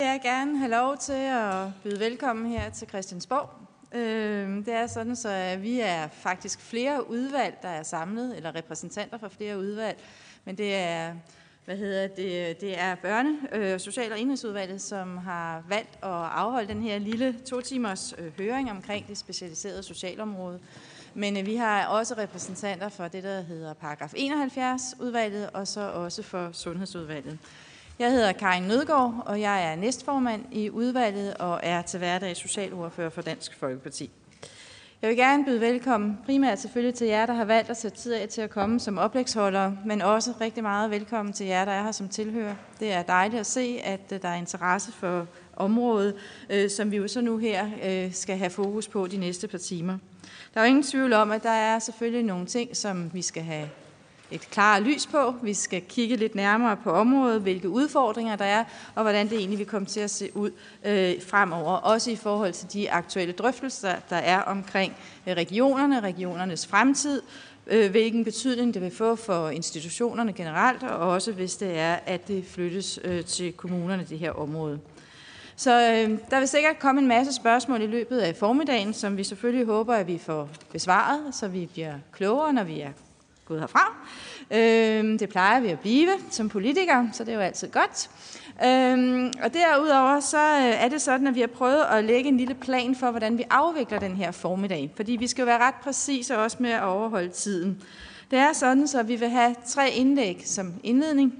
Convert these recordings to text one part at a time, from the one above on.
Jeg vil gerne have lov til at byde velkommen her til Christiansborg. Øhm, det er sådan, så vi er faktisk flere udvalg, der er samlet, eller repræsentanter fra flere udvalg, men det er, hvad hedder det, det er børne-, øh, social- og enhedsudvalget, som har valgt at afholde den her lille to timers øh, høring omkring det specialiserede socialområde. Men øh, vi har også repræsentanter for det, der hedder paragraf 71 udvalget, og så også for sundhedsudvalget. Jeg hedder Karin Nødgaard, og jeg er næstformand i udvalget og er til hverdag socialordfører for Dansk Folkeparti. Jeg vil gerne byde velkommen primært selvfølgelig til jer, der har valgt at sætte tid af til at komme som oplægsholdere, men også rigtig meget velkommen til jer, der er her som tilhører. Det er dejligt at se, at øh, der er interesse for området, øh, som vi jo så nu her øh, skal have fokus på de næste par timer. Der er jo ingen tvivl om, at der er selvfølgelig nogle ting, som vi skal have et klart lys på. Vi skal kigge lidt nærmere på området, hvilke udfordringer der er, og hvordan det egentlig vil komme til at se ud øh, fremover. Også i forhold til de aktuelle drøftelser, der er omkring øh, regionerne, regionernes fremtid, øh, hvilken betydning det vil få for institutionerne generelt, og også hvis det er, at det flyttes øh, til kommunerne, det her område. Så øh, der vil sikkert komme en masse spørgsmål i løbet af formiddagen, som vi selvfølgelig håber, at vi får besvaret, så vi bliver klogere, når vi er gået herfra. Øh, det plejer vi at blive som politikere, så det er jo altid godt. Øhm, og derudover så øh, er det sådan, at vi har prøvet at lægge en lille plan for, hvordan vi afvikler den her formiddag. Fordi vi skal jo være ret præcise også med at overholde tiden. Det er sådan, så vi vil have tre indlæg som indledning.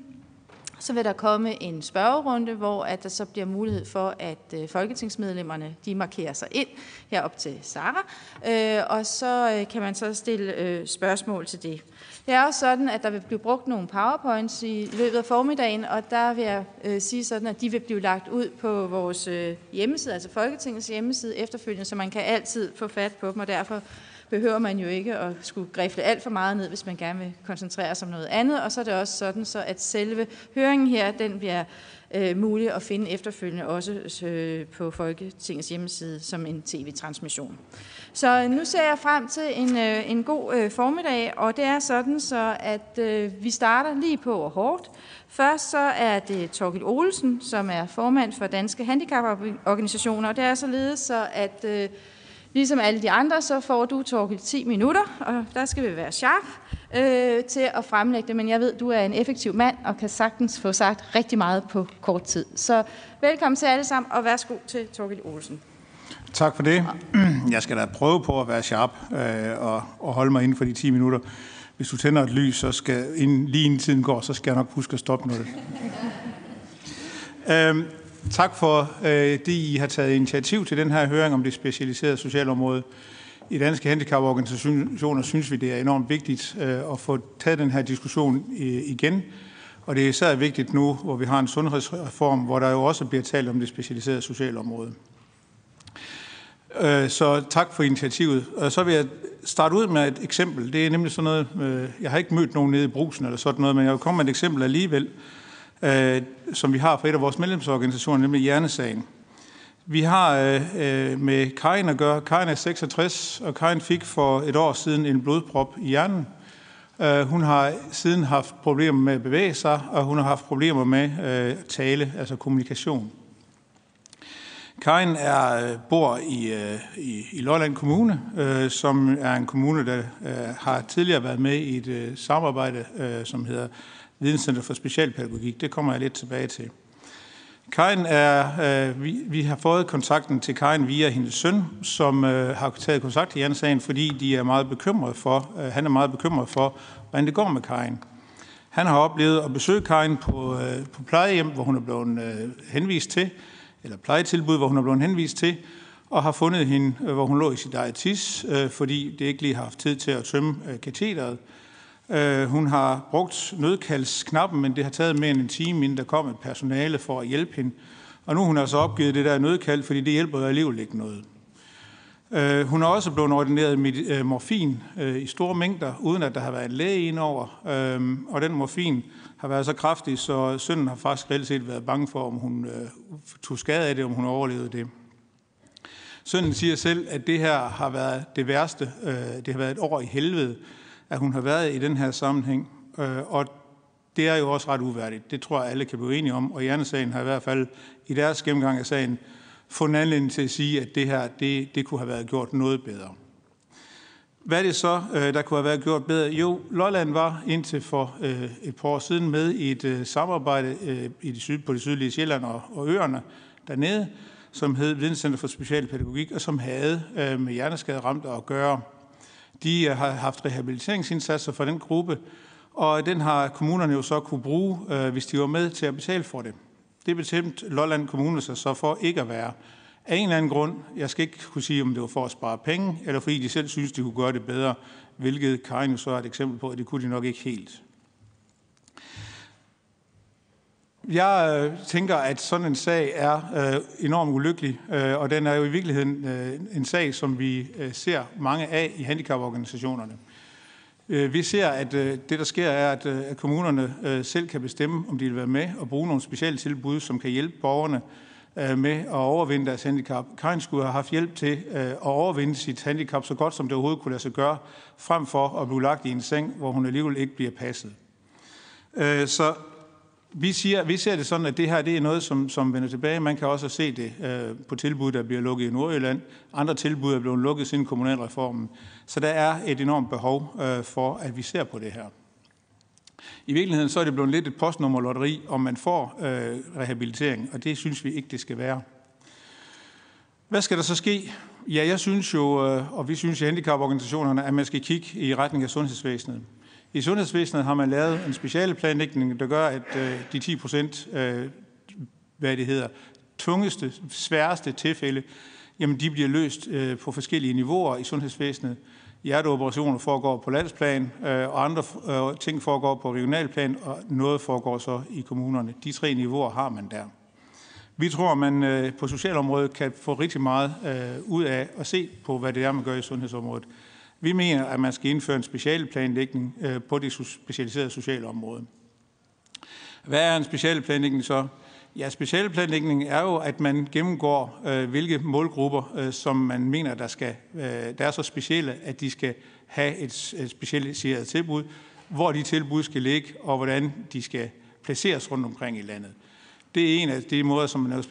Så vil der komme en spørgerunde, hvor at der så bliver mulighed for, at øh, folketingsmedlemmerne de markerer sig ind herop til Sara, øh, og så øh, kan man så stille øh, spørgsmål til det. Det er også sådan, at der vil blive brugt nogle powerpoints i løbet af formiddagen, og der vil jeg øh, sige sådan, at de vil blive lagt ud på vores øh, hjemmeside, altså Folketingets hjemmeside efterfølgende, så man kan altid få fat på dem, og derfor behøver man jo ikke at skulle grifle alt for meget ned, hvis man gerne vil koncentrere sig om noget andet. Og så er det også sådan, så at selve høringen her, den bliver øh, muligt at finde efterfølgende også øh, på Folketingets hjemmeside som en tv-transmission. Så nu ser jeg frem til en, øh, en god øh, formiddag, og det er sådan så, at øh, vi starter lige på og hårdt. Først så er det Torgild Olsen, som er formand for Danske Handicaporganisationer, og det er således så, at øh, Ligesom alle de andre, så får du, Torgild, 10 minutter, og der skal vi være sharp øh, til at fremlægge det. Men jeg ved, du er en effektiv mand og kan sagtens få sagt rigtig meget på kort tid. Så velkommen til alle sammen, og værsgo til Torgild Olsen. Tak for det. Jeg skal da prøve på at være sharp øh, og, og holde mig inden for de 10 minutter. Hvis du tænder et lys, så skal, inden, lige inden tiden går, så skal jeg nok huske at stoppe noget. øhm, Tak for øh, det, I har taget initiativ til den her høring om det specialiserede socialområde. I Danske Handicaporganisationer synes vi, det er enormt vigtigt øh, at få taget den her diskussion øh, igen. Og det er især vigtigt nu, hvor vi har en sundhedsreform, hvor der jo også bliver talt om det specialiserede socialområde. Øh, så tak for initiativet. Og så vil jeg starte ud med et eksempel. Det er nemlig sådan noget, jeg har ikke mødt nogen nede i brusen eller sådan noget, men jeg vil komme med et eksempel alligevel som vi har fra et af vores medlemsorganisationer, nemlig Hjernesagen. Vi har øh, øh, med Karin at gøre. Karin er 66, og Karin fik for et år siden en blodprop i hjernen. Øh, hun har siden haft problemer med at bevæge sig, og hun har haft problemer med øh, tale, altså kommunikation. Karin er, øh, bor i, øh, i, i Lolland Kommune, øh, som er en kommune, der øh, har tidligere været med i et øh, samarbejde, øh, som hedder Videnscenter for Specialpædagogik. Det kommer jeg lidt tilbage til. Karin er, øh, vi, vi har fået kontakten til Karin via hendes søn, som øh, har taget kontakt til Jan-sagen, fordi de er meget bekymret for, øh, han er meget bekymret for, hvordan det går med Karin. Han har oplevet at besøge Karin på, øh, på plejehjem, hvor hun er blevet øh, henvist til, eller plejetilbud, hvor hun er blevet henvist til, og har fundet hende, øh, hvor hun lå i sit eget tis, øh, fordi det ikke lige har haft tid til at tømme øh, katheteret. Øh, Øh, hun har brugt nødkaldsknappen, men det har taget mere end en time, inden der kom et personale for at hjælpe hende. Og nu har hun altså opgivet det der nødkald, fordi det hjælper alligevel ikke noget. Øh, hun er også blevet ordineret med øh, morfin øh, i store mængder, uden at der har været en læge indover. Øh, og den morfin har været så kraftig, så sønnen har faktisk reelt set været bange for, om hun øh, tog skade af det, om hun overlevede det. Sønnen siger selv, at det her har været det værste. Øh, det har været et år i helvede at hun har været i den her sammenhæng. Øh, og det er jo også ret uværdigt. Det tror jeg, alle kan blive enige om. Og Hjernesagen har i hvert fald i deres gennemgang af sagen fundet anledning til at sige, at det her det, det kunne have været gjort noget bedre. Hvad er det så, øh, der kunne have været gjort bedre? Jo, Lolland var indtil for øh, et par år siden med i et øh, samarbejde i det syd, på det sydlige Sjælland og, og øerne dernede, som hed Videnscenter for Specialpædagogik, og som havde med hjerneskade ramt at gøre. De øh, har haft rehabiliteringsindsatser for den gruppe, og den har kommunerne jo så kunne bruge, øh, hvis de var med til at betale for det. Det bestemte Lolland Kommune sig så for ikke at være af en eller anden grund, jeg skal ikke kunne sige, om det var for at spare penge, eller fordi de selv synes, de kunne gøre det bedre, hvilket Karin jo så er et eksempel på, at det kunne de nok ikke helt. Jeg øh, tænker, at sådan en sag er øh, enormt ulykkelig, øh, og den er jo i virkeligheden øh, en sag, som vi øh, ser mange af i handicaporganisationerne. Øh, vi ser, at øh, det, der sker, er, at, øh, at kommunerne øh, selv kan bestemme, om de vil være med og bruge nogle specielle tilbud, som kan hjælpe borgerne Øh, med at overvinde deres handicap. Karin skulle have haft hjælp til øh, at overvinde sit handicap så godt, som det overhovedet kunne lade sig gøre, frem for at blive lagt i en seng, hvor hun alligevel ikke bliver passet. Øh, så vi, siger, vi ser det sådan, at det her det er noget, som, som vender tilbage. Man kan også se det øh, på tilbud, der bliver lukket i Nordjylland. Andre tilbud er blevet lukket siden kommunalreformen. Så der er et enormt behov øh, for, at vi ser på det her. I virkeligheden så er det blevet lidt et postnummerlotteri, om man får øh, rehabilitering, og det synes vi ikke, det skal være. Hvad skal der så ske? Ja, jeg synes jo, øh, og vi synes i handicaporganisationerne, at man skal kigge i retning af sundhedsvæsenet. I sundhedsvæsenet har man lavet en speciale planlægning, der gør, at øh, de 10 procent, øh, hvad det hedder, tungeste, sværeste tilfælde, jamen de bliver løst øh, på forskellige niveauer i sundhedsvæsenet hjerteoperationer foregår på landsplan, øh, og andre øh, ting foregår på regionalplan, og noget foregår så i kommunerne. De tre niveauer har man der. Vi tror, at man øh, på socialområdet kan få rigtig meget øh, ud af at se på, hvad det er, man gør i sundhedsområdet. Vi mener, at man skal indføre en specialplanlægning øh, på det specialiserede sociale område. Hvad er en specialplanlægning så? Ja, specialplanlægning er jo, at man gennemgår, øh, hvilke målgrupper, øh, som man mener, der, skal, der er så specielle, at de skal have et, et specialiseret tilbud, hvor de tilbud skal ligge, og hvordan de skal placeres rundt omkring i landet. Det er en af de måder, som man laver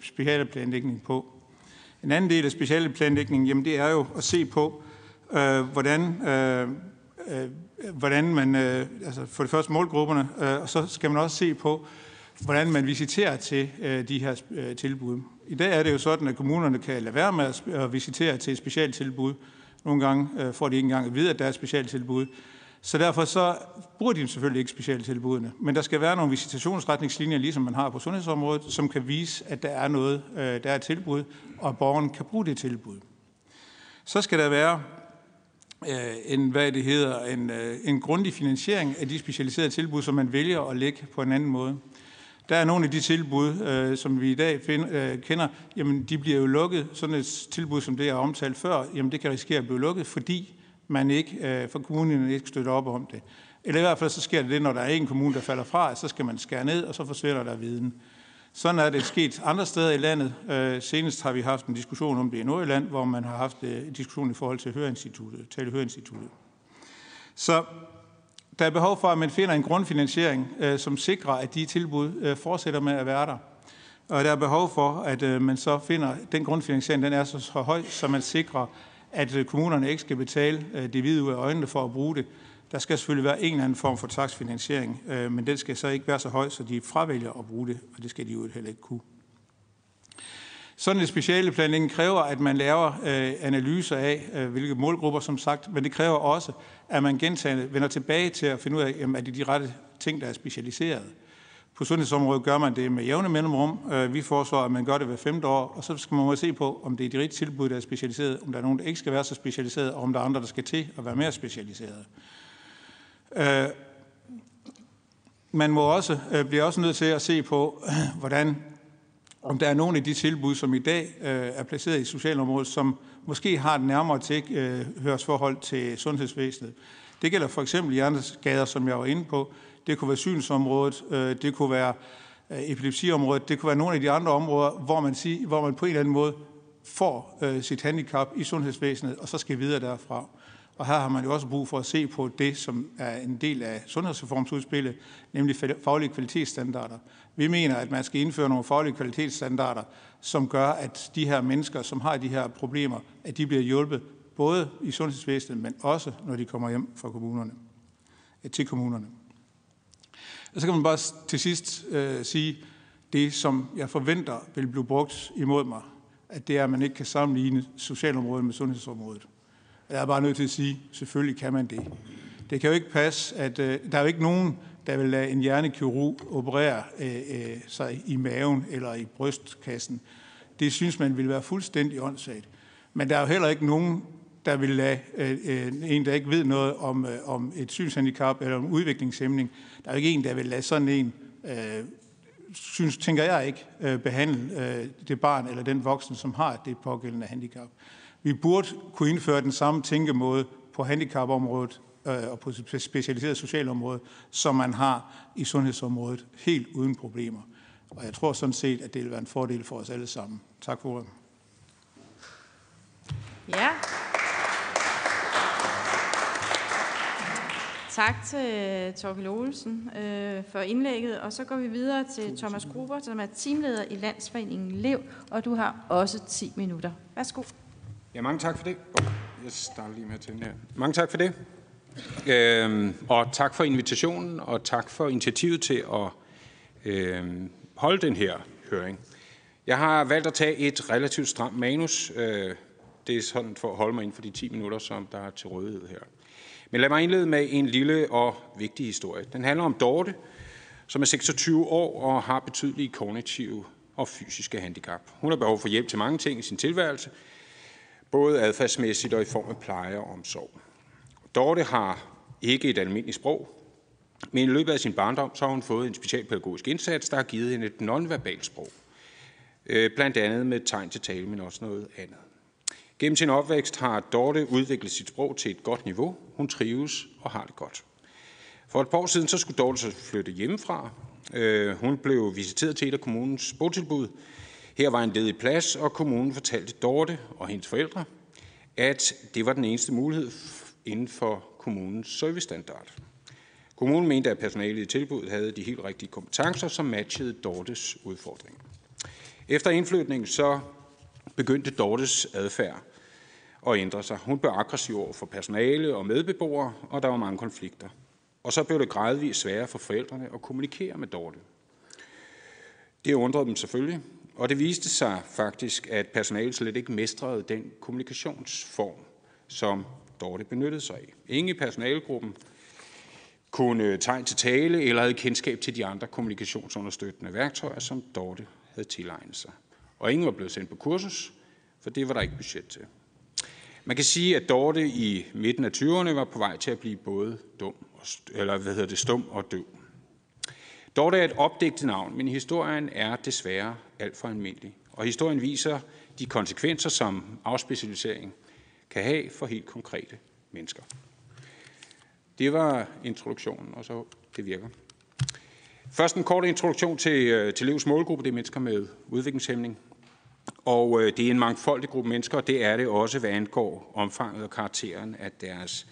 specialplanlægning på. En anden del af specialplanlægningen, jamen det er jo at se på, øh, hvordan, øh, øh, hvordan man, øh, altså for det første målgrupperne, øh, og så skal man også se på, hvordan man visiterer til øh, de her øh, tilbud. I dag er det jo sådan, at kommunerne kan lade være med at, visitere til et specialtilbud. Nogle gange øh, får de ikke engang at vide, at der er et specialtilbud. Så derfor så bruger de selvfølgelig ikke specialtilbudene. Men der skal være nogle visitationsretningslinjer, ligesom man har på sundhedsområdet, som kan vise, at der er noget, øh, der er et tilbud, og at borgeren kan bruge det tilbud. Så skal der være Øh, en, hvad det hedder, en, øh, en grundig finansiering af de specialiserede tilbud, som man vælger at lægge på en anden måde. Der er nogle af de tilbud, øh, som vi i dag find, øh, kender, jamen de bliver jo lukket. Sådan et tilbud, som det er omtalt før, jamen det kan risikere at blive lukket, fordi man ikke, øh, for kommunen ikke støtter op om det. Eller i hvert fald så sker det det, når der er en kommune, der falder fra, så skal man skære ned, og så forsvinder der viden. Sådan er det sket andre steder i landet. Øh, senest har vi haft en diskussion om det i Nordjylland, hvor man har haft øh, en diskussion i forhold til Høreinstituttet, Tale Høreinstituttet. Så der er behov for, at man finder en grundfinansiering, øh, som sikrer, at de tilbud øh, fortsætter med at være der. Og der er behov for, at øh, man så finder, at den grundfinansiering den er så, så høj, så man sikrer, at øh, kommunerne ikke skal betale øh, det hvide ud af øjnene for at bruge det. Der skal selvfølgelig være en eller anden form for taksfinansiering, øh, men den skal så ikke være så høj, så de fravælger at bruge det, og det skal de jo heller ikke kunne. Sådan en speciale planlægning kræver, at man laver øh, analyser af, øh, hvilke målgrupper, som sagt, men det kræver også, at man gentagende vender tilbage til at finde ud af, jamen, er det de rette ting, der er specialiseret. På sundhedsområdet gør man det med jævne mellemrum. Øh, vi foreslår, at man gør det hver femte år, og så skal man må se på, om det er de rigtige tilbud, der er specialiseret, om der er nogen, der ikke skal være så specialiseret, og om der er andre, der skal til at være mere specialiseret. Øh, man må også, øh, bliver også nødt til at se på, hvordan om der er nogle af de tilbud, som i dag øh, er placeret i socialområdet, som måske har et nærmere til øh, til sundhedsvæsenet. Det gælder for eksempel hjerneskader, som jeg var inde på. Det kunne være synsområdet, øh, det kunne være øh, epilepsiområdet, det kunne være nogle af de andre områder, hvor man, sig, hvor man på en eller anden måde får øh, sit handicap i sundhedsvæsenet, og så skal videre derfra. Og her har man jo også brug for at se på det, som er en del af sundhedsreformsudspillet, nemlig faglige kvalitetsstandarder. Vi mener, at man skal indføre nogle faglige kvalitetsstandarder, som gør, at de her mennesker, som har de her problemer, at de bliver hjulpet både i sundhedsvæsenet, men også når de kommer hjem fra kommunerne, øh, til kommunerne. Og så kan man bare til sidst øh, sige, det som jeg forventer vil blive brugt imod mig, at det er, at man ikke kan sammenligne socialområdet med sundhedsområdet. Jeg er bare nødt til at sige, selvfølgelig kan man det. Det kan jo ikke passe, at øh, der er jo ikke nogen, der vil lade en hjernekirurg operere øh, øh, sig i maven eller i brystkassen. Det synes man ville være fuldstændig åndssagt. Men der er jo heller ikke nogen, der vil lade øh, øh en, der ikke ved noget om, øh, om et synshandicap eller om udviklingshæmning, der er jo ikke en, der vil lade sådan en, øh, synes, tænker jeg ikke, øh, behandle øh, det barn eller den voksen, som har det pågældende handicap. Vi burde kunne indføre den samme tænkemåde på handicapområdet øh, og på specialiseret socialområde, som man har i sundhedsområdet, helt uden problemer. Og jeg tror sådan set, at det vil være en fordel for os alle sammen. Tak for ordet. Ja. Tak til Torkel Olsen øh, for indlægget, og så går vi videre til Thomas Gruber, som er teamleder i Landsforeningen Lev, og du har også 10 minutter. Værsgo. Ja, mange tak for det. Oh, jeg starter lige med at tænde her. Mange tak for det. Øhm, og tak for invitationen, og tak for initiativet til at øhm, holde den her høring. Jeg har valgt at tage et relativt stramt manus. Øh, det er sådan for at holde mig inden for de 10 minutter, som der er til rådighed her. Men lad mig indlede med en lille og vigtig historie. Den handler om Dorte, som er 26 år og har betydelige kognitive og fysiske handicap. Hun har behov for hjælp til mange ting i sin tilværelse, både adfærdsmæssigt og i form af pleje og omsorg. Dorte har ikke et almindeligt sprog, men i løbet af sin barndom så har hun fået en specialpædagogisk indsats, der har givet hende et nonverbalt sprog. Øh, blandt andet med tegn til tale, men også noget andet. Gennem sin opvækst har Dorte udviklet sit sprog til et godt niveau. Hun trives og har det godt. For et par år siden så skulle Dorte så flytte hjemmefra. Øh, hun blev visiteret til et af kommunens botilbud, her var en ledig plads, og kommunen fortalte Dorte og hendes forældre, at det var den eneste mulighed inden for kommunens servicestandard. Kommunen mente, at personalet i tilbuddet havde de helt rigtige kompetencer, som matchede Dortes udfordring. Efter indflytningen så begyndte Dortes adfærd at ændre sig. Hun blev aggressiv over for personale og medbeboere, og der var mange konflikter. Og så blev det gradvist sværere for forældrene at kommunikere med Dorte. Det undrede dem selvfølgelig, og det viste sig faktisk, at personalet slet ikke mestrede den kommunikationsform, som Dorte benyttede sig af. Ingen i personalegruppen kunne tegn til tale eller havde kendskab til de andre kommunikationsunderstøttende værktøjer, som Dorte havde tilegnet sig. Og ingen var blevet sendt på kursus, for det var der ikke budget til. Man kan sige, at Dorte i midten af 20'erne var på vej til at blive både dum og, eller hvad hedder det, stum og døv. Dorte er et opdigtet navn, men historien er desværre alt for almindelig. Og historien viser de konsekvenser, som afspecialisering kan have for helt konkrete mennesker. Det var introduktionen, og så det virker. Først en kort introduktion til, øh, til Levs målgruppe, det er mennesker med udviklingshæmning. Og øh, det er en mangfoldig gruppe mennesker, og det er det også, hvad angår omfanget og karakteren af deres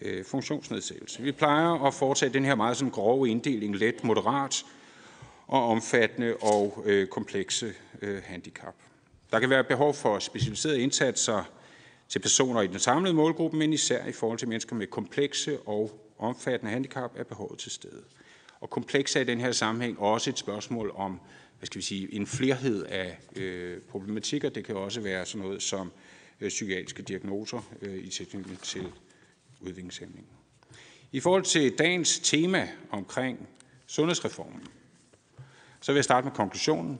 øh, funktionsnedsættelse. Vi plejer at foretage den her meget sådan grove inddeling, let, moderat og omfattende og øh, komplekse øh, handicap. Der kan være behov for specialiserede indsatser til personer i den samlede målgruppe, men især i forhold til mennesker med komplekse og omfattende handicap er behovet til stede. Og komplekse er i den her sammenhæng også et spørgsmål om hvad skal vi sige, en flerhed af øh, problematikker. Det kan også være sådan noget som øh, psykiatriske diagnoser øh, i tilknytning til udviklingshæmning. I forhold til dagens tema omkring sundhedsreformen, så vil jeg starte med konklusionen.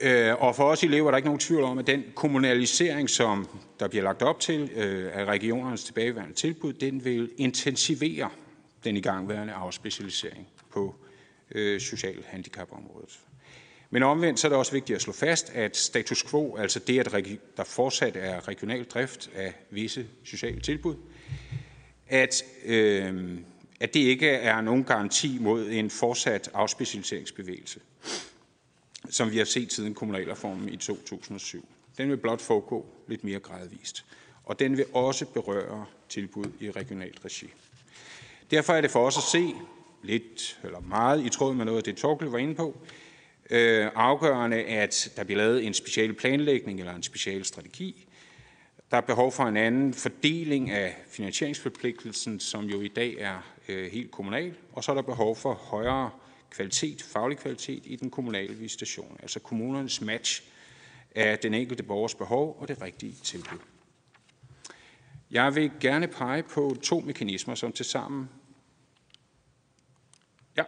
Øh, og for os elever er der ikke nogen tvivl om, at den kommunalisering, som der bliver lagt op til øh, af regionernes tilbageværende tilbud, den vil intensivere den igangværende afspecialisering på øh, social handicapområdet. Men omvendt så er det også vigtigt at slå fast, at status quo, altså det, at der fortsat er regional drift af visse sociale tilbud, at, øh, at det ikke er nogen garanti mod en fortsat afspecialiseringsbevægelse, som vi har set siden kommunalreformen i 2007. Den vil blot foregå lidt mere gradvist. og den vil også berøre tilbud i regionalt regi. Derfor er det for os at se lidt eller meget i tråd med noget af det, Torkel var inde på, øh, afgørende, at der bliver lavet en special planlægning eller en special strategi. Der er behov for en anden fordeling af finansieringsforpligtelsen, som jo i dag er øh, helt kommunal, og så er der behov for højere kvalitet, faglig kvalitet i den kommunale visitation, altså kommunernes match af den enkelte borgers behov og det rigtige tilbud. Jeg vil gerne pege på to mekanismer, som tilsammen sammen ja.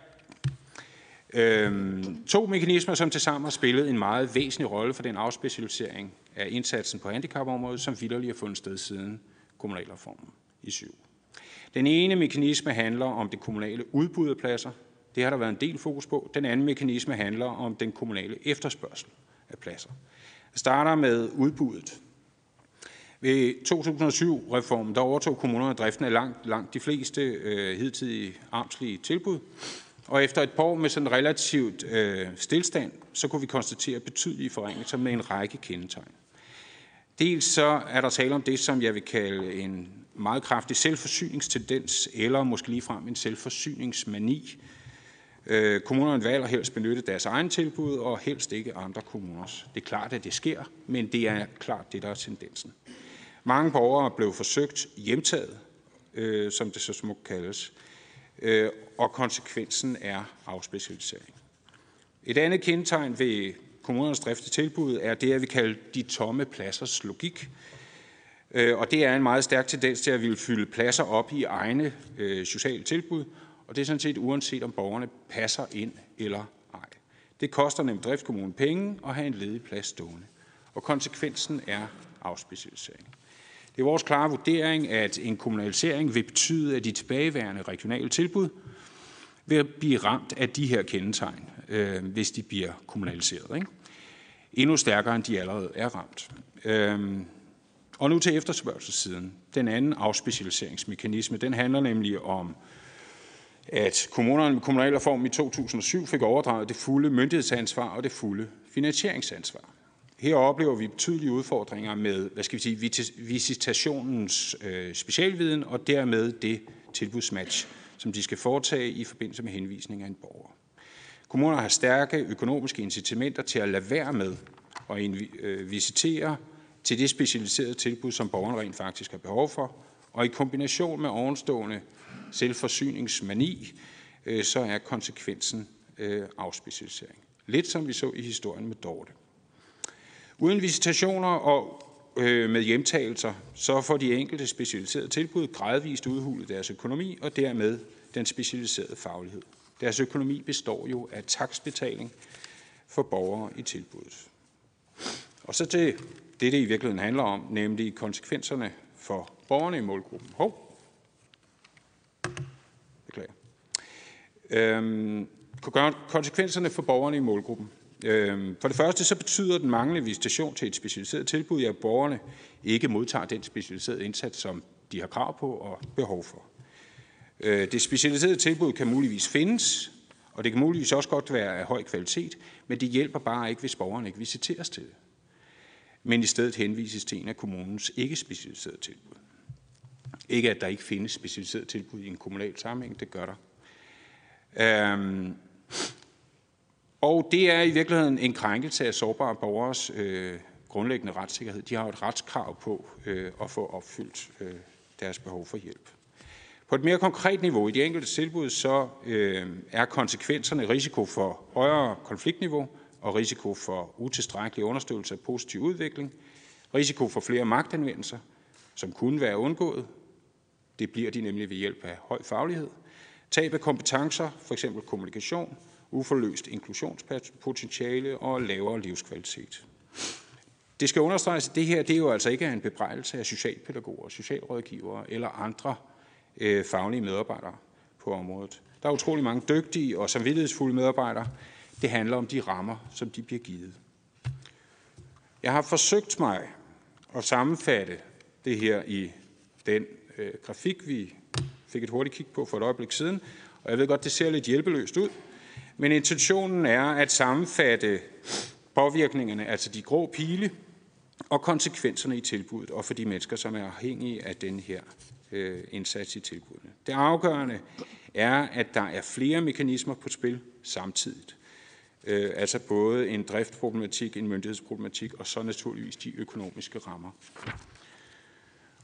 Øhm, to mekanismer, som til sammen har spillet en meget væsentlig rolle for den afspecialisering af indsatsen på handicapområdet, som vidderligt har fundet sted siden kommunalreformen i syv. Den ene mekanisme handler om det kommunale udbud af pladser. Det har der været en del fokus på. Den anden mekanisme handler om den kommunale efterspørgsel af pladser. Jeg starter med udbuddet. Ved 2007-reformen, der overtog kommunerne driften af langt, langt de fleste øh, hidtidige armslige tilbud. Og efter et par år med sådan relativt øh, stillstand, så kunne vi konstatere betydelige forringelser med en række kendetegn. Dels så er der tale om det, som jeg vil kalde en meget kraftig selvforsyningstendens, eller måske ligefrem en selvforsyningsmani. Øh, kommunerne valger helst benytte deres egen tilbud, og helst ikke andre kommuners. Det er klart, at det sker, men det er klart det, der er tendensen. Mange borgere blev forsøgt hjemtaget, øh, som det så smukt kaldes, øh, og konsekvensen er afspecialisering. Et andet kendetegn ved kommunernes drift af tilbud er det, at vi kalde de tomme pladsers logik. Øh, og det er en meget stærk tendens til at ville fylde pladser op i egne øh, sociale tilbud, og det er sådan set uanset om borgerne passer ind eller ej. Det koster nemlig driftkommunen penge at have en ledig plads stående, og konsekvensen er afspecialisering. Det er vores klare vurdering, at en kommunalisering vil betyde, at de tilbageværende regionale tilbud vil blive ramt af de her kendetegn, øh, hvis de bliver kommunaliseret. Ikke? Endnu stærkere, end de allerede er ramt. Øh, og nu til efterspørgselssiden. Den anden afspecialiseringsmekanisme, den handler nemlig om, at kommunerne med kommunalreformen i 2007 fik overdraget det fulde myndighedsansvar og det fulde finansieringsansvar. Her oplever vi betydelige udfordringer med hvad skal vi sige, visitationens øh, specialviden og dermed det tilbudsmatch, som de skal foretage i forbindelse med henvisning af en borger. Kommunerne har stærke økonomiske incitamenter til at lade være med at øh, visitere til det specialiserede tilbud, som borgeren rent faktisk har behov for, og i kombination med ovenstående selvforsyningsmani, øh, så er konsekvensen øh, afspecialisering. Lidt som vi så i historien med Dorte. Uden visitationer og øh, med hjemtagelser, så får de enkelte specialiserede tilbud gradvist udhulet deres økonomi og dermed den specialiserede faglighed. Deres økonomi består jo af taksbetaling for borgere i tilbuddet. Og så til det, det i virkeligheden handler om, nemlig konsekvenserne for borgerne i målgruppen. Hov. Beklager. Øhm, konsekvenserne for borgerne i målgruppen. Øhm, for det første så betyder den manglende visitation til et specialiseret tilbud, at borgerne ikke modtager den specialiserede indsats, som de har krav på og behov for. Øh, det specialiserede tilbud kan muligvis findes, og det kan muligvis også godt være af høj kvalitet, men det hjælper bare ikke, hvis borgeren ikke visiteres til det. Men i stedet henvises til en af kommunens ikke specialiserede tilbud. Ikke at der ikke findes specialiseret tilbud i en kommunal sammenhæng, det gør der. Øhm, og det er i virkeligheden en krænkelse af sårbare borgers øh, grundlæggende retssikkerhed. De har et retskrav på øh, at få opfyldt øh, deres behov for hjælp. På et mere konkret niveau i de enkelte tilbud, så øh, er konsekvenserne risiko for højere konfliktniveau og risiko for utilstrækkelig understøttelse af positiv udvikling, risiko for flere magtanvendelser, som kunne være undgået. Det bliver de nemlig ved hjælp af høj faglighed. Tab af kompetencer, f.eks. kommunikation, uforløst inklusionspotentiale og lavere livskvalitet. Det skal understreges, at det her det er jo altså ikke en bebrejdelse af socialpædagoger, socialrådgivere eller andre øh, faglige medarbejdere på området. Der er utrolig mange dygtige og samvittighedsfulde medarbejdere. Det handler om de rammer, som de bliver givet. Jeg har forsøgt mig at sammenfatte det her i den øh, grafik, vi fik et hurtigt kig på for et øjeblik siden. Og jeg ved godt, det ser lidt hjælpeløst ud. Men intentionen er at sammenfatte påvirkningerne, altså de grå pile, og konsekvenserne i tilbuddet, og for de mennesker, som er afhængige af den her øh, indsats i tilbuddene. Det afgørende er, at der er flere mekanismer på spil samtidigt. Øh, altså både en driftproblematik, en myndighedsproblematik, og så naturligvis de økonomiske rammer.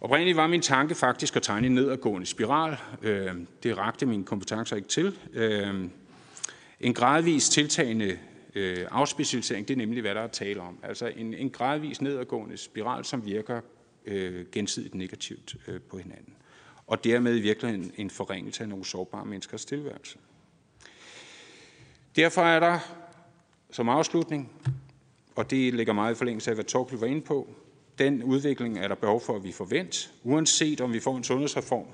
Oprindeligt var min tanke faktisk at tegne en nedadgående spiral. Øh, det rakte mine kompetencer ikke til. Øh, en gradvis tiltagende øh, afspecialisering, det er nemlig, hvad der er tale om. Altså en, en gradvis nedadgående spiral, som virker øh, gensidigt negativt øh, på hinanden. Og dermed i virkeligheden en forringelse af nogle sårbare menneskers tilværelse. Derfor er der som afslutning, og det ligger meget i forlængelse af, hvad Torkel var inde på, den udvikling er der behov for, at vi forventer, uanset om vi får en sundhedsreform,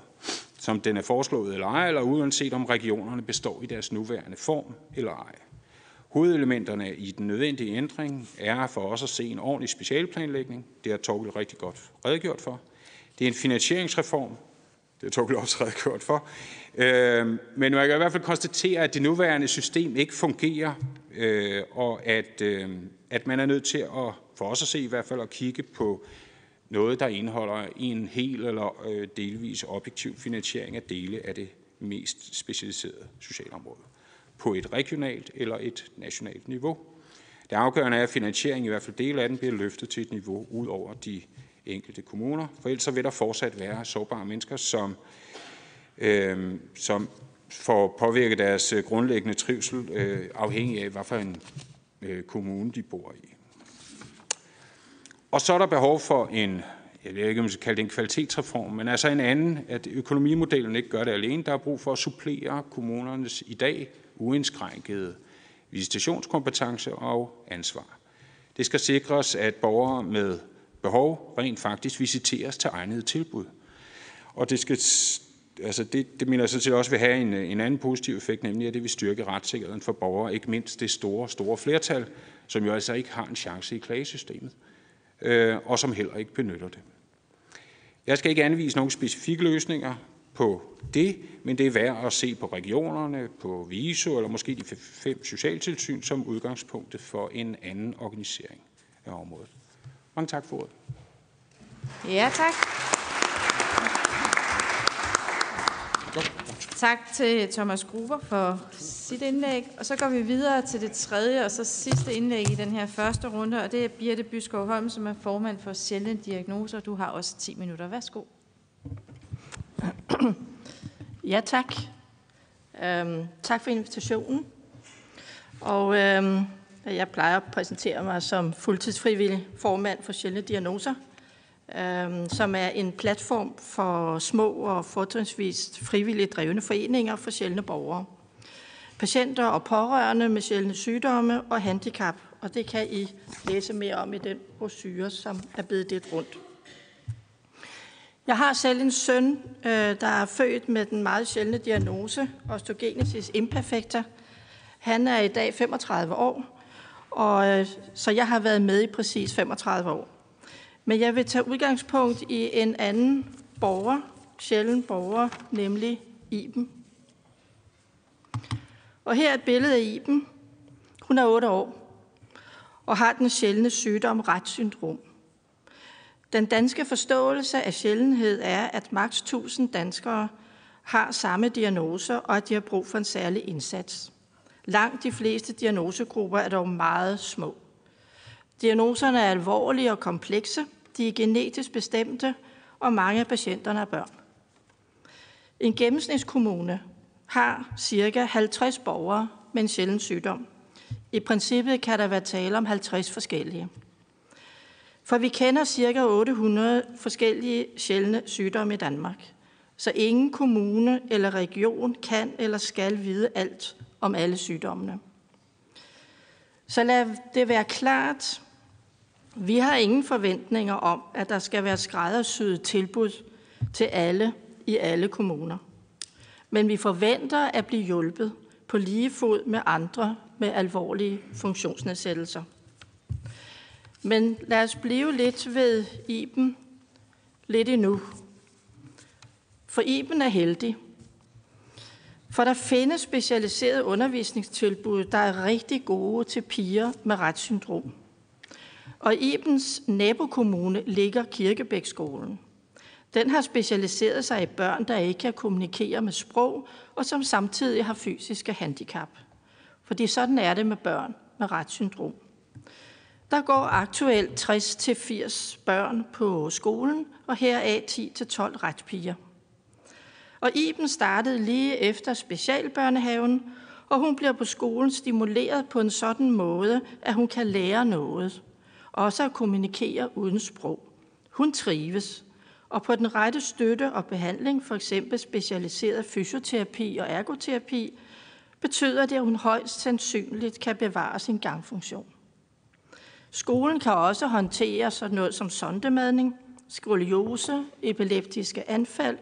som den er foreslået eller ej, eller uanset om regionerne består i deres nuværende form eller ej. Hovedelementerne i den nødvendige ændring er for os at se en ordentlig specialplanlægning. Det har Torgild rigtig godt redegjort for. Det er en finansieringsreform. Det har Torgild også redegjort for. Øh, men man kan i hvert fald konstatere, at det nuværende system ikke fungerer, øh, og at, øh, at man er nødt til at, for os at se i hvert fald, at kigge på noget, der indeholder en hel eller øh, delvis objektiv finansiering af dele af det mest specialiserede socialområde på et regionalt eller et nationalt niveau. Det afgørende er, at finansieringen, i hvert fald del af den, bliver løftet til et niveau ud over de enkelte kommuner, for ellers vil der fortsat være sårbare mennesker, som, øh, som får påvirket deres øh, grundlæggende trivsel, øh, afhængig af, hvad for en øh, kommune de bor i. Og så er der behov for en jeg ved ikke, om man skal kalde det en kvalitetsreform, men altså en anden, at økonomimodellen ikke gør det alene. Der er brug for at supplere kommunernes i dag uindskrænkede visitationskompetence og ansvar. Det skal sikres, at borgere med behov rent faktisk visiteres til egnede tilbud. Og det skal altså det, det mener jeg sådan set også vil have en, en anden positiv effekt, nemlig at det vil styrke retssikkerheden for borgere, ikke mindst det store, store flertal, som jo altså ikke har en chance i klagesystemet øh, og som heller ikke benytter det. Jeg skal ikke anvise nogle specifikke løsninger på det, men det er værd at se på regionerne, på VISO eller måske de fem socialtilsyn som udgangspunktet for en anden organisering af området. Mange tak for ordet. Ja, tak. Tak til Thomas Gruber for sit indlæg. Og så går vi videre til det tredje og så sidste indlæg i den her første runde, og det er Birte Byskov Holm, som er formand for sjældne diagnoser. Du har også 10 minutter. Værsgo. Ja, tak. Øhm, tak for invitationen. Og øhm, jeg plejer at præsentere mig som fuldtidsfrivillig formand for sjældne diagnoser – øh, som er en platform for små og fortrinsvis frivilligt drevne foreninger for sjældne borgere. Patienter og pårørende med sjældne sygdomme og handicap, og det kan I læse mere om i den brochure, som er blevet det rundt. Jeg har selv en søn, øh, der er født med den meget sjældne diagnose, osteogenesis imperfecta. Han er i dag 35 år, og øh, så jeg har været med i præcis 35 år. Men jeg vil tage udgangspunkt i en anden borger, sjælden borger, nemlig Iben. Og her er et billede af Iben. Hun er 8 år og har den sjældne sygdom retssyndrom. Den danske forståelse af sjældenhed er, at maks 1000 danskere har samme diagnoser, og at de har brug for en særlig indsats. Langt de fleste diagnosegrupper er dog meget små. Diagnoserne er alvorlige og komplekse, de er genetisk bestemte, og mange af patienterne er børn. En gennemsnitskommune har ca. 50 borgere med en sjælden sygdom. I princippet kan der være tale om 50 forskellige. For vi kender ca. 800 forskellige sjældne sygdomme i Danmark. Så ingen kommune eller region kan eller skal vide alt om alle sygdommene. Så lad det være klart, vi har ingen forventninger om, at der skal være skræddersyet tilbud til alle i alle kommuner. Men vi forventer at blive hjulpet på lige fod med andre med alvorlige funktionsnedsættelser. Men lad os blive lidt ved Iben lidt endnu. For Iben er heldig. For der findes specialiserede undervisningstilbud, der er rigtig gode til piger med retssyndrom. Og i Ibens nabokommune ligger Kirkebækskolen. Den har specialiseret sig i børn, der ikke kan kommunikere med sprog, og som samtidig har fysiske handicap. Fordi sådan er det med børn med retssyndrom. Der går aktuelt 60-80 børn på skolen, og her er 10-12 retspiger. Og Iben startede lige efter specialbørnehaven, og hun bliver på skolen stimuleret på en sådan måde, at hun kan lære noget. Også at kommunikere uden sprog. Hun trives, og på den rette støtte og behandling, for eksempel specialiseret fysioterapi og ergoterapi, betyder det, at hun højst sandsynligt kan bevare sin gangfunktion. Skolen kan også håndtere sådan noget som sondemadning, skoliose, epileptiske anfald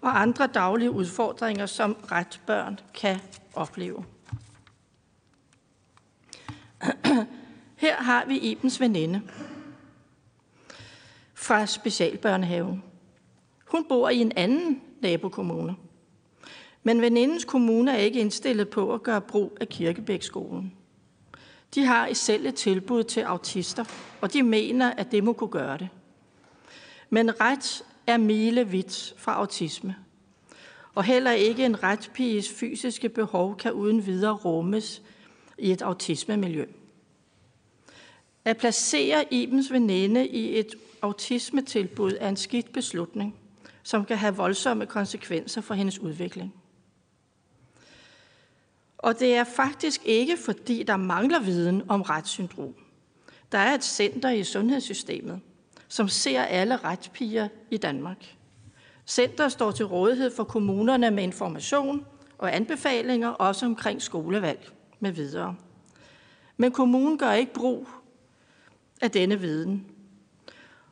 og andre daglige udfordringer, som ret børn kan opleve. Her har vi Ibens veninde fra specialbørnehaven. Hun bor i en anden nabokommune. Men venindens kommune er ikke indstillet på at gøre brug af Kirkebækskolen. De har i selv et tilbud til autister, og de mener, at det må kunne gøre det. Men ret er milevidt fra autisme. Og heller ikke en retspiges fysiske behov kan uden videre rummes i et autismemiljø. At placere Ibens veninde i et autismetilbud er en skidt beslutning, som kan have voldsomme konsekvenser for hendes udvikling. Og det er faktisk ikke, fordi der mangler viden om retssyndrom. Der er et center i sundhedssystemet, som ser alle retspiger i Danmark. Center står til rådighed for kommunerne med information og anbefalinger, også omkring skolevalg med videre. Men kommunen gør ikke brug af denne viden.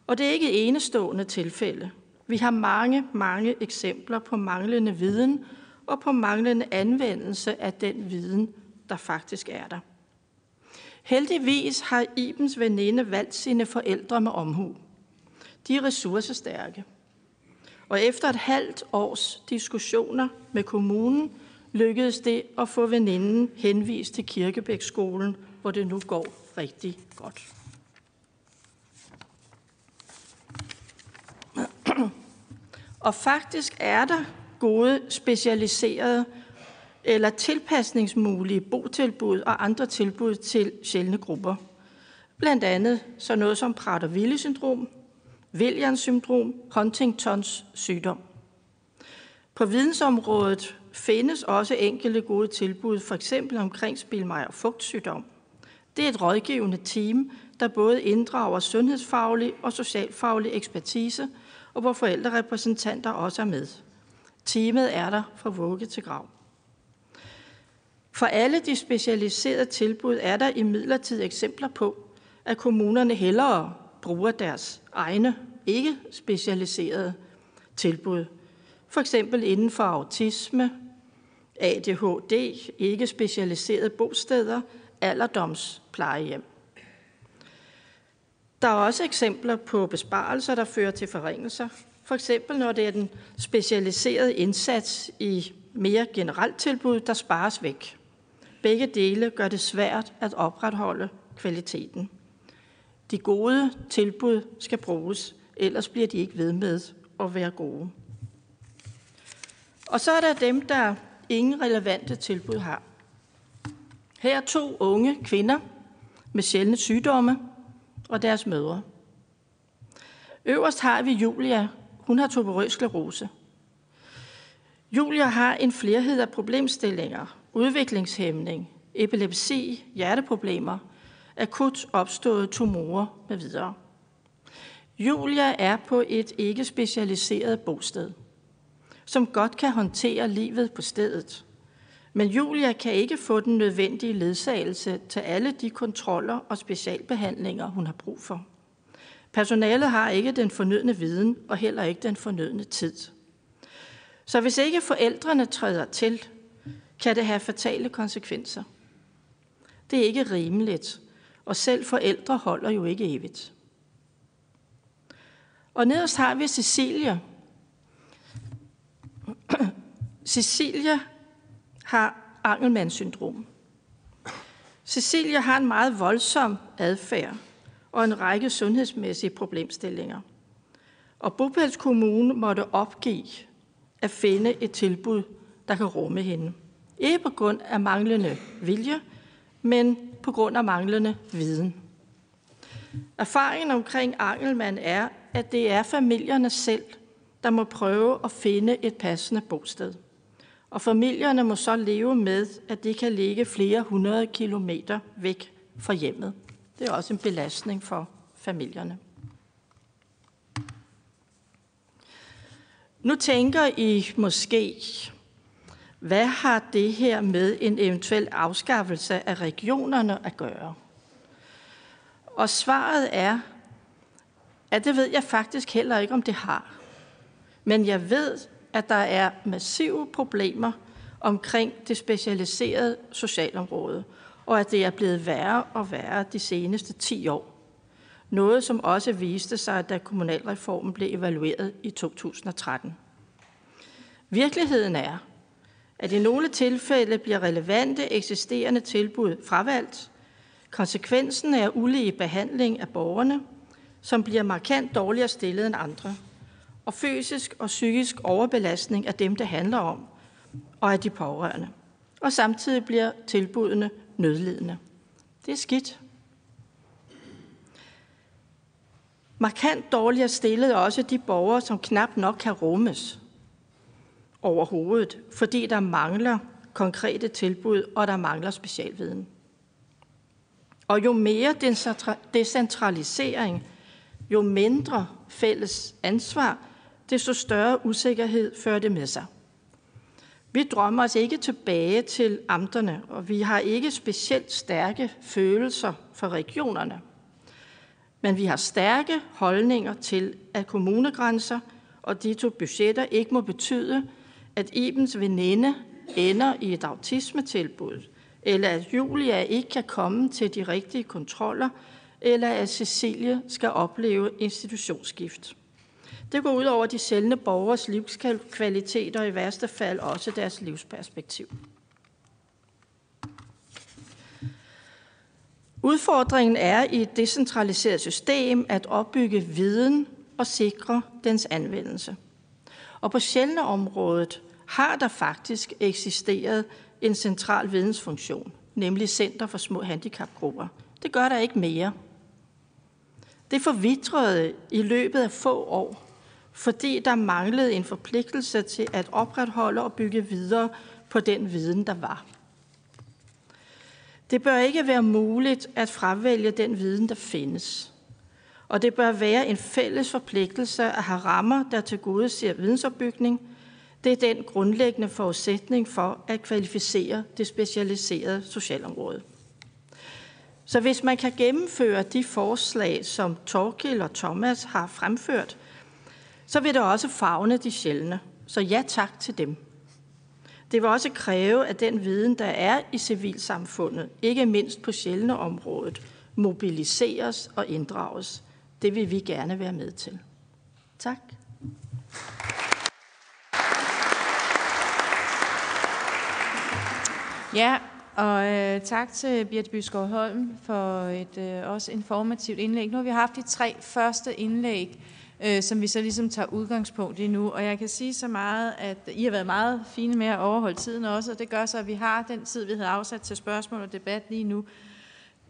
Og det er ikke et enestående tilfælde. Vi har mange, mange eksempler på manglende viden og på manglende anvendelse af den viden, der faktisk er der. Heldigvis har Ibens veninde valgt sine forældre med omhu. De er ressourcestærke. Og efter et halvt års diskussioner med kommunen, lykkedes det at få veninden henvist til Kirkebækskolen, hvor det nu går rigtig godt. Og faktisk er der gode specialiserede eller tilpasningsmulige botilbud og andre tilbud til sjældne grupper. Blandt andet så noget som Prader-Willi-syndrom, Williams syndrom, Huntingtons sygdom. På vidensområdet findes også enkelte gode tilbud, for eksempel omkring Spilmeier fugtsygdom. Det er et rådgivende team, der både inddrager sundhedsfaglig og socialfaglig ekspertise, og hvor forældrerepræsentanter også er med. Teamet er der fra vugge til grav. For alle de specialiserede tilbud er der imidlertid eksempler på, at kommunerne hellere bruger deres egne ikke specialiserede tilbud. For eksempel inden for autisme, ADHD, ikke specialiserede bosteder, alderdomsplejehjem. Der er også eksempler på besparelser, der fører til forringelser. For eksempel når det er den specialiserede indsats i mere generelt tilbud, der spares væk. Begge dele gør det svært at opretholde kvaliteten. De gode tilbud skal bruges, ellers bliver de ikke ved med at være gode. Og så er der dem, der ingen relevante tilbud har. Her er to unge kvinder med sjældne sygdomme og deres mødre. Øverst har vi Julia. Hun har tuberøs sklerose. Julia har en flerhed af problemstillinger, udviklingshæmning, epilepsi, hjerteproblemer, akut opståede tumorer med videre. Julia er på et ikke specialiseret bosted, som godt kan håndtere livet på stedet. Men Julia kan ikke få den nødvendige ledsagelse til alle de kontroller og specialbehandlinger, hun har brug for. Personalet har ikke den fornødne viden og heller ikke den fornødne tid. Så hvis ikke forældrene træder til, kan det have fatale konsekvenser. Det er ikke rimeligt, og selv forældre holder jo ikke evigt. Og nederst har vi Cecilia. Cecilia har Angelmans syndrom. Cecilia har en meget voldsom adfærd, og en række sundhedsmæssige problemstillinger. Og Bopæls Kommune måtte opgive at finde et tilbud, der kan rumme hende. Ikke på grund af manglende vilje, men på grund af manglende viden. Erfaringen omkring Angelmann er, at det er familierne selv, der må prøve at finde et passende bosted. Og familierne må så leve med, at det kan ligge flere hundrede kilometer væk fra hjemmet. Det er også en belastning for familierne. Nu tænker I måske, hvad har det her med en eventuel afskaffelse af regionerne at gøre? Og svaret er, at det ved jeg faktisk heller ikke, om det har. Men jeg ved, at der er massive problemer omkring det specialiserede socialområde, og at det er blevet værre og værre de seneste 10 år. Noget, som også viste sig, da kommunalreformen blev evalueret i 2013. Virkeligheden er, at i nogle tilfælde bliver relevante eksisterende tilbud fravalgt. Konsekvensen er ulige behandling af borgerne, som bliver markant dårligere stillet end andre, og fysisk og psykisk overbelastning af dem, det handler om, og af de pårørende. Og samtidig bliver tilbudene nødlidende. Det er skidt. Markant dårligere stillet også de borgere, som knap nok kan rummes overhovedet, fordi der mangler konkrete tilbud, og der mangler specialviden. Og jo mere decentralisering, jo mindre fælles ansvar, desto større usikkerhed fører det med sig. Vi drømmer os ikke tilbage til amterne, og vi har ikke specielt stærke følelser for regionerne. Men vi har stærke holdninger til, at kommunegrænser og de to budgetter ikke må betyde, at Ibens veninde ender i et autismetilbud, eller at Julia ikke kan komme til de rigtige kontroller, eller at Cecilie skal opleve institutionsskift. Det går ud over de sjældne borgers livskvalitet og i værste fald også deres livsperspektiv. Udfordringen er i et decentraliseret system at opbygge viden og sikre dens anvendelse. Og på sjældne området har der faktisk eksisteret en central vidensfunktion, nemlig Center for Små Handicapgrupper. Det gør der ikke mere. Det forvitrede i løbet af få år, fordi der manglede en forpligtelse til at opretholde og bygge videre på den viden, der var. Det bør ikke være muligt at fravælge den viden, der findes. Og det bør være en fælles forpligtelse at have rammer, der til gode ser vidensopbygning. Det er den grundlæggende forudsætning for at kvalificere det specialiserede socialområde. Så hvis man kan gennemføre de forslag, som Torkil og Thomas har fremført, så vil det også fagne de sjældne. Så ja tak til dem. Det vil også kræve, at den viden, der er i civilsamfundet, ikke mindst på sjældne området, mobiliseres og inddrages. Det vil vi gerne være med til. Tak. Ja, og øh, tak til Birte Byskov Holm for et øh, også informativt indlæg. Nu har vi haft de tre første indlæg, øh, som vi så ligesom tager udgangspunkt i nu. Og jeg kan sige så meget, at I har været meget fine med at overholde tiden også, og det gør så, at vi har den tid, vi havde afsat til spørgsmål og debat lige nu.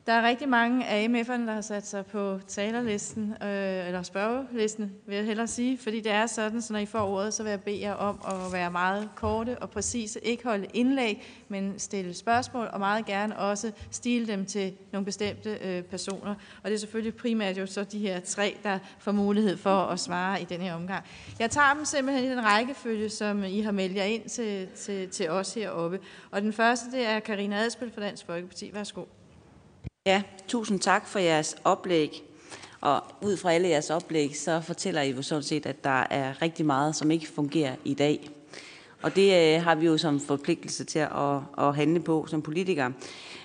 Der er rigtig mange af MF'erne, der har sat sig på talerlisten, øh, eller spørgelisten, vil jeg hellere sige, fordi det er sådan, så når I får ordet, så vil jeg bede jer om at være meget korte og præcise. Ikke holde indlæg, men stille spørgsmål, og meget gerne også stile dem til nogle bestemte øh, personer. Og det er selvfølgelig primært jo så de her tre, der får mulighed for at svare i den her omgang. Jeg tager dem simpelthen i den rækkefølge, som I har meldt jer ind til, til, til os heroppe. Og den første, det er Karina Adspil fra Dansk Folkeparti. Værsgo. Ja, tusind tak for jeres oplæg. Og ud fra alle jeres oplæg, så fortæller I jo sådan set, at der er rigtig meget, som ikke fungerer i dag. Og det øh, har vi jo som forpligtelse til at, at handle på som politikere.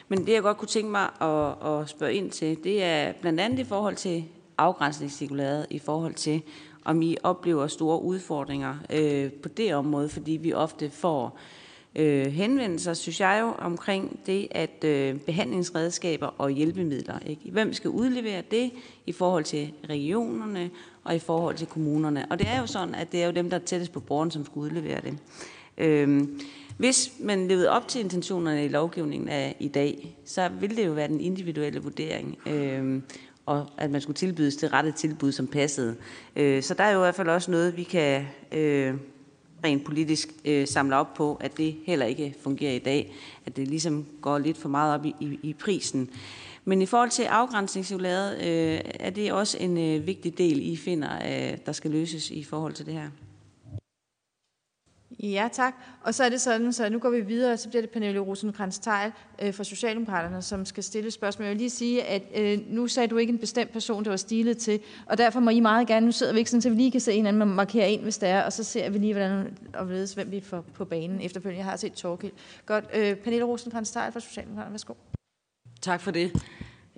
Men det, jeg godt kunne tænke mig at, at spørge ind til, det er blandt andet i forhold til afgrænsningscirkulæret, i forhold til, om I oplever store udfordringer øh, på det område, fordi vi ofte får øh, øh, henvendelser, synes jeg jo, omkring det, at øh, behandlingsredskaber og hjælpemidler, ikke? hvem skal udlevere det i forhold til regionerne og i forhold til kommunerne. Og det er jo sådan, at det er jo dem, der er tættest på borgeren, som skal udlevere det. Øh, hvis man levede op til intentionerne i lovgivningen af i dag, så ville det jo være den individuelle vurdering, øh, og at man skulle tilbydes det rette tilbud, som passede. Øh, så der er jo i hvert fald også noget, vi kan øh, rent politisk øh, samler op på, at det heller ikke fungerer i dag. At det ligesom går lidt for meget op i, i, i prisen. Men i forhold til afgrænsningscirkulæret, øh, er det også en øh, vigtig del, I finder, øh, der skal løses i forhold til det her? Ja, tak. Og så er det sådan, så nu går vi videre, så bliver det Pernille rosenkrantz teil øh, fra Socialdemokraterne, som skal stille spørgsmål. Jeg vil lige sige, at øh, nu sagde du ikke en bestemt person, der var stilet til, og derfor må I meget gerne, nu sidder vi ikke sådan, så vi lige kan se hinanden og markere ind, hvis det er, og så ser vi lige, hvordan og ledes, hvem vi får på banen efterfølgende. Jeg har set Torgild. Godt. Øh, Pernille rosenkrantz teil fra Socialdemokraterne, værsgo. Tak for det.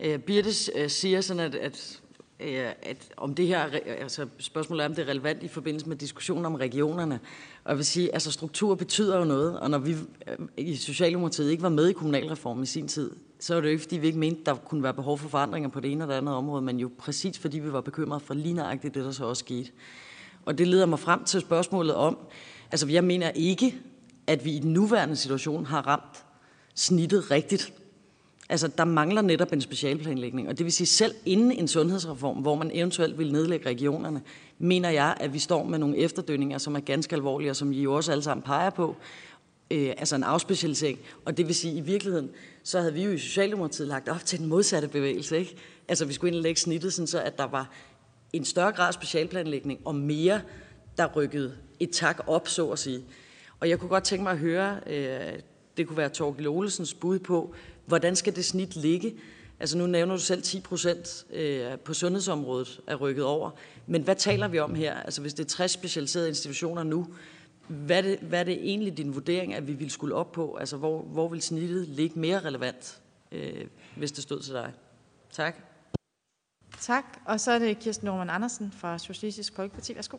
Øh, Birtes øh, siger sådan, at, at øh, at om det her, altså spørgsmålet er, om det er relevant i forbindelse med diskussionen om regionerne. Og jeg vil sige, altså struktur betyder jo noget, og når vi øh, i Socialdemokratiet ikke var med i kommunalreformen i sin tid, så var det jo ikke, fordi vi ikke mente, der kunne være behov for forandringer på det ene eller andet område, men jo præcis fordi vi var bekymrede for lige nøjagtigt det, der så også skete. Og det leder mig frem til spørgsmålet om, altså jeg mener ikke, at vi i den nuværende situation har ramt snittet rigtigt Altså, der mangler netop en specialplanlægning, og det vil sige, selv inden en sundhedsreform, hvor man eventuelt vil nedlægge regionerne, mener jeg, at vi står med nogle efterdønninger, som er ganske alvorlige, og som I jo også alle sammen peger på, øh, altså en afspecialisering. Og det vil sige, at i virkeligheden, så havde vi jo i Socialdemokratiet lagt op til den modsatte bevægelse, ikke? Altså, vi skulle indlægge snittet, sådan så at der var en større grad specialplanlægning, og mere, der rykkede et tak op, så at sige. Og jeg kunne godt tænke mig at høre, øh, det kunne være Torgild Olesens bud på, Hvordan skal det snit ligge? Altså nu nævner du selv 10 procent øh, på sundhedsområdet er rykket over. Men hvad taler vi om her? Altså hvis det er 60 specialiserede institutioner nu, hvad er det, hvad er det egentlig din vurdering, at vi vil skulle op på? Altså hvor, hvor vil snittet ligge mere relevant, øh, hvis det stod til dig? Tak. Tak. Og så er det Kirsten Norman Andersen fra Socialistisk Folkeparti. Værsgo.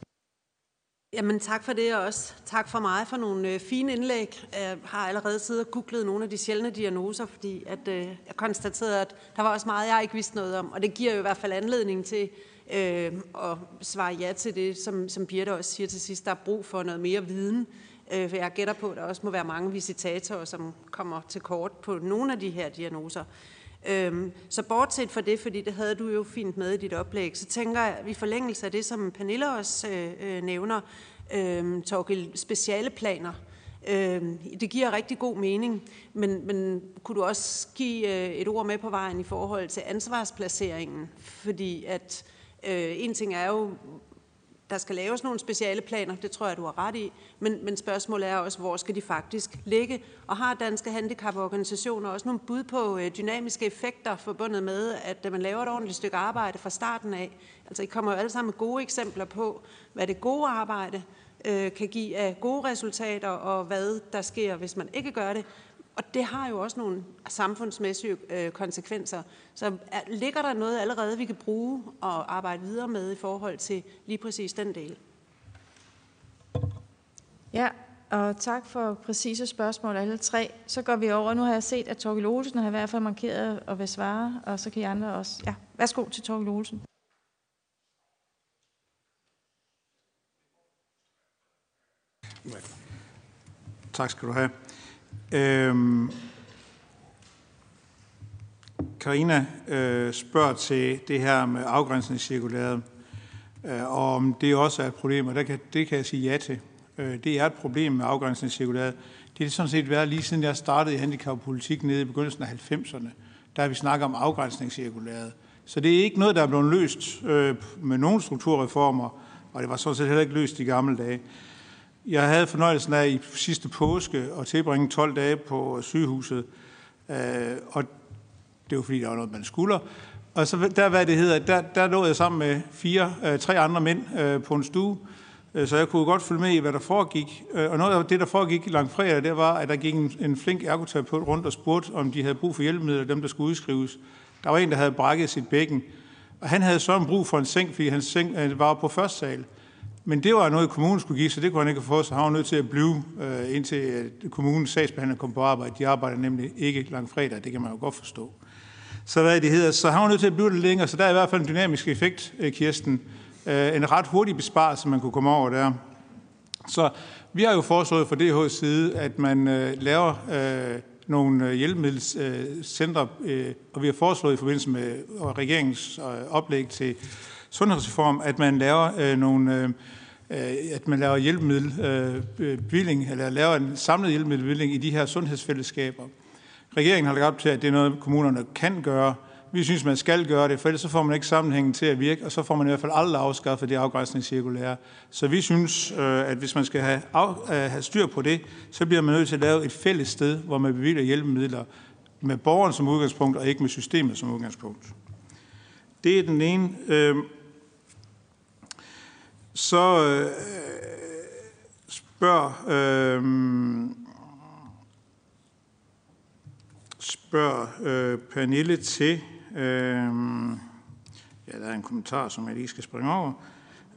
Jamen tak for det, og også tak for mig for nogle øh, fine indlæg. Jeg har allerede siddet og googlet nogle af de sjældne diagnoser, fordi at, øh, jeg konstaterede, at der var også meget, jeg ikke vidste noget om. Og det giver jo i hvert fald anledning til øh, og svare ja til det, som, som Birte også siger til sidst. Der er brug for noget mere viden. Øh, for jeg gætter på, at der også må være mange visitatorer, som kommer til kort på nogle af de her diagnoser. Øhm, så bortset fra det, fordi det havde du jo fint med i dit oplæg, så tænker jeg, at vi forlængelse af det, som Pernille også øh, øh, nævner, øh, Torgild, speciale planer. Øh, det giver rigtig god mening, men, men kunne du også give øh, et ord med på vejen i forhold til ansvarsplaceringen? Fordi at øh, en ting er jo, der skal laves nogle speciale planer, det tror jeg, du har ret i, men, men spørgsmålet er også, hvor skal de faktisk ligge? Og har danske handicaporganisationer også nogle bud på øh, dynamiske effekter forbundet med, at man laver et ordentligt stykke arbejde fra starten af? Altså, I kommer jo alle sammen med gode eksempler på, hvad det gode arbejde øh, kan give af gode resultater, og hvad der sker, hvis man ikke gør det. Og det har jo også nogle samfundsmæssige øh, konsekvenser. Så er, ligger der noget allerede, vi kan bruge og arbejde videre med i forhold til lige præcis den del? Ja, og tak for præcise spørgsmål alle tre. Så går vi over. Nu har jeg set, at Torgild Olsen har i hvert fald markeret og vil svare, og så kan I andre også. Ja, værsgo til Torgild Olsen. Tak skal du have. Øhm, Karina øh, spørger til det her med afgrænsningscirkulæret, øh, og om det også er et problem, og der kan, det kan jeg sige ja til. Øh, det er et problem med afgrænsningscirkulæret. Det har sådan set været lige siden jeg startede i handicappolitik nede i begyndelsen af 90'erne. Der har vi snakket om afgrænsningscirkulæret. Så det er ikke noget, der er blevet løst øh, med nogen strukturreformer, og det var sådan set heller ikke løst i gamle dage. Jeg havde fornøjelsen af i sidste påske at tilbringe 12 dage på sygehuset, øh, og det var fordi, der var noget, man skulle. Og så der, hvad det hedder, der, der lå jeg sammen med fire, øh, tre andre mænd øh, på en stue, øh, så jeg kunne godt følge med i, hvad der foregik. Øh, og noget af det, der foregik langt fredag, det var, at der gik en, en flink ergoterapeut rundt og spurgte, om de havde brug for hjælpemidler, dem der skulle udskrives. Der var en, der havde brækket sit bækken, og han havde så en brug for en seng, fordi hans seng øh, var på første sal. Men det var noget, kommunen skulle give, så det kunne han ikke få, så han var nødt til at blive, øh, indtil øh, kommunens sagsbehandler kom på arbejde. De arbejder nemlig ikke lang fredag, det kan man jo godt forstå. Så hvad det hedder, så han var nødt til at blive lidt længere, så der er i hvert fald en dynamisk effekt, øh, Kirsten. Øh, en ret hurtig besparelse, man kunne komme over der. Så vi har jo foreslået fra DH's side, at man øh, laver øh, nogle øh, hjælpemiddelcentre, øh, og vi har foreslået i forbindelse med regeringens øh, oplæg til sundhedsreform, at man laver øh, nogle øh, Øh, at man laver hjælpemiddelbevilling, øh, eller laver en samlet hjælpemiddelbevilling i de her sundhedsfællesskaber. Regeringen har lagt op til, at det er noget, kommunerne kan gøre, vi synes, man skal gøre det, for ellers så får man ikke sammenhængen til at virke, og så får man i hvert fald aldrig afskaffet det afgrænsningscirkulære. Så vi synes, øh, at hvis man skal have, af, have styr på det, så bliver man nødt til at lave et fælles sted, hvor man bevilger hjælpemidler med borgeren som udgangspunkt, og ikke med systemet som udgangspunkt. Det er den ene. Øh, så øh, spørger øh, øh, Pernille til, Øh, ja, der er en kommentar, som jeg lige skal springe over.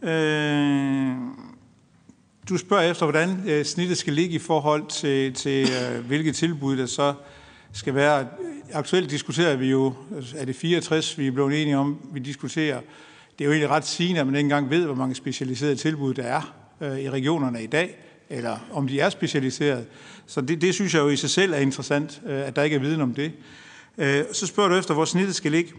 Øh, du spørger efter, hvordan øh, snittet skal ligge i forhold til, til øh, hvilke tilbud der så skal være. Aktuelt diskuterer vi jo, er det 64, vi er blevet enige om, vi diskuterer. Det er jo egentlig ret sigende, at man ikke engang ved, hvor mange specialiserede tilbud der er øh, i regionerne i dag, eller om de er specialiseret. Så det, det synes jeg jo i sig selv er interessant, øh, at der ikke er viden om det. Øh, så spørger du efter, hvor snittet skal ligge.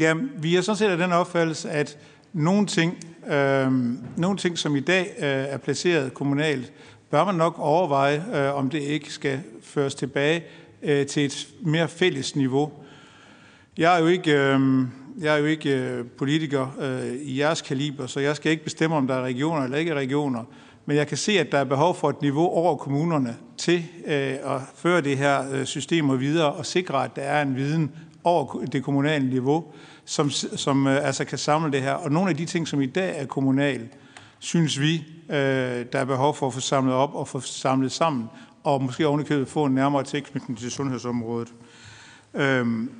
Jamen, vi er sådan set af den opfattelse, at nogle ting, øh, nogle ting som i dag øh, er placeret kommunalt, bør man nok overveje, øh, om det ikke skal føres tilbage øh, til et mere fælles niveau. Jeg er jo ikke, øh, jeg er jo ikke øh, politiker øh, i jeres kaliber, så jeg skal ikke bestemme, om der er regioner eller ikke regioner. Men jeg kan se, at der er behov for et niveau over kommunerne til øh, at føre det her øh, systemer videre og sikre, at der er en viden over det kommunale niveau, som, som øh, altså kan samle det her. Og nogle af de ting, som i dag er kommunal, synes vi, øh, der er behov for at få samlet op og få samlet sammen, og måske ovenikøbet få en nærmere tilknytning til sundhedsområdet. Øhm,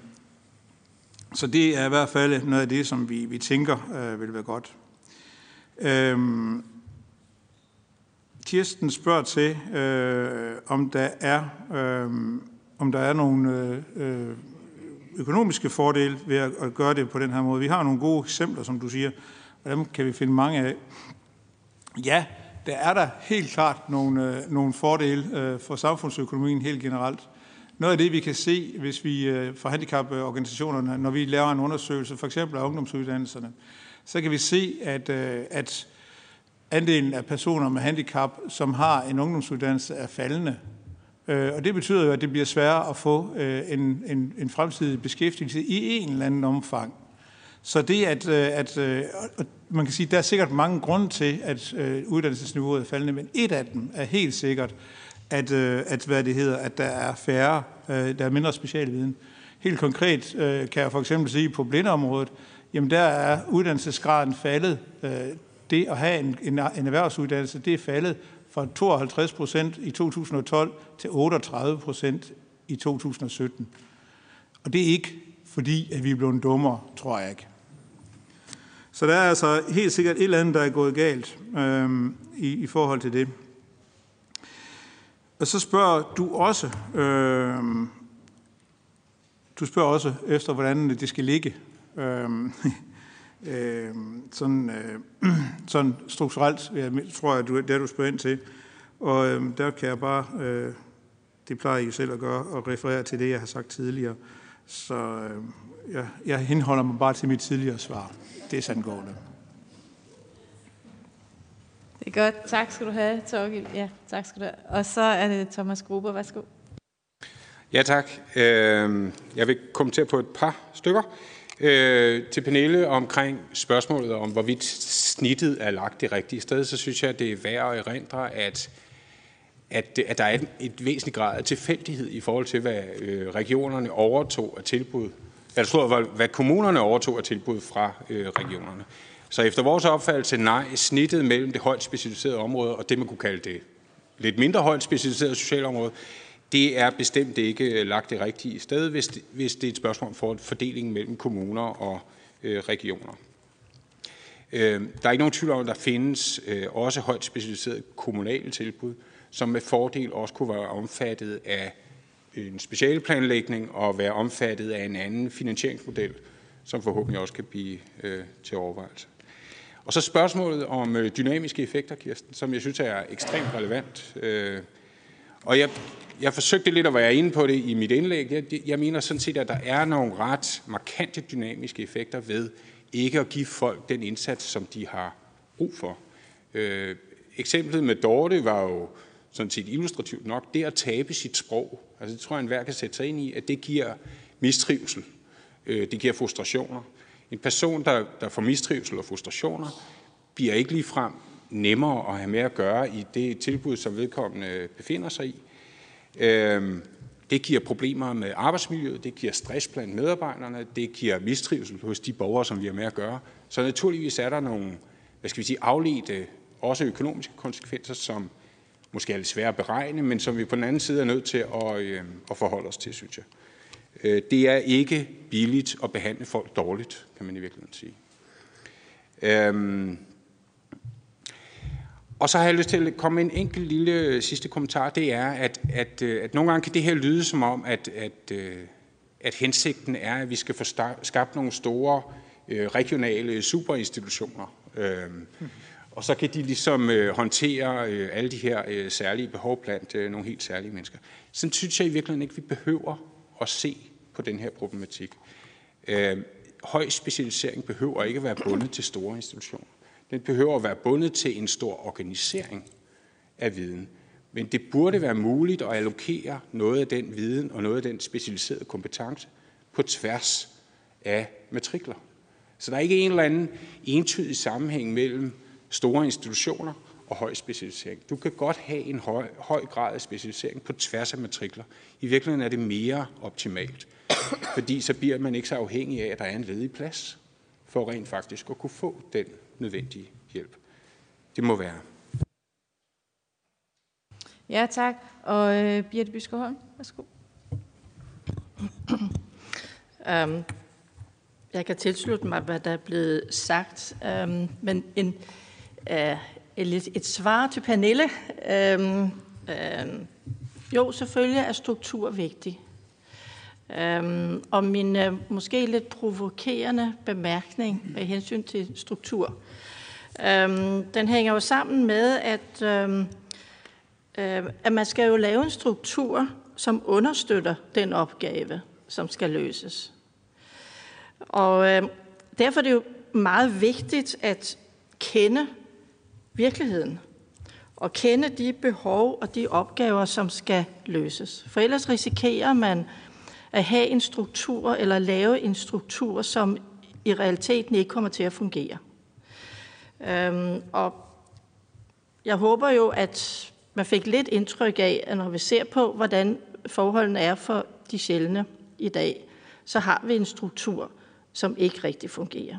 så det er i hvert fald noget af det, som vi, vi tænker øh, vil være godt. Øhm, Kirsten spørger til, øh, om der er øh, om der er nogle øh, økonomiske fordele ved at, at gøre det på den her måde. Vi har nogle gode eksempler, som du siger, og dem kan vi finde mange af. Ja, der er der helt klart nogle, øh, nogle fordele øh, for samfundsøkonomien helt generelt. Noget af det, vi kan se, hvis vi øh, for handicaporganisationerne, når vi laver en undersøgelse, for eksempel af ungdomsuddannelserne, så kan vi se, at, øh, at andelen af personer med handicap, som har en ungdomsuddannelse, er faldende. Øh, og det betyder jo, at det bliver sværere at få en, en, en fremtidig beskæftigelse i en eller anden omfang. Så det, at, at, at man kan sige, der er sikkert mange grunde til, at uddannelsesniveauet er faldende, men et af dem er helt sikkert, at, øh, at, hvad det hedder, at der er færre, øh, der er mindre specialviden. Helt konkret øh, kan jeg for eksempel sige, på blindeområdet, jamen der er uddannelsesgraden faldet det at have en, en, en erhvervsuddannelse, det er faldet fra 52 procent i 2012 til 38 procent i 2017. Og det er ikke fordi, at vi er blevet dummere, tror jeg ikke. Så der er altså helt sikkert et eller andet, der er gået galt øhm, i, i forhold til det. Og så spørger du også, øh, du spørger også efter, hvordan det skal ligge. Øhm, øh, sådan, øh, sådan strukturelt, jeg tror jeg, det er du spørger ind til. Og øh, der kan jeg bare, øh, det plejer I selv at gøre, og referere til det, jeg har sagt tidligere. Så øh, jeg, jeg henholder mig bare til mit tidligere svar. Det er sandgående. Det er godt. Tak skal du have, Torgild. Ja, tak skal du have. Og så er det Thomas Gruber. Værsgo. Ja, tak. Øhm, jeg vil kommentere på et par stykker øh, til Pernille omkring spørgsmålet om, hvorvidt snittet er lagt det rigtige sted, så synes jeg, det er værd at erindre, at, at, at der er et, væsentligt grad af tilfældighed i forhold til, hvad øh, regionerne overtog af tilbud. eller tror, hvad, hvad kommunerne overtog af tilbud fra øh, regionerne. Så efter vores opfattelse, nej, snittet mellem det højt specialiserede område og det, man kunne kalde det lidt mindre højt specialiserede socialområde, det er bestemt ikke øh, lagt det rigtige sted, hvis det, hvis det er et spørgsmål for fordelingen mellem kommuner og øh, regioner. Øh, der er ikke nogen tvivl om, at der findes øh, også højt specialiserede kommunale tilbud, som med fordel også kunne være omfattet af en specialplanlægning og være omfattet af en anden finansieringsmodel, som forhåbentlig også kan blive øh, til overvejelse. Og så spørgsmålet om øh, dynamiske effekter, Kirsten, som jeg synes er ekstremt relevant. Øh, og jeg, jeg forsøgte lidt at være inde på det i mit indlæg. Jeg, jeg mener sådan set, at der er nogle ret markante dynamiske effekter ved ikke at give folk den indsats, som de har brug for. Øh, eksemplet med Dorte var jo sådan set illustrativt nok, det at tabe sit sprog. Altså det tror jeg, enhver kan sætte sig ind i, at det giver mistrivsel. Øh, det giver frustrationer. En person, der, der får mistrivsel og frustrationer, bliver ikke lige frem nemmere at have med at gøre i det tilbud, som vedkommende befinder sig i. Øhm, det giver problemer med arbejdsmiljøet, det giver stress blandt medarbejderne, det giver mistrivsel hos de borgere, som vi har med at gøre. Så naturligvis er der nogle, hvad skal vi sige, afledte, også økonomiske konsekvenser, som måske er lidt svære at beregne, men som vi på den anden side er nødt til at, øh, at forholde os til, synes jeg. Øh, det er ikke billigt at behandle folk dårligt, kan man i virkeligheden sige. Øhm, og så har jeg lyst til at komme med en enkelt lille øh, sidste kommentar. Det er, at, at, øh, at nogle gange kan det her lyde som om, at, at, at hensigten er, at vi skal få skabt nogle store øh, regionale superinstitutioner. Øhm, og så kan de ligesom øh, håndtere øh, alle de her øh, særlige behov blandt øh, nogle helt særlige mennesker. Sådan synes jeg i virkeligheden ikke, vi behøver at se på den her problematik. Øh, høj specialisering behøver ikke at være bundet til store institutioner. Den behøver at være bundet til en stor organisering af viden. Men det burde være muligt at allokere noget af den viden og noget af den specialiserede kompetence på tværs af matrikler. Så der er ikke en eller anden entydig sammenhæng mellem store institutioner og høj specialisering. Du kan godt have en høj, høj grad af specialisering på tværs af matrikler. I virkeligheden er det mere optimalt, fordi så bliver man ikke så afhængig af, at der er en ledig plads for rent faktisk at kunne få den nødvendige hjælp. Det må være. Ja, tak. Og øh, Birte Byskerholm, værsgo. Um, jeg kan tilslutte mig, hvad der er blevet sagt, um, men en, uh, et, et svar til Pernille. Øhm, øhm, jo, selvfølgelig er struktur vigtig. Øhm, og min øh, måske lidt provokerende bemærkning med hensyn til struktur, øhm, den hænger jo sammen med, at, øhm, øh, at man skal jo lave en struktur, som understøtter den opgave, som skal løses. Og øh, derfor er det jo meget vigtigt at kende virkeligheden og kende de behov og de opgaver, som skal løses. For ellers risikerer man at have en struktur eller lave en struktur, som i realiteten ikke kommer til at fungere. Øhm, og jeg håber jo, at man fik lidt indtryk af, at når vi ser på, hvordan forholdene er for de sjældne i dag, så har vi en struktur, som ikke rigtig fungerer.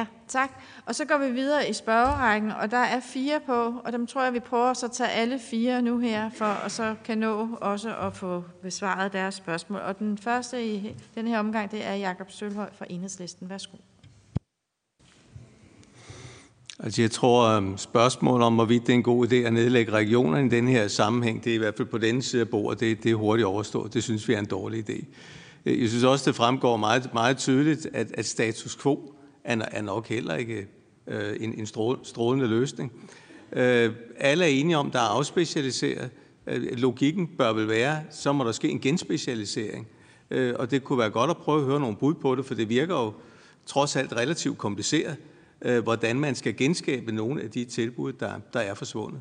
Ja, tak. Og så går vi videre i spørgerækken, og der er fire på, og dem tror jeg, vi prøver så at tage alle fire nu her, for at så kan nå også at få besvaret deres spørgsmål. Og den første i den her omgang, det er Jakob Sølhøj fra Enhedslisten. Værsgo. Altså jeg tror, øhm, spørgsmålet om, hvorvidt det er en god idé at nedlægge regionerne i den her sammenhæng, det er i hvert fald på den side af bordet, det, det er hurtigt overstået. Det synes vi er en dårlig idé. Øh, jeg synes også, det fremgår meget, meget tydeligt, at, at status quo er, er nok heller ikke øh, en, en strålende løsning. Øh, alle er enige om, der er afspecialiseret. Øh, logikken bør vel være, så må der ske en genspecialisering. Øh, og det kunne være godt at prøve at høre nogle bud på det, for det virker jo trods alt relativt kompliceret øh, hvordan man skal genskabe nogle af de tilbud, der, der er forsvundet.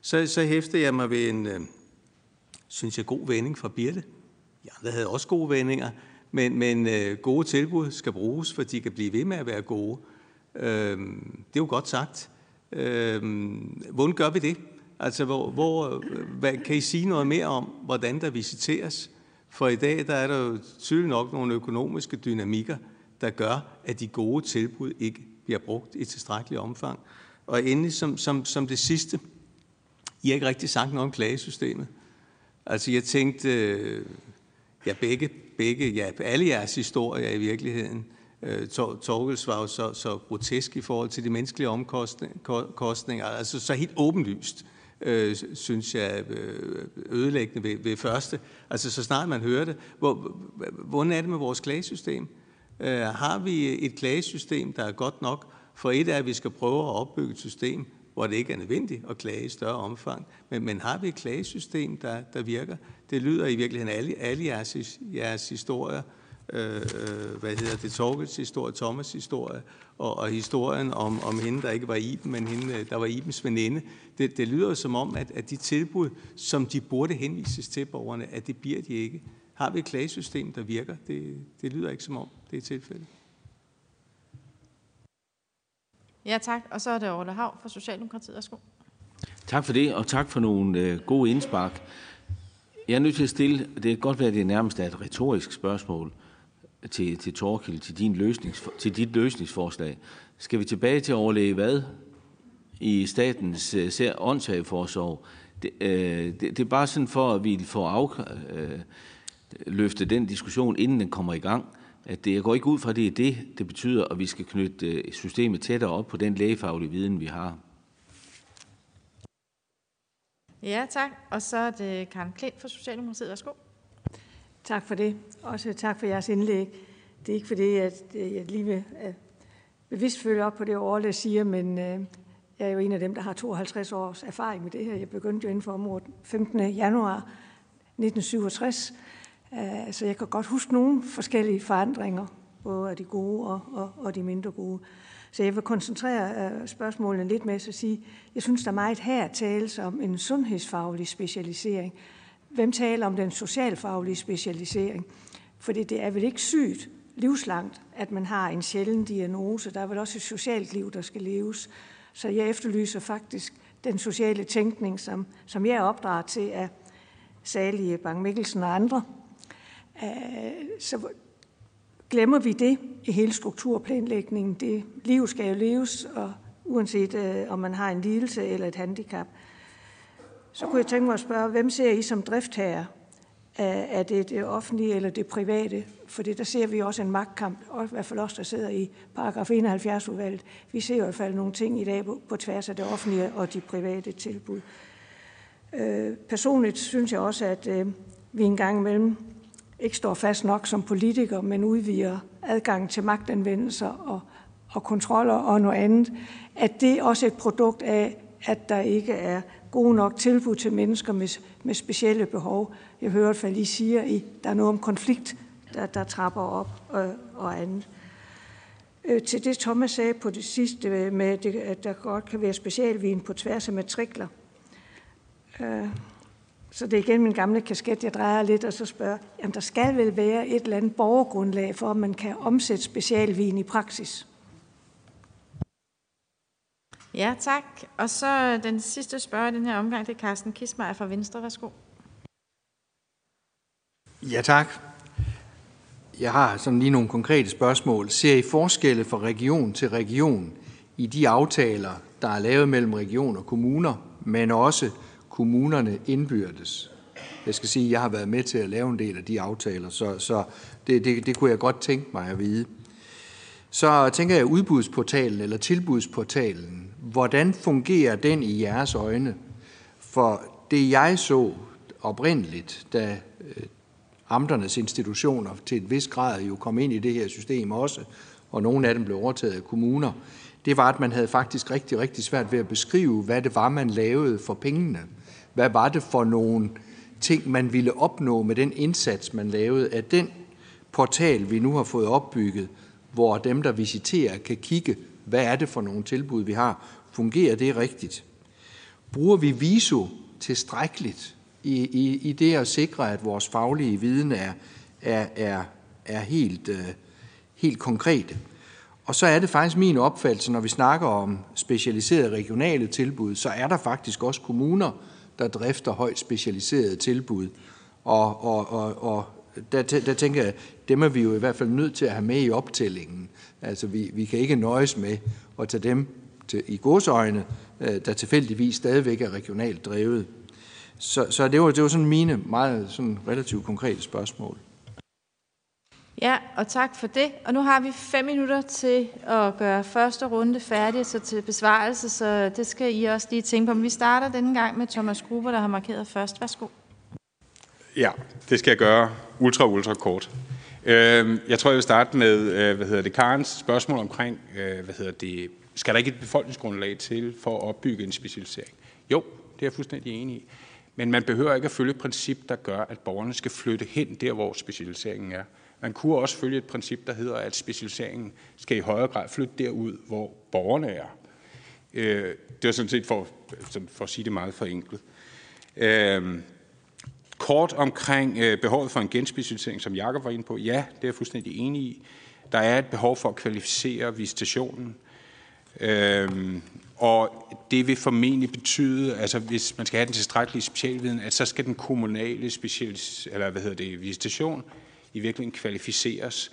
Så, så hæfter jeg mig ved en, øh, synes jeg, god vending fra Birte. Ja, der havde også gode vendinger, men, men øh, gode tilbud skal bruges, for de kan blive ved med at være gode. Øh, det er jo godt sagt. Øh, hvordan gør vi det? Altså, hvor, hvor, øh, hvad, kan I sige noget mere om, hvordan der visiteres? For i dag der er der jo tydeligt nok nogle økonomiske dynamikker, der gør, at de gode tilbud ikke bliver brugt i tilstrækkelig omfang. Og endelig som, som, som det sidste, I har ikke rigtig sagt noget om klagesystemet. Altså jeg tænkte, jeg ja, begge, begge, ja, alle jeres historier i virkeligheden. Øh, Torkels var jo så, så grotesk i forhold til de menneskelige omkostninger, altså så helt åbenlyst, øh, synes jeg, øh, ødelæggende ved, ved første. Altså så snart man hører det. Hvor, hvordan er det med vores klagesystem? Øh, har vi et klagesystem, der er godt nok? For et er, at vi skal prøve at opbygge et system, hvor det ikke er nødvendigt at klage i større omfang. Men, men har vi et klagesystem, der, der virker? Det lyder i virkeligheden alle, alle jeres, jeres historier, øh, øh, hvad hedder det, Torgels historie, Thomas' historie, og, og historien om, om hende, der ikke var Iben, men hende, der var Ibens veninde. Det, det lyder som om, at, at de tilbud, som de burde henvises til borgerne, at det bliver de ikke. Har vi et klagesystem, der virker? Det, det lyder ikke som om, det er tilfældet. Ja, tak. Og så er det Orla Hav fra Socialdemokratiet. Værsgo. Tak for det, og tak for nogle øh, gode indspark. Jeg er nødt til at stille, det kan godt være, at det nærmest er et retorisk spørgsmål til, til Torkild, til, din løsnings, til dit løsningsforslag. Skal vi tilbage til at overlæge hvad i statens øh, åndshageforsorg? Det, øh, det, det er bare sådan for, at vi får af, øh, løfte den diskussion, inden den kommer i gang at det, jeg går ikke ud fra, at det er det, det betyder, at vi skal knytte øh, systemet tættere op på den lægefaglige viden, vi har. Ja, tak. Og så er det Karen Klint fra Socialdemokratiet. Værsgo. Tak for det. Også tak for jeres indlæg. Det er ikke fordi, at øh, jeg lige vil øh, bevidst følge op på det, Orle siger, men øh, jeg er jo en af dem, der har 52 års erfaring med det her. Jeg begyndte jo inden for området 15. januar 1967, så jeg kan godt huske nogle forskellige forandringer, både af de gode og, og, og de mindre gode. Så jeg vil koncentrere øh, spørgsmålene lidt med at sige, jeg synes, der er meget her tales om en sundhedsfaglig specialisering. Hvem taler om den socialfaglige specialisering? Fordi det er vel ikke sygt livslangt, at man har en sjælden diagnose. Der er vel også et socialt liv, der skal leves. Så jeg efterlyser faktisk den sociale tænkning, som, som jeg opdrager til af salige Bang Mikkelsen og andre, øh, så glemmer vi det i hele strukturplanlægningen. Det liv skal jo leves, og uanset øh, om man har en lidelse eller et handicap. Så kunne jeg tænke mig at spørge, hvem ser I som driftherre? Er det det offentlige eller det private? For det, der ser vi også en magtkamp, og i hvert fald os, der sidder i paragraf 71-udvalget. Vi ser i hvert fald nogle ting i dag på, på tværs af det offentlige og de private tilbud. Øh, personligt synes jeg også, at øh, vi en gang imellem ikke står fast nok som politiker, men udvider adgang til magtanvendelser og, og kontroller og noget andet, at det også er et produkt af, at der ikke er gode nok tilbud til mennesker med, med specielle behov. Jeg hører, at I siger, at der er noget om konflikt, der, der trapper op og, øh, og andet. Øh, til det Thomas sagde på det sidste med, at der godt kan være specialvin på tværs af matrikler. Øh, så det er igen min gamle kasket, jeg drejer lidt og så spørger, jamen der skal vel være et eller andet borgergrundlag for, at man kan omsætte specialvin i praksis. Ja, tak. Og så den sidste spørger i den her omgang, det er Carsten Kismeier fra Venstre. Værsgo. Ja, tak. Jeg har sådan lige nogle konkrete spørgsmål. Ser I forskelle fra region til region i de aftaler, der er lavet mellem region og kommuner, men også kommunerne indbyrdes. Jeg skal sige, at jeg har været med til at lave en del af de aftaler, så, så det, det, det kunne jeg godt tænke mig at vide. Så tænker jeg udbudsportalen eller tilbudsportalen. Hvordan fungerer den i jeres øjne? For det jeg så oprindeligt, da øh, amternes institutioner til et vis grad jo kom ind i det her system også, og nogle af dem blev overtaget af kommuner, det var, at man havde faktisk rigtig, rigtig svært ved at beskrive, hvad det var, man lavede for pengene. Hvad var det for nogle ting, man ville opnå med den indsats, man lavede af den portal, vi nu har fået opbygget, hvor dem, der visiterer, kan kigge, hvad er det for nogle tilbud, vi har. Fungerer det rigtigt? Bruger vi viso tilstrækkeligt i, i, i det at sikre, at vores faglige viden er, er, er, er helt, øh, helt konkrete? Og så er det faktisk min opfattelse, når vi snakker om specialiserede regionale tilbud, så er der faktisk også kommuner, der drifter højt specialiserede tilbud. Og, og, og, og der, der tænker jeg, dem er vi jo i hvert fald nødt til at have med i optællingen. Altså vi, vi kan ikke nøjes med at tage dem til, i godsøjne, øh, der tilfældigvis stadigvæk er regionalt drevet. Så, så det, var, det var sådan mine meget sådan relativt konkrete spørgsmål. Ja, og tak for det. Og nu har vi fem minutter til at gøre første runde færdig så til besvarelse, så det skal I også lige tænke på. Men vi starter denne gang med Thomas Gruber, der har markeret først. Værsgo. Ja, det skal jeg gøre ultra, ultra kort. Øhm, jeg tror, jeg vil starte med, øh, hvad hedder det, Karens spørgsmål omkring, øh, hvad hedder det, skal der ikke et befolkningsgrundlag til for at opbygge en specialisering? Jo, det er jeg fuldstændig enig i. Men man behøver ikke at følge et princip, der gør, at borgerne skal flytte hen der, hvor specialiseringen er. Man kunne også følge et princip, der hedder, at specialiseringen skal i højere grad flytte derud, hvor borgerne er. Øh, det var sådan set for, for at sige det meget forenklet. Øh, kort omkring øh, behovet for en genspecialisering, som Jakob var inde på. Ja, det er jeg fuldstændig enig i. Der er et behov for at kvalificere visitationen. Øhm, og det vil formentlig betyde, altså hvis man skal have den tilstrækkelige specialviden, at så skal den kommunale specialis, eller hvad hedder det, visitation i virkeligheden kvalificeres,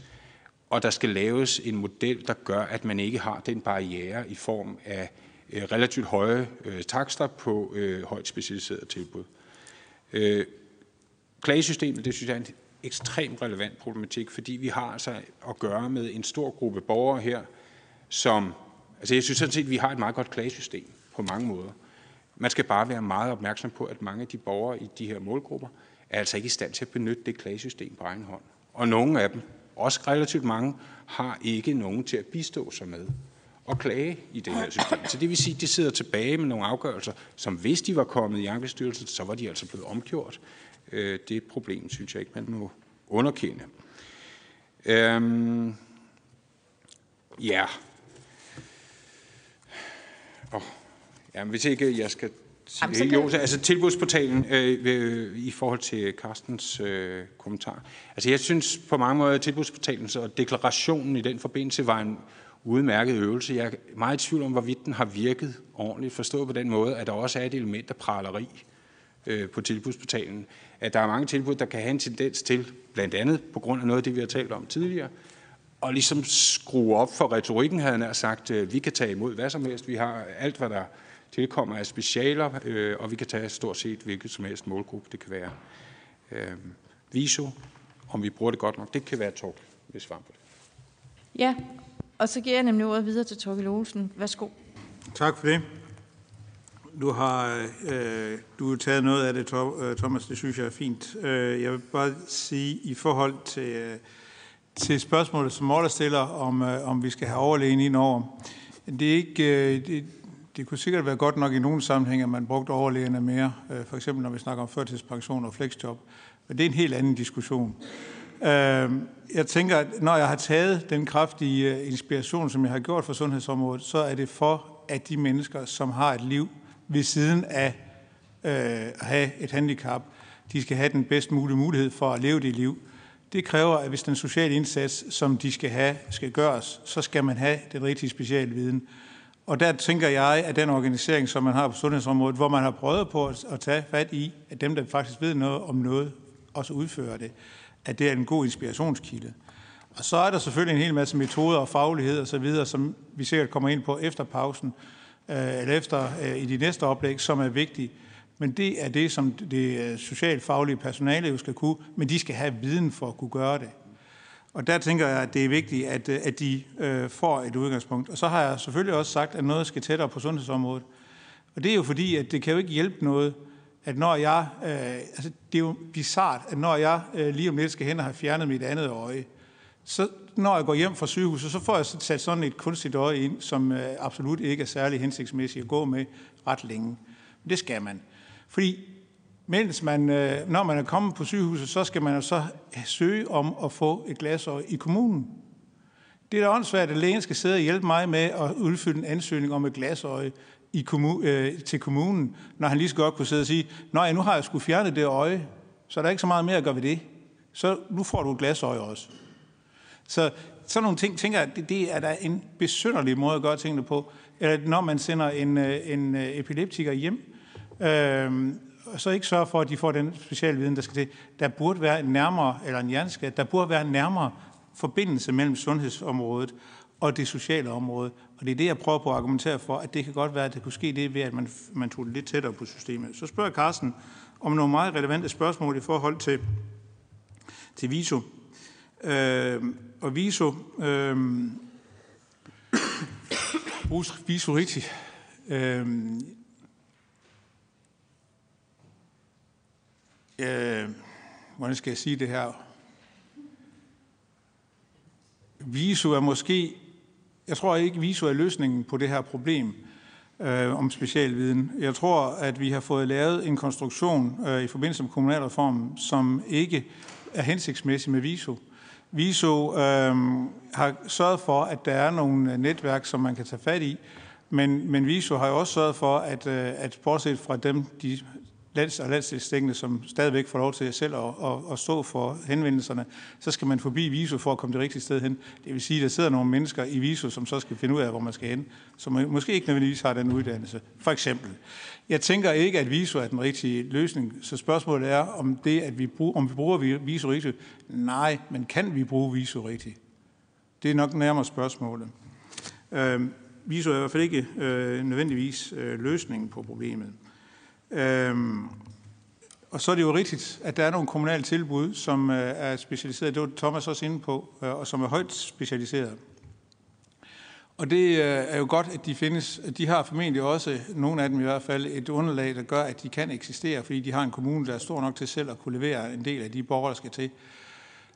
og der skal laves en model, der gør, at man ikke har den barriere i form af øh, relativt høje øh, takster på øh, højt specialiseret tilbud. Øh, klagesystemet, det synes jeg er en ekstremt relevant problematik, fordi vi har altså at gøre med en stor gruppe borgere her, som, altså jeg synes sådan set, at vi har et meget godt klagesystem på mange måder. Man skal bare være meget opmærksom på, at mange af de borgere i de her målgrupper er altså ikke i stand til at benytte det klagesystem på egen hånd. Og nogle af dem, også relativt mange, har ikke nogen til at bistå sig med og klage i det her system. Så det vil sige, at de sidder tilbage med nogle afgørelser, som hvis de var kommet i Ankestyrelsen, så var de altså blevet omgjort. Øh, det problem synes jeg ikke, man må underkende. Øhm, ja. Oh, jamen, hvis ikke jeg skal sige jo, altså tilbudsportalen øh, øh, i forhold til Carstens øh, kommentar. Altså jeg synes på mange måder, at tilbudsportalen og deklarationen i den forbindelse var en udmærket øvelse. Jeg er meget i tvivl om, hvorvidt den har virket ordentligt, forstået på den måde, at der også er et element af praleri øh, på tilbudsportalen. At der er mange tilbud, der kan have en tendens til, blandt andet på grund af noget af det, vi har talt om tidligere, og ligesom skrue op for retorikken, havde han sagt, øh, vi kan tage imod hvad som helst. Vi har alt, hvad der tilkommer af specialer, øh, og vi kan tage stort set hvilket som helst målgruppe det kan være. Øh, viso, om vi bruger det godt nok, det kan være Torkel, hvis svar på det. Ja, og så giver jeg nemlig ordet videre til Torkel Olsen. Værsgo. Tak for det. Du har øh, du har taget noget af det, øh, Thomas. Det synes jeg er fint. Øh, jeg vil bare sige i forhold til, øh, til spørgsmålet, som Morten stiller, om, øh, om vi skal have overlægen ind over. Det, er ikke, øh, det, det kunne sikkert være godt nok i nogle sammenhænge, at man brugte overlægerne mere. Øh, for eksempel når vi snakker om førtidspension og flexjob. Men det er en helt anden diskussion. Øh, jeg tænker, at når jeg har taget den kraftige øh, inspiration, som jeg har gjort for sundhedsområdet, så er det for, at de mennesker, som har et liv, ved siden af øh, at have et handicap. De skal have den bedst mulige mulighed for at leve det liv. Det kræver, at hvis den sociale indsats, som de skal have, skal gøres, så skal man have den rigtige specialviden. Og der tænker jeg, at den organisering, som man har på sundhedsområdet, hvor man har prøvet på at tage fat i, at dem, der faktisk ved noget om noget, også udfører det, at det er en god inspirationskilde. Og så er der selvfølgelig en hel masse metoder og faglighed og så videre, som vi sikkert kommer ind på efter pausen øh, eller efter øh, i de næste oplæg, som er vigtige. Men det er det, som det øh, socialfaglige personale jo skal kunne, men de skal have viden for at kunne gøre det. Og der tænker jeg, at det er vigtigt, at, øh, at de øh, får et udgangspunkt. Og så har jeg selvfølgelig også sagt, at noget skal tættere på sundhedsområdet. Og det er jo fordi, at det kan jo ikke hjælpe noget, at når jeg, øh, altså det er jo bizart, at når jeg øh, lige om lidt skal hen og have fjernet mit andet øje, så når jeg går hjem fra sygehuset, så får jeg sat sådan et kunstigt øje ind, som øh, absolut ikke er særlig hensigtsmæssigt at gå med ret længe. Men det skal man. Fordi mens man, øh, når man er kommet på sygehuset, så skal man jo så søge om at få et glasår i kommunen. Det er da åndssvagt, at lægen skal sidde og hjælpe mig med at udfylde en ansøgning om et glasøje i kommun, øh, til kommunen, når han lige så godt kunne sidde og sige, nej, nu har jeg skulle fjerne det øje, så der er ikke så meget mere at gøre ved det. Så nu får du et glasøje også. Så sådan nogle ting, tænker jeg, det, det er da en besynderlig måde at gøre tingene på. Eller når man sender en, øh, en øh, epileptiker hjem, øh, så ikke sørge for, at de får den specialviden, viden, der skal til. Der burde være en nærmere, eller en hjerneskade, der burde være en nærmere forbindelse mellem sundhedsområdet og det sociale område. Og det er det, jeg prøver på at argumentere for, at det kan godt være, at det kunne ske det ved, at man, man tog det lidt tættere på systemet. Så spørger Carsten om nogle meget relevante spørgsmål i forhold til, til VISO. Øh, og VISO, øh, bruges VISO rigtigt. Øh, øh, hvordan skal jeg sige det her? Visu er måske, jeg tror ikke, Visu er løsningen på det her problem øh, om specialviden. Jeg tror, at vi har fået lavet en konstruktion øh, i forbindelse med kommunalreformen, som ikke er hensigtsmæssig med VISO. VISO øh, har sørget for, at der er nogle øh, netværk, som man kan tage fat i, men, men VISO har jo også sørget for, at, øh, at bortset fra dem, de lands- og landstilstængende, som stadigvæk får lov til selv at, at, at stå for henvendelserne, så skal man forbi VISO for at komme det rigtige sted hen. Det vil sige, at der sidder nogle mennesker i VISO, som så skal finde ud af, hvor man skal hen, som måske ikke nødvendigvis har den uddannelse. For eksempel. Jeg tænker ikke, at VISO er den rigtige løsning, så spørgsmålet er, om det, at vi bruger, om vi bruger VISO rigtigt. Nej, men kan vi bruge VISO rigtigt? Det er nok nærmere spørgsmålet. Øh, VISO er i hvert fald ikke øh, nødvendigvis øh, løsningen på problemet. Øhm, og så er det jo rigtigt, at der er nogle kommunale tilbud, som øh, er specialiseret. Det var Thomas også inde på, øh, og som er højt specialiseret. Og det øh, er jo godt, at de findes. De har formentlig også, nogle af dem i hvert fald, et underlag, der gør, at de kan eksistere, fordi de har en kommune, der er stor nok til selv at kunne levere en del af de borgere, der skal til.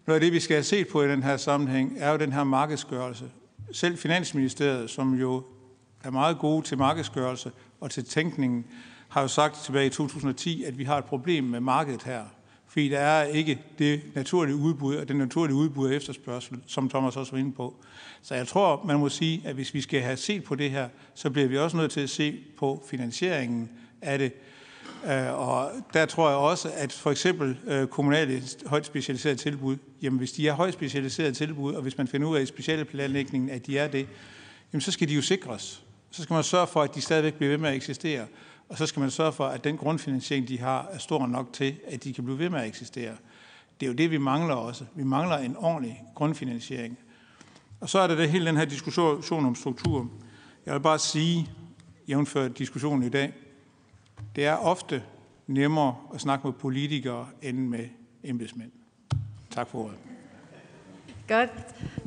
Noget af det, vi skal have set på i den her sammenhæng, er jo den her markedsgørelse. Selv Finansministeriet, som jo er meget gode til markedsgørelse og til tænkningen, har jo sagt tilbage i 2010, at vi har et problem med markedet her. Fordi der er ikke det naturlige udbud, og den naturlige udbud af efterspørgsel, som Thomas også var inde på. Så jeg tror, man må sige, at hvis vi skal have set på det her, så bliver vi også nødt til at se på finansieringen af det. Øh, og der tror jeg også, at for eksempel øh, kommunale højt specialiserede tilbud, jamen hvis de er højt specialiserede tilbud, og hvis man finder ud af i specialplanlægningen, at de er det, jamen så skal de jo sikres. Så skal man sørge for, at de stadigvæk bliver ved med at eksistere. Og så skal man sørge for, at den grundfinansiering, de har, er stor nok til, at de kan blive ved med at eksistere. Det er jo det, vi mangler også. Vi mangler en ordentlig grundfinansiering. Og så er der det hele den her diskussion om struktur. Jeg vil bare sige, jævnført diskussionen i dag, det er ofte nemmere at snakke med politikere end med embedsmænd. Tak for ordet. Godt.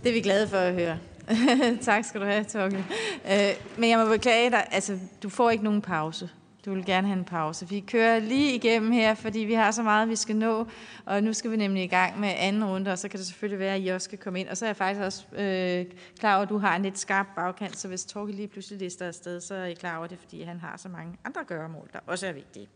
Det er vi glade for at høre. tak skal du have, Torkel. Øh, men jeg må beklage dig, altså, du får ikke nogen pause. Du vil gerne have en pause. Vi kører lige igennem her, fordi vi har så meget, vi skal nå, og nu skal vi nemlig i gang med anden runde, og så kan det selvfølgelig være, at I også skal komme ind. Og så er jeg faktisk også øh, klar over, at du har en lidt skarp bagkant, så hvis Torke lige pludselig lister afsted, så er I klar over det, fordi han har så mange andre gøremål, der også er vigtige.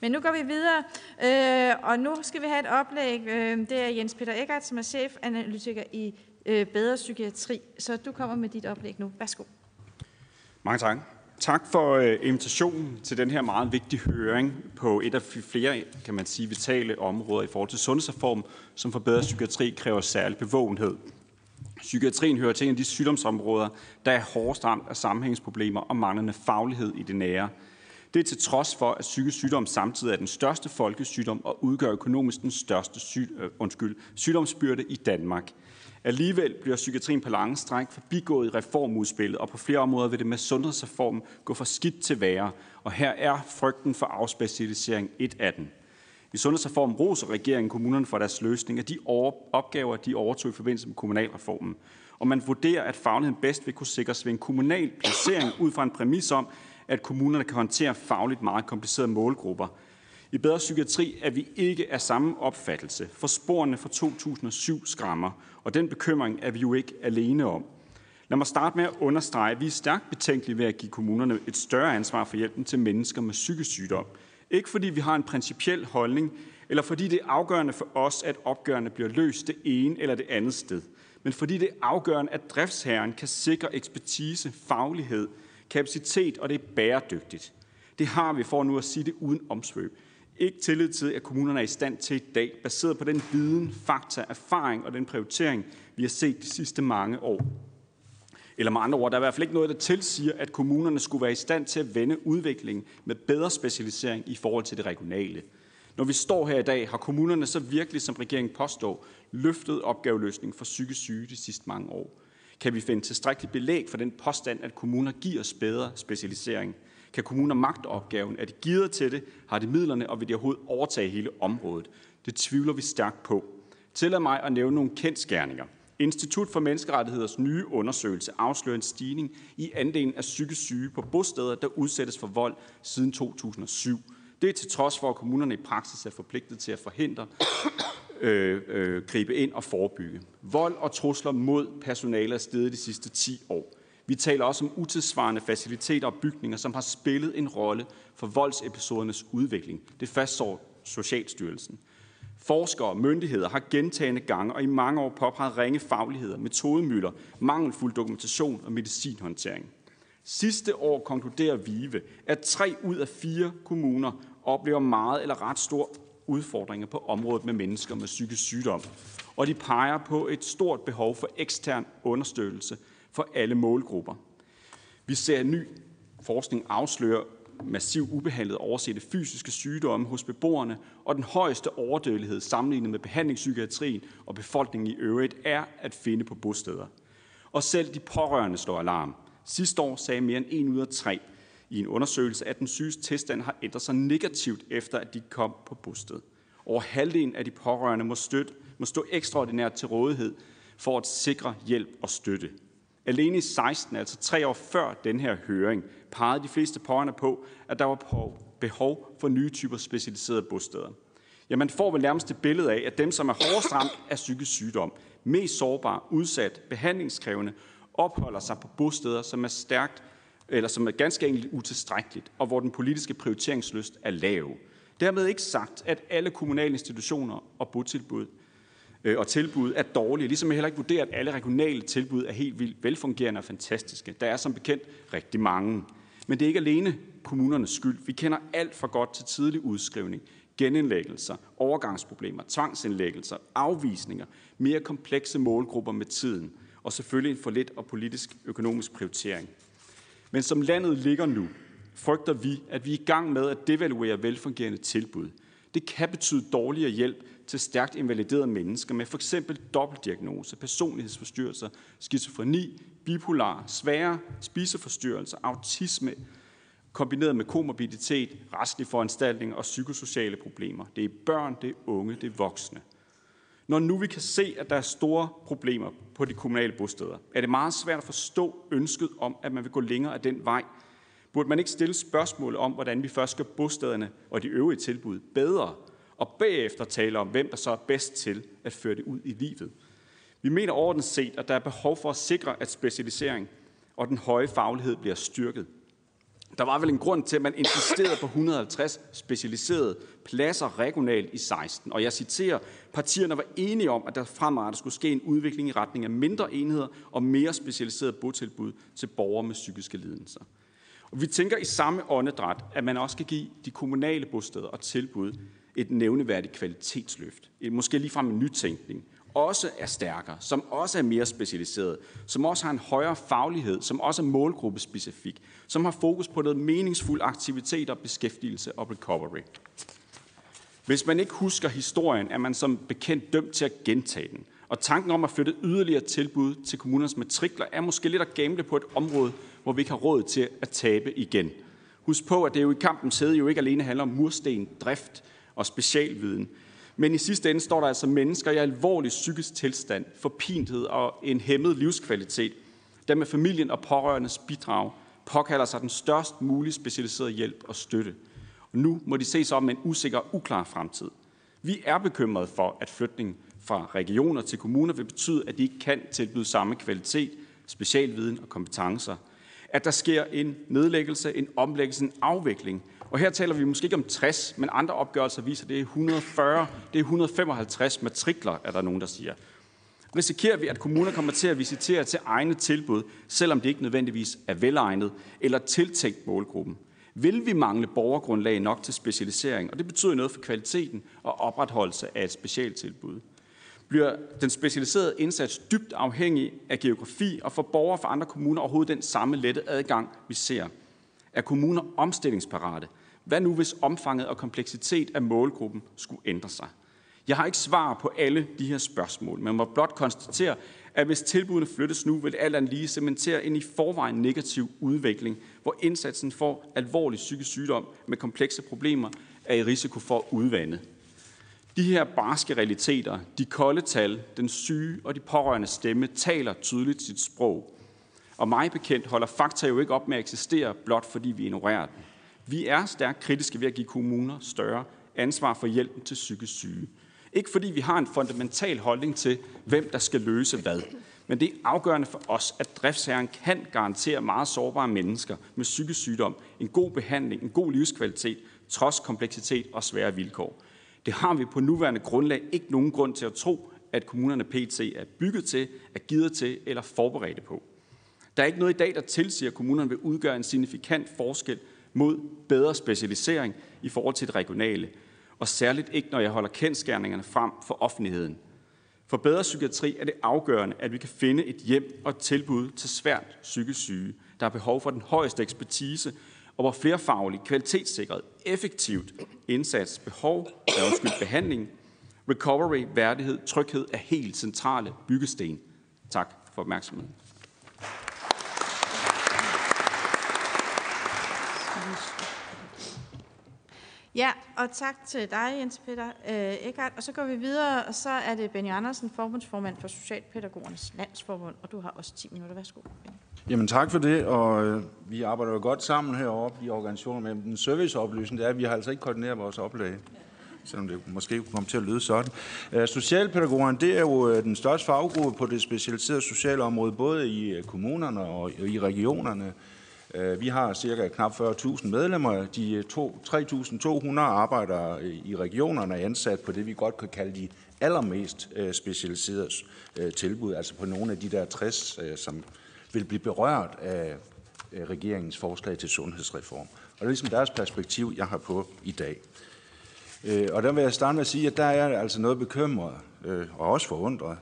Men nu går vi videre, øh, og nu skal vi have et oplæg. Øh, det er Jens Peter Eckert, som er chefanalytiker i øh, Bedre Psykiatri. Så du kommer med dit oplæg nu. Værsgo. Mange tak. Tak for øh, invitationen til den her meget vigtige høring på et af flere, kan man sige, vitale områder i forhold til sundhedsreform, som forbedrer psykiatri kræver særlig bevågenhed. Psykiatrien hører til en af de sygdomsområder, der er hårdest ramt af sammenhængsproblemer og manglende faglighed i det nære. Det er til trods for, at psykisk sygdom samtidig er den største folkesygdom og udgør økonomisk den største syg, øh, undskyld, sygdomsbyrde i Danmark. Alligevel bliver psykiatrien på lange stræk forbigået i reformudspillet, og på flere områder vil det med sundhedsreformen gå for skidt til værre, og her er frygten for afspecialisering et af dem. I sundhedsreformen roser regeringen kommunerne for deres løsning af de opgaver, de overtog i forbindelse med kommunalreformen. Og man vurderer, at fagligheden bedst vil kunne sikres ved en kommunal placering ud fra en præmis om, at kommunerne kan håndtere fagligt meget komplicerede målgrupper – i Bedre Psykiatri er vi ikke af samme opfattelse, for sporene fra 2007 skræmmer, og den bekymring er vi jo ikke alene om. Lad mig starte med at understrege, at vi er stærkt betænkelige ved at give kommunerne et større ansvar for hjælpen til mennesker med psykisk sygdom. Ikke fordi vi har en principiel holdning, eller fordi det er afgørende for os, at opgørende bliver løst det ene eller det andet sted, men fordi det er afgørende, at driftsherren kan sikre ekspertise, faglighed, kapacitet, og det er bæredygtigt. Det har vi for nu at sige det uden omsvøb ikke tillid til, at kommunerne er i stand til i dag, baseret på den viden, fakta, erfaring og den prioritering, vi har set de sidste mange år. Eller med andre ord, der er i hvert fald ikke noget, der tilsiger, at kommunerne skulle være i stand til at vende udviklingen med bedre specialisering i forhold til det regionale. Når vi står her i dag, har kommunerne så virkelig, som regeringen påstår, løftet opgaveløsningen for psykisk syge de sidste mange år. Kan vi finde tilstrækkeligt belæg for den påstand, at kommuner giver os bedre specialisering? Kan kommuner magte opgaven? Er de givet til det? Har de midlerne, og vil de overhovedet overtage hele området? Det tvivler vi stærkt på. Tillad mig at nævne nogle kendskærninger. Institut for Menneskerettigheders nye undersøgelse afslører en stigning i andelen af psykisk syge på bosteder, der udsættes for vold siden 2007. Det er til trods for, at kommunerne i praksis er forpligtet til at forhindre, øh, øh, gribe ind og forebygge. Vold og trusler mod personale er steget de sidste 10 år. Vi taler også om utilsvarende faciliteter og bygninger, som har spillet en rolle for voldsepisodernes udvikling. Det fastslår Socialstyrelsen. Forskere og myndigheder har gentagende gange og i mange år påpeget ringe fagligheder, metodemøller, mangelfuld dokumentation og medicinhåndtering. Sidste år konkluderer VIVE, at tre ud af fire kommuner oplever meget eller ret store udfordringer på området med mennesker med psykisk sygdom. Og de peger på et stort behov for ekstern understøttelse for alle målgrupper. Vi ser en ny forskning afsløre massiv ubehandlet oversette fysiske sygdomme hos beboerne, og den højeste overdødelighed sammenlignet med behandlingspsykiatrien og befolkningen i øvrigt er at finde på bosteder. Og selv de pårørende slår alarm. Sidste år sagde mere end en ud af tre i en undersøgelse, at den syges tilstand har ændret sig negativt efter, at de kom på bosted. Over halvdelen af de pårørende må, støtte, må stå ekstraordinært til rådighed for at sikre hjælp og støtte. Alene i 16, altså tre år før den her høring, pegede de fleste pårørende på, at der var behov for nye typer specialiserede bosteder. Ja, man får vel nærmest et billede af, at dem, som er hårdest ramt af psykisk sygdom, mest sårbare, udsat, behandlingskrævende, opholder sig på bosteder, som er stærkt eller som er ganske enkelt utilstrækkeligt, og hvor den politiske prioriteringsløst er lav. Dermed ikke sagt, at alle kommunale institutioner og botilbud Øh, og tilbud er dårlige, ligesom jeg heller ikke vurderer, at alle regionale tilbud er helt vildt velfungerende og fantastiske. Der er som bekendt rigtig mange. Men det er ikke alene kommunernes skyld. Vi kender alt for godt til tidlig udskrivning, genindlæggelser, overgangsproblemer, tvangsindlæggelser, afvisninger, mere komplekse målgrupper med tiden, og selvfølgelig en for lidt og politisk økonomisk prioritering. Men som landet ligger nu, frygter vi, at vi er i gang med at devaluere velfungerende tilbud. Det kan betyde dårligere hjælp til stærkt invaliderede mennesker med f.eks. dobbeltdiagnose, personlighedsforstyrrelser, skizofreni, bipolar, svære spiseforstyrrelser, autisme, kombineret med komorbiditet, restlige foranstaltninger og psykosociale problemer. Det er børn, det er unge, det er voksne. Når nu vi kan se, at der er store problemer på de kommunale bosteder, er det meget svært at forstå ønsket om, at man vil gå længere af den vej. Burde man ikke stille spørgsmål om, hvordan vi først skal bostederne og de øvrige tilbud bedre, og bagefter tale om, hvem der så er bedst til at føre det ud i livet? Vi mener ordentligt set, at der er behov for at sikre, at specialisering og den høje faglighed bliver styrket. Der var vel en grund til, at man insisterede på 150 specialiserede pladser regionalt i 16. Og jeg citerer, partierne var enige om, at der fremadrettet skulle ske en udvikling i retning af mindre enheder og mere specialiserede botilbud til borgere med psykiske lidelser. Og vi tænker i samme åndedræt, at man også skal give de kommunale bosteder og tilbud et nævneværdigt kvalitetsløft. et, Måske ligefrem en nytænkning også er stærkere, som også er mere specialiseret, som også har en højere faglighed, som også er målgruppespecifik, som har fokus på noget meningsfuld aktiviteter, beskæftigelse og recovery. Hvis man ikke husker historien, er man som bekendt dømt til at gentage den. Og tanken om at flytte yderligere tilbud til kommunernes matrikler er måske lidt at gamble på et område, hvor vi ikke har råd til at tabe igen. Husk på, at det jo i kampens hede jo ikke alene handler om mursten, drift og specialviden, men i sidste ende står der altså mennesker i alvorlig psykisk tilstand, forpinthed og en hæmmet livskvalitet, der med familien og pårørendes bidrag påkalder sig den størst mulige specialiserede hjælp og støtte. Og nu må de se sig om en usikker og uklar fremtid. Vi er bekymrede for, at flytning fra regioner til kommuner vil betyde, at de ikke kan tilbyde samme kvalitet, specialviden og kompetencer. At der sker en nedlæggelse, en omlæggelse, en afvikling og her taler vi måske ikke om 60, men andre opgørelser viser, at det er 140, det er 155 matrikler, er der nogen, der siger. Risikerer vi, at kommuner kommer til at visitere til egne tilbud, selvom det ikke nødvendigvis er velegnet eller tiltænkt målgruppen? Vil vi mangle borgergrundlag nok til specialisering, og det betyder noget for kvaliteten og opretholdelse af et specialtilbud? Bliver den specialiserede indsats dybt afhængig af geografi, og for borgere fra andre kommuner overhovedet den samme lette adgang, vi ser? Er kommuner omstillingsparate? Hvad nu, hvis omfanget og kompleksitet af målgruppen skulle ændre sig? Jeg har ikke svar på alle de her spørgsmål, men må blot konstatere, at hvis tilbudene flyttes nu, vil alt andet lige cementere en i forvejen negativ udvikling, hvor indsatsen for alvorlig psykisk sygdom med komplekse problemer er i risiko for at udvande. De her barske realiteter, de kolde tal, den syge og de pårørende stemme taler tydeligt sit sprog. Og mig bekendt holder fakta jo ikke op med at eksistere, blot fordi vi ignorerer den. Vi er stærkt kritiske ved at give kommuner større ansvar for hjælpen til psykisk syge. Ikke fordi vi har en fundamental holdning til, hvem der skal løse hvad. Men det er afgørende for os, at driftsherren kan garantere meget sårbare mennesker med psykisk sygdom en god behandling, en god livskvalitet, trods kompleksitet og svære vilkår. Det har vi på nuværende grundlag ikke nogen grund til at tro, at kommunerne PT er bygget til, er givet til eller forberedte på. Der er ikke noget i dag, der tilsiger, at kommunerne vil udgøre en signifikant forskel mod bedre specialisering i forhold til det regionale, og særligt ikke, når jeg holder kendskærningerne frem for offentligheden. For bedre psykiatri er det afgørende, at vi kan finde et hjem og et tilbud til svært psykisk syge, der har behov for den højeste ekspertise, og hvor flerfaglig, kvalitetssikret, effektivt indsats, behov, undskyld, behandling, recovery, værdighed, tryghed er helt centrale byggesten. Tak for opmærksomheden. Ja, og tak til dig, Jens Peter øh, Eckert. Og så går vi videre, og så er det Benny Andersen, forbundsformand for Socialpædagogernes Landsforbund, og du har også 10 minutter. Værsgo. Benny. Jamen tak for det, og øh, vi arbejder jo godt sammen heroppe i organisationen, men den serviceoplysning, det er, at vi har altså ikke koordineret vores oplæg selvom det måske kunne komme til at lyde sådan. Uh, socialpædagogerne, det er jo øh, den største faggruppe på det specialiserede sociale område, både i øh, kommunerne og i regionerne. Øh, vi har cirka knap 40.000 medlemmer. De øh, 3.200 arbejder øh, i regionerne er ansat på det, vi godt kan kalde de allermest specialiserede tilbud, altså på nogle af de der 60, som vil blive berørt af regeringens forslag til sundhedsreform. Og det er ligesom deres perspektiv, jeg har på i dag. Og der vil jeg starte med at sige, at der er altså noget bekymret, og også forundret.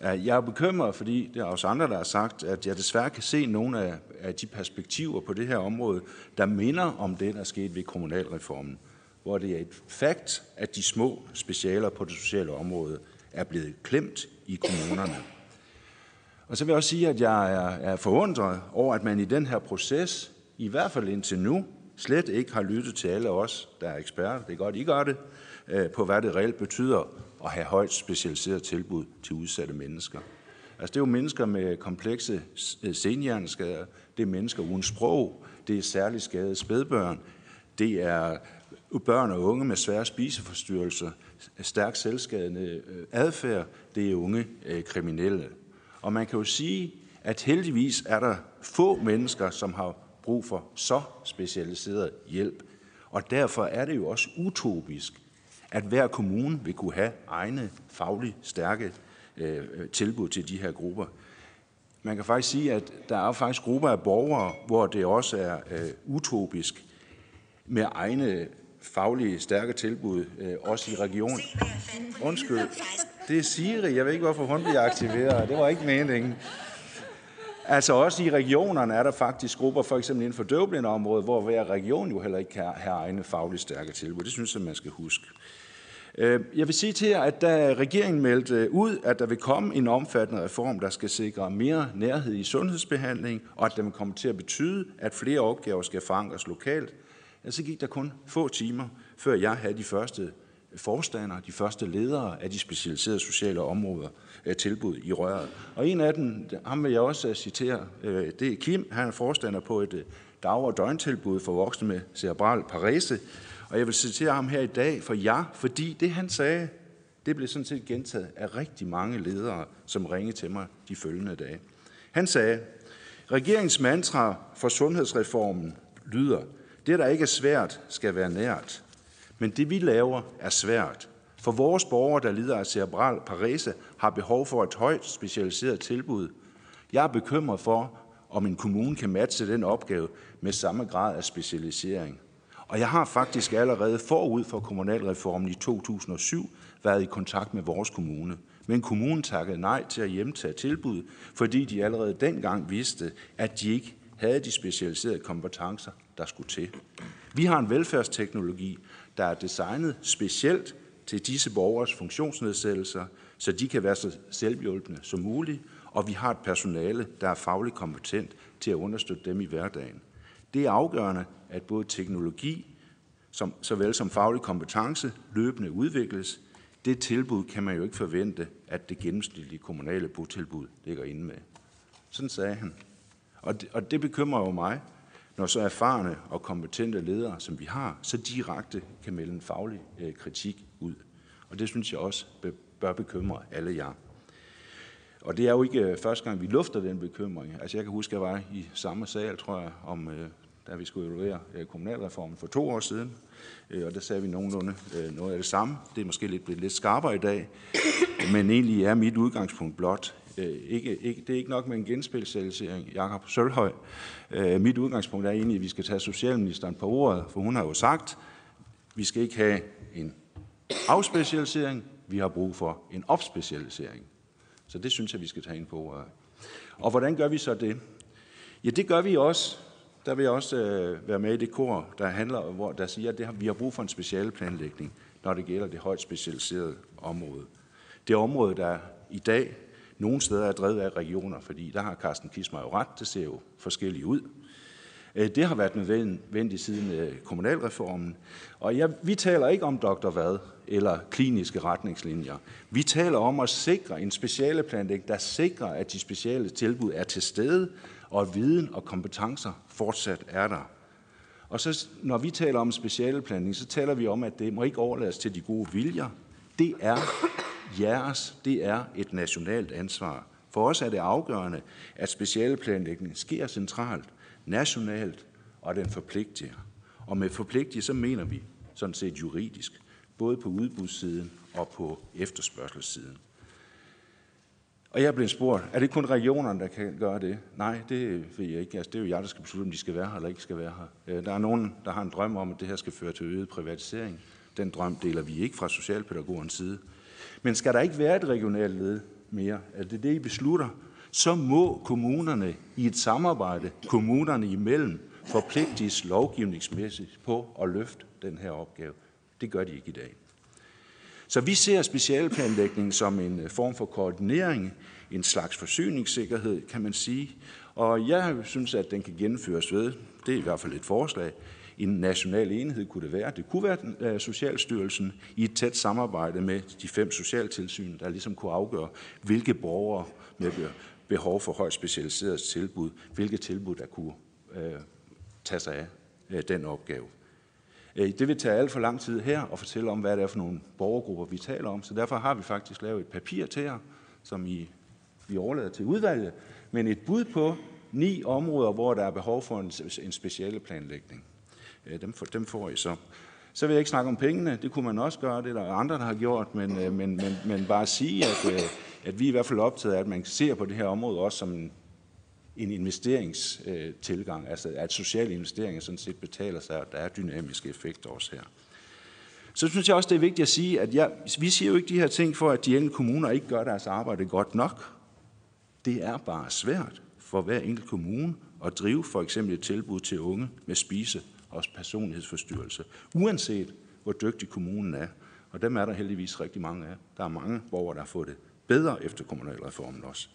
Jeg er bekymret, fordi det er også andre, der har sagt, at jeg desværre kan se nogle af, af de perspektiver på det her område, der minder om det, der skete ved kommunalreformen, hvor det er et fakt, at de små specialer på det sociale område er blevet klemt i kommunerne. Og så vil jeg også sige, at jeg er, er forundret over, at man i den her proces, i hvert fald indtil nu, slet ikke har lyttet til alle os, der er eksperter, det er godt, I gør det, øh, på hvad det reelt betyder at have højt specialiseret tilbud til udsatte mennesker. Altså det er jo mennesker med komplekse øh, senhjerneskader, det er mennesker uden sprog, det er særligt skadede spædbørn, det er øh, børn og unge med svære spiseforstyrrelser, stærk selvskadende øh, adfærd, det er unge kriminelle. Og man kan jo sige, at heldigvis er der få mennesker, som har brug for så specialiseret hjælp. Og derfor er det jo også utopisk, at hver kommune vil kunne have egne fagligt stærke øh, tilbud til de her grupper. Man kan faktisk sige, at der er faktisk grupper af borgere, hvor det også er øh, utopisk med egne faglige stærke tilbud, øh, også i regionen. Undskyld, det er Siri. Jeg ved ikke, hvorfor hun bliver aktiveret. Det var ikke meningen. Altså også i regionerne er der faktisk grupper, for eksempel inden for døvblindeområdet, hvor hver region jo heller ikke kan have egne fagligt stærke tilbud. Det synes jeg, man skal huske. Øh, jeg vil sige til jer, at da regeringen meldte ud, at der vil komme en omfattende reform, der skal sikre mere nærhed i sundhedsbehandling, og at den vil komme til at betyde, at flere opgaver skal forankres lokalt, så gik der kun få timer, før jeg havde de første forstandere, de første ledere af de specialiserede sociale områder øh, tilbud i røret. Og en af dem, ham vil jeg også øh, citere, det er Kim. Han er forstander på et dag- og døgntilbud for voksne med cerebral parese. Og jeg vil citere ham her i dag for jer, fordi det han sagde, det blev sådan set gentaget af rigtig mange ledere, som ringede til mig de følgende dage. Han sagde, regeringens mantra for sundhedsreformen lyder, det der ikke er svært, skal være nært. Men det vi laver er svært. For vores borgere, der lider af cerebral parese, har behov for et højt specialiseret tilbud. Jeg er bekymret for, om en kommune kan matche den opgave med samme grad af specialisering. Og jeg har faktisk allerede forud for kommunalreformen i 2007 været i kontakt med vores kommune. Men kommunen takkede nej til at hjemtage tilbud, fordi de allerede dengang vidste, at de ikke havde de specialiserede kompetencer, der skulle til. Vi har en velfærdsteknologi, der er designet specielt til disse borgers funktionsnedsættelser, så de kan være så selvhjulpende som muligt, og vi har et personale, der er fagligt kompetent til at understøtte dem i hverdagen. Det er afgørende, at både teknologi som, såvel som faglig kompetence løbende udvikles. Det tilbud kan man jo ikke forvente, at det gennemsnitlige kommunale botilbud ligger inde med. Sådan sagde han. Og det, og det bekymrer jo mig, når så erfarne og kompetente ledere, som vi har, så direkte kan melde en faglig øh, kritik ud. Og det synes jeg også bør bekymre alle jer. Og det er jo ikke øh, første gang, vi lufter den bekymring. Altså jeg kan huske, at jeg var i samme sal, tror jeg, om, øh, da vi skulle evaluere øh, kommunalreformen for to år siden. Øh, og der sagde vi nogenlunde øh, noget af det samme. Det er måske lidt blevet lidt skarpere i dag. Men egentlig er mit udgangspunkt blot, ikke, ikke, det er ikke nok med en genspecialisering, Jakob Sølhøj. mit udgangspunkt er egentlig, at vi skal tage Socialministeren på ordet, for hun har jo sagt, at vi skal ikke have en afspecialisering, vi har brug for en opspecialisering. Så det synes jeg, vi skal tage ind på ordet. Og hvordan gør vi så det? Ja, det gør vi også. Der vil jeg også øh, være med i det kor, der handler, hvor der siger, at det har, vi har brug for en specialplanlægning, når det gælder det højt specialiserede område. Det område, der i dag nogle steder er drevet af regioner, fordi der har Carsten Kismar jo ret, det ser jo forskelligt ud. Øh, det har været nødvendigt siden øh, kommunalreformen. Og ja, vi taler ikke om Dr. Hvad eller kliniske retningslinjer. Vi taler om at sikre en speciale planlægning, der sikrer, at de speciale tilbud er til stede, og at viden og kompetencer fortsat er der. Og så, når vi taler om specialeplanlægning, så taler vi om, at det må ikke overlades til de gode viljer. Det er jeres, det er et nationalt ansvar. For os er det afgørende, at specialeplanlægning sker centralt, nationalt, og den forpligtiger. Og med forpligtige, så mener vi sådan set juridisk, både på udbudssiden og på efterspørgselssiden. Og jeg blev spurgt, er det kun regionerne, der kan gøre det? Nej, det ved jeg ikke. Altså, det er jo jeg, der skal beslutte, om de skal være her eller ikke skal være her. Øh, der er nogen, der har en drøm om, at det her skal føre til øget privatisering. Den drøm deler vi ikke fra socialpædagogernes side. Men skal der ikke være et regionalt led mere? Er det det, I beslutter? Så må kommunerne i et samarbejde, kommunerne imellem, forpligtes lovgivningsmæssigt på at løfte den her opgave. Det gør de ikke i dag. Så vi ser specialplanlægning som en øh, form for koordinering, en slags forsyningssikkerhed, kan man sige. Og jeg synes, at den kan gennemføres ved, det er i hvert fald et forslag, en national enhed kunne det være. Det kunne være øh, Socialstyrelsen i et tæt samarbejde med de fem socialtilsyn, der ligesom kunne afgøre, hvilke borgere med behov for højt specialiseret tilbud, hvilke tilbud, der kunne øh, tage sig af øh, den opgave. Det vil tage alt for lang tid her at fortælle om, hvad det er for nogle borgergrupper, vi taler om. Så derfor har vi faktisk lavet et papir til jer, som I, vi overlader til udvalget, men et bud på ni områder, hvor der er behov for en, en specielle planlægning. Dem, for, dem får I så. Så vil jeg ikke snakke om pengene, det kunne man også gøre, det er der andre, der har gjort, men, øh, men, men, men bare sige, at, øh, at vi er i hvert fald optaget af, at man ser på det her område også som en en investeringstilgang, altså at sociale investeringer sådan set betaler sig, og der er dynamiske effekter også her. Så synes jeg også, det er vigtigt at sige, at jeg, vi siger jo ikke de her ting for, at de enkelte kommuner ikke gør deres arbejde godt nok. Det er bare svært for hver enkelt kommune at drive for eksempel et tilbud til unge med spise- og personlighedsforstyrrelse, uanset hvor dygtig kommunen er. Og dem er der heldigvis rigtig mange af. Der er mange borgere, der har fået det bedre efter kommunalreformen også.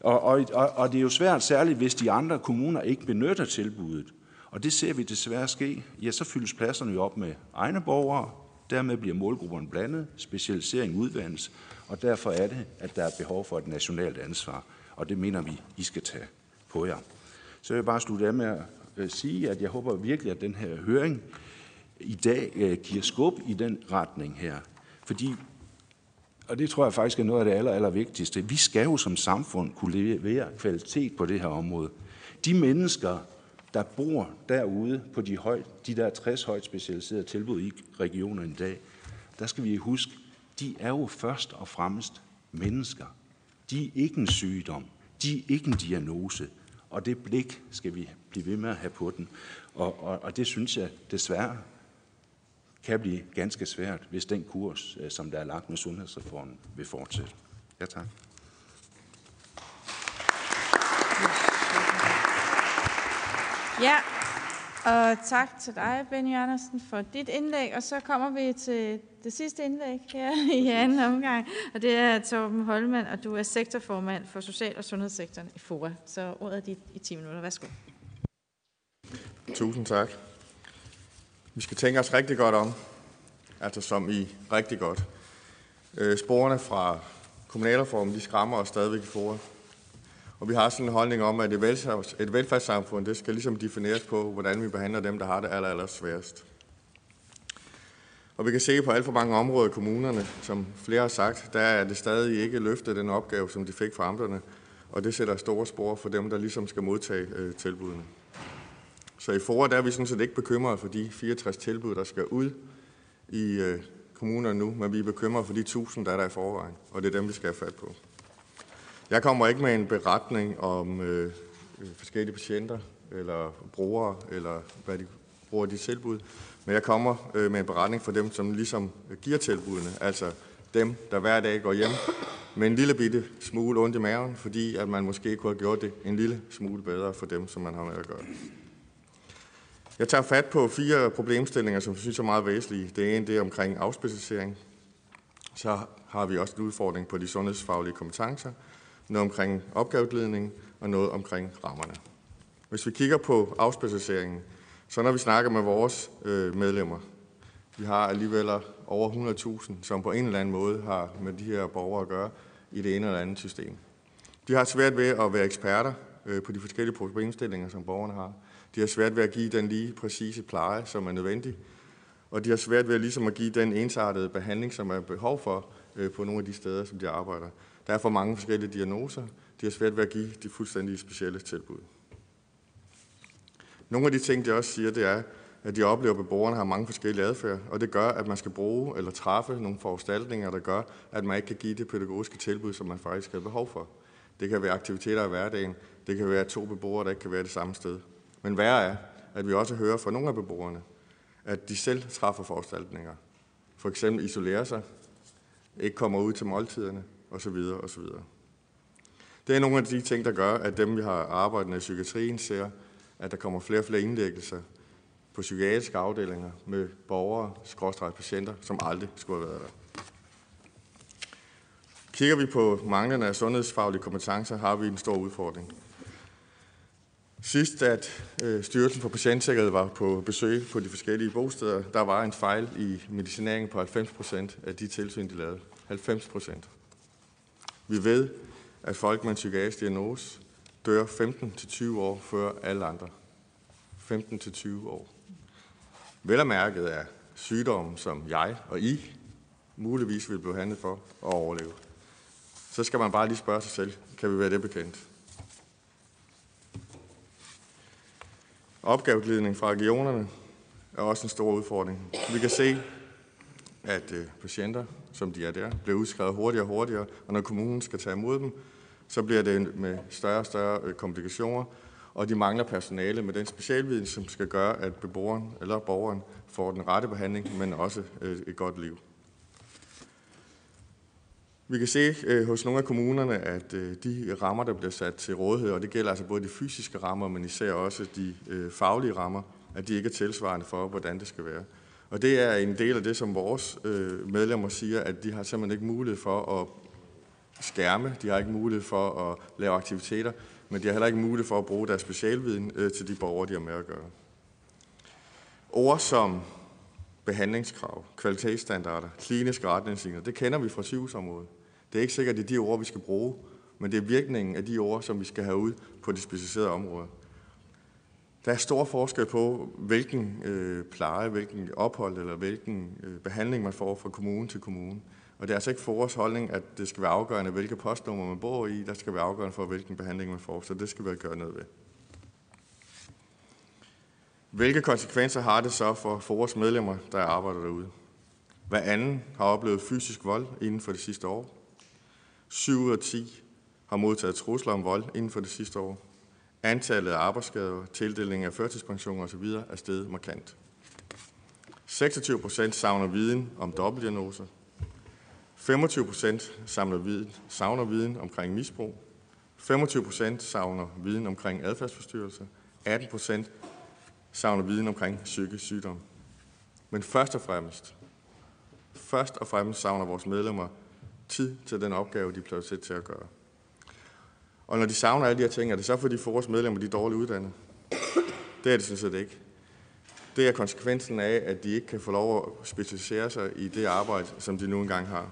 Og, og, og, og det er jo svært, særligt hvis de andre kommuner ikke benytter tilbuddet. Og det ser vi desværre ske. Ja, så fyldes pladserne jo op med egne borgere. Dermed bliver målgrupperne blandet, specialisering udvandes, og derfor er det, at der er behov for et nationalt ansvar. Og det mener vi, I skal tage på jer. Så vil jeg bare slutte af med at øh, sige, at jeg håber virkelig, at den her høring i dag øh, giver skub i den retning her. Fordi og det tror jeg faktisk er noget af det aller, aller vigtigste. Vi skal jo som samfund kunne levere kvalitet på det her område. De mennesker, der bor derude på de, høj, de der 60 højt specialiserede tilbud i regionerne i dag, der skal vi huske, de er jo først og fremmest mennesker. De er ikke en sygdom. De er ikke en diagnose. Og det blik skal vi blive ved med at have på den. Og, og, og det synes jeg desværre kan blive ganske svært, hvis den kurs, øh, som der er lagt med sundhedsreformen, vil fortsætte. Ja, tak. Ja, og tak til dig, Benny Andersen, for dit indlæg. Og så kommer vi til det sidste indlæg her i anden omgang, og det er Torben Holman, og du er sektorformand for Social- og Sundhedssektoren i FOA. Så ordet er dit i 10 minutter. Værsgo. Tusind tak. Vi skal tænke os rigtig godt om, altså som i rigtig godt. Øh, sporene fra kommunalreformen, de skræmmer os stadigvæk i foråret. Og vi har sådan en holdning om, at et, et velfærdssamfund, det skal ligesom defineres på, hvordan vi behandler dem, der har det aller, aller sværest. Og vi kan se på alt for mange områder i kommunerne, som flere har sagt, der er det stadig ikke løftet den opgave, som de fik fra amterne, og det sætter store spor for dem, der ligesom skal modtage øh, tilbudene. Så i foråret der er vi sådan set ikke bekymrede for de 64 tilbud, der skal ud i øh, kommunerne nu, men vi er bekymrede for de 1000, der er der i forvejen, og det er dem, vi skal have fat på. Jeg kommer ikke med en beretning om øh, øh, forskellige patienter, eller brugere, eller hvad de bruger de tilbud, men jeg kommer øh, med en beretning for dem, som ligesom giver tilbudene, altså dem, der hver dag går hjem med en lille bitte smule ondt i maven, fordi at man måske kunne have gjort det en lille smule bedre for dem, som man har med at gøre. Jeg tager fat på fire problemstillinger, som jeg synes er meget væsentlige. Det ene det er omkring afspecialisering. Så har vi også en udfordring på de sundhedsfaglige kompetencer, noget omkring opgaveglidning og noget omkring rammerne. Hvis vi kigger på afspecialiseringen, så når vi snakker med vores øh, medlemmer, vi har alligevel over 100.000, som på en eller anden måde har med de her borgere at gøre i det ene eller andet system. De har svært ved at være eksperter øh, på de forskellige problemstillinger, som borgerne har. De har svært ved at give den lige præcise pleje, som er nødvendig. Og de har svært ved ligesom at give den ensartede behandling, som er behov for øh, på nogle af de steder, som de arbejder. Der er for mange forskellige diagnoser. De har svært ved at give de fuldstændig specielle tilbud. Nogle af de ting, de også siger, det er, at de oplever, at beboerne har mange forskellige adfærd, og det gør, at man skal bruge eller træffe nogle foranstaltninger, der gør, at man ikke kan give det pædagogiske tilbud, som man faktisk har behov for. Det kan være aktiviteter i hverdagen, det kan være to beboere, der ikke kan være det samme sted. Men værre er, at vi også hører fra nogle af beboerne, at de selv træffer foranstaltninger. For eksempel isolerer sig, ikke kommer ud til måltiderne, osv. osv. Det er nogle af de ting, der gør, at dem, vi har arbejdet i psykiatrien, ser, at der kommer flere og flere indlæggelser på psykiatriske afdelinger med borgere, skråstreget patienter, som aldrig skulle have været der. Kigger vi på manglerne af sundhedsfaglige kompetencer, har vi en stor udfordring. Sidst, at øh, Styrelsen for Patientsikkerhed var på besøg på de forskellige bosteder, der var en fejl i medicineringen på 90 procent af de tilsyn, de lavede. 90 procent. Vi ved, at folk med en psykiatrisk diagnose dør 15-20 år før alle andre. 15-20 år. Vel mærket er sygdomme, som jeg og I muligvis vil blive handlet for at overleve. Så skal man bare lige spørge sig selv, kan vi være det bekendt? Opgaveglidning fra regionerne er også en stor udfordring. Vi kan se, at øh, patienter, som de er der, bliver udskrevet hurtigere og hurtigere, og når kommunen skal tage imod dem, så bliver det med større og større øh, komplikationer, og de mangler personale med den specialviden, som skal gøre, at beboeren eller borgeren får den rette behandling, men også øh, et godt liv. Vi kan se øh, hos nogle af kommunerne, at øh, de rammer, der bliver sat til rådighed, og det gælder altså både de fysiske rammer, men især også de øh, faglige rammer, at de ikke er tilsvarende for, hvordan det skal være. Og det er en del af det, som vores øh, medlemmer siger, at de har simpelthen ikke mulighed for at skærme, de har ikke mulighed for at lave aktiviteter, men de har heller ikke mulighed for at bruge deres specialviden øh, til de borgere, de har med at gøre. Ord som behandlingskrav, kvalitetsstandarder, kliniske retningslinjer, det kender vi fra sygehusområdet. Det er ikke sikkert, at det er de ord, vi skal bruge, men det er virkningen af de ord, som vi skal have ud på det specificerede område. Der er stor forskel på, hvilken øh, pleje, hvilken ophold eller hvilken øh, behandling man får fra kommune til kommune. Og det er altså ikke vores holdning, at det skal være afgørende, hvilke postnummer man bor i, der skal være afgørende for, hvilken behandling man får. Så det skal vi gøre noget ved. Hvilke konsekvenser har det så for, for vores medlemmer, der arbejder derude? Hver anden har oplevet fysisk vold inden for det sidste år. 7 ud af 10 har modtaget trusler om vold inden for det sidste år. Antallet af arbejdsskader, tildeling af førtidspensioner osv. er steget markant. 26 procent savner viden om dobbeltdiagnoser. 25 procent savner viden, savner viden omkring misbrug. 25 procent savner viden omkring adfærdsforstyrrelser. 18 procent savner viden omkring psykisk sygdom. Men først og fremmest, først og fremmest savner vores medlemmer tid til den opgave, de bliver sat til at gøre. Og når de savner alle de her ting, er det så fordi for vores medlemmer de er dårligt uddannet? Det er det sådan set ikke. Det er konsekvensen af, at de ikke kan få lov at specialisere sig i det arbejde, som de nu engang har.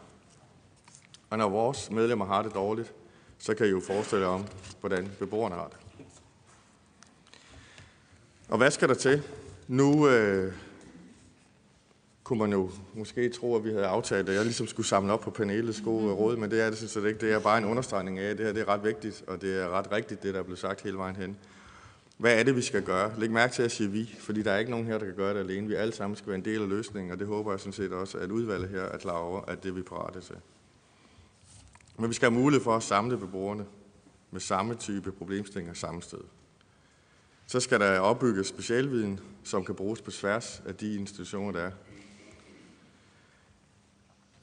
Og når vores medlemmer har det dårligt, så kan I jo forestille jer om, hvordan beboerne har det. Og hvad skal der til? Nu øh, kunne man jo måske tro, at vi havde aftalt, at jeg ligesom skulle samle op på panelet gode råd, men det er det sådan set ikke. Det er bare en understregning af, at det her det er ret vigtigt, og det er ret rigtigt, det der er blevet sagt hele vejen hen. Hvad er det, vi skal gøre? Læg mærke til at sige vi, fordi der er ikke nogen her, der kan gøre det alene. Vi alle sammen skal være en del af løsningen, og det håber jeg sådan set også, at udvalget her er klar over, at det er vi parate til. Men vi skal have mulighed for at samle beboerne med samme type problemstillinger samme sted. Så skal der opbygges specialviden, som kan bruges på tværs af de institutioner, der er.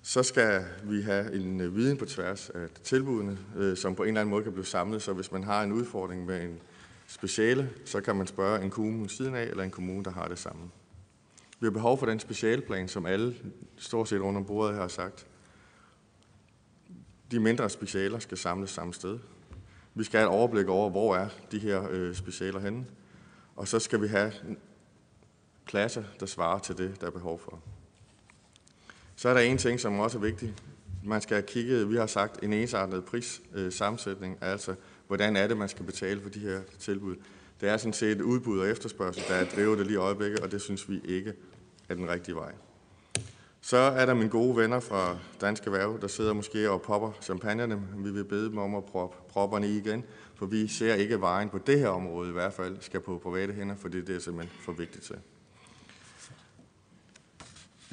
Så skal vi have en øh, viden på tværs af tilbudene, øh, som på en eller anden måde kan blive samlet. Så hvis man har en udfordring med en speciale, så kan man spørge en kommune siden af, eller en kommune, der har det samme. Vi har behov for den specialplan, som alle stort set rundt om bordet har sagt. De mindre specialer skal samles samme sted. Vi skal have et overblik over, hvor er de her øh, specialer henne. Og så skal vi have pladser, der svarer til det, der er behov for. Så er der en ting, som også er vigtig. Man skal have kigget, vi har sagt, en ensartet prissammensætning, øh, altså hvordan er det, man skal betale for de her tilbud. Det er sådan set udbud og efterspørgsel, der er drevet det lige i øjeblikket, og det synes vi ikke er den rigtige vej. Så er der mine gode venner fra Danske Erhverv, der sidder måske og popper champagnerne. Vi vil bede dem om at proppe propperne i igen, for vi ser ikke vejen på det her område i hvert fald skal på private hænder, for det er simpelthen for vigtigt til.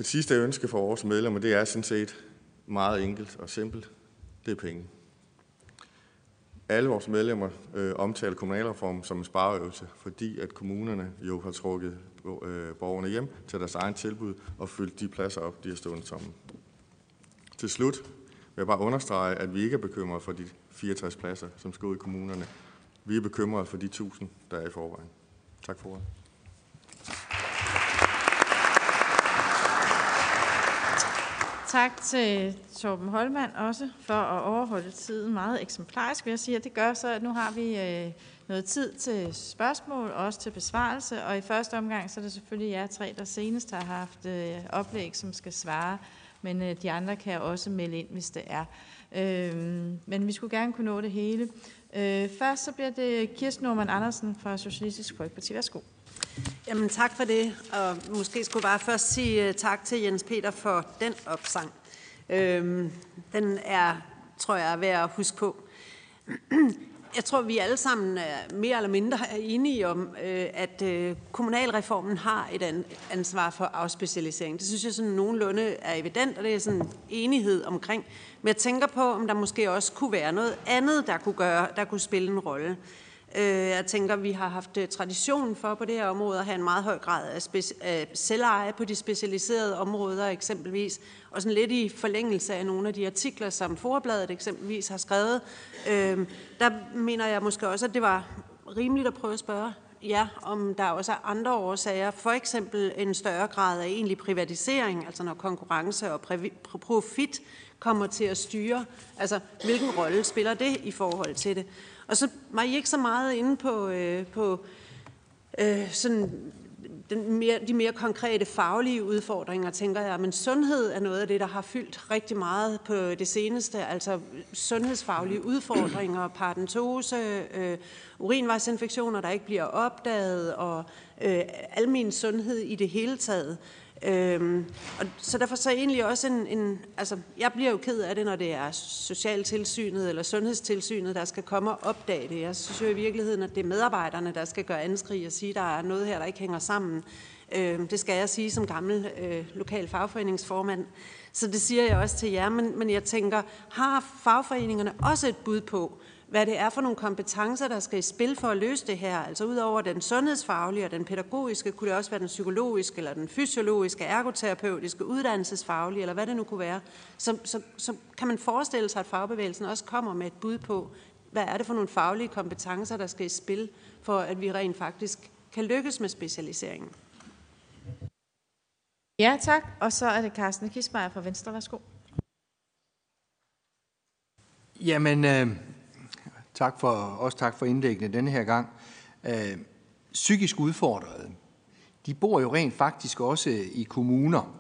Et sidste ønske for vores medlemmer, det er sådan set meget enkelt og simpelt. Det er penge. Alle vores medlemmer øh, omtaler kommunalreformen som en spareøvelse, fordi at kommunerne jo har trukket øh, borgerne hjem til deres egen tilbud og fyldt de pladser op, de har stående tomme. Til slut vil jeg bare understrege, at vi ikke er bekymrede for de 64 pladser, som skal ud i kommunerne. Vi er bekymrede for de 1000, der er i forvejen. Tak for ordet. Tak til Torben Holmand også for at overholde tiden meget eksemplarisk, vil jeg sige. Det gør så, at nu har vi øh, noget tid til spørgsmål, og også til besvarelse. Og i første omgang, så er det selvfølgelig jer tre, der senest har haft øh, oplæg, som skal svare. Men øh, de andre kan også melde ind, hvis det er. Øhm, men vi skulle gerne kunne nå det hele. Øh, først så bliver det Kirsten Norman Andersen fra Socialistisk Folkeparti. Værsgo. Jamen tak for det, og måske skulle jeg bare først sige øh, tak til Jens Peter for den opsang. Øhm, den er, tror jeg, værd at huske på. Jeg tror, vi alle sammen er mere eller mindre er enige om, øh, at øh, kommunalreformen har et ansvar for afspecialisering. Det synes jeg sådan nogenlunde er evident, og det er sådan enighed omkring. Men jeg tænker på, om der måske også kunne være noget andet, der kunne, gøre, der kunne spille en rolle. Øh, jeg tænker, vi har haft øh, tradition for på det her område at have en meget høj grad af, af selveje på de specialiserede områder eksempelvis, og sådan lidt i forlængelse af nogle af de artikler, som Forbladet eksempelvis har skrevet. Øh, der mener jeg måske også, at det var rimeligt at prøve at spørge ja, om der også er andre årsager, for eksempel en større grad af egentlig privatisering, altså når konkurrence og profit kommer til at styre, altså hvilken rolle spiller det i forhold til det? Og så var I ikke så meget inde på, øh, på øh, sådan den mere, de mere konkrete faglige udfordringer, tænker jeg. Men sundhed er noget af det, der har fyldt rigtig meget på det seneste. Altså sundhedsfaglige udfordringer, parentose, øh, urinvejsinfektioner, der ikke bliver opdaget, og øh, almen sundhed i det hele taget. Øhm, og så derfor så egentlig også en, en, altså jeg bliver jo ked af det, når det er socialtilsynet eller sundhedstilsynet, der skal komme og opdage det. Jeg synes jo i virkeligheden, at det er medarbejderne, der skal gøre anskrig og sige, at der er noget her, der ikke hænger sammen. Øhm, det skal jeg sige som gammel øh, lokal fagforeningsformand. Så det siger jeg også til jer, men, men jeg tænker, har fagforeningerne også et bud på, hvad det er for nogle kompetencer, der skal i spil for at løse det her. Altså udover den sundhedsfaglige og den pædagogiske, kunne det også være den psykologiske eller den fysiologiske, ergoterapeutiske, uddannelsesfaglige, eller hvad det nu kunne være. Så, så, så kan man forestille sig, at fagbevægelsen også kommer med et bud på, hvad er det for nogle faglige kompetencer, der skal i spil, for at vi rent faktisk kan lykkes med specialiseringen. Ja, tak. Og så er det Carsten Kismeier fra Venstre. Værsgo. Jamen, øh, Tak for, også tak for indlæggene denne her gang. Øh, psykisk udfordrede, de bor jo rent faktisk også i kommuner.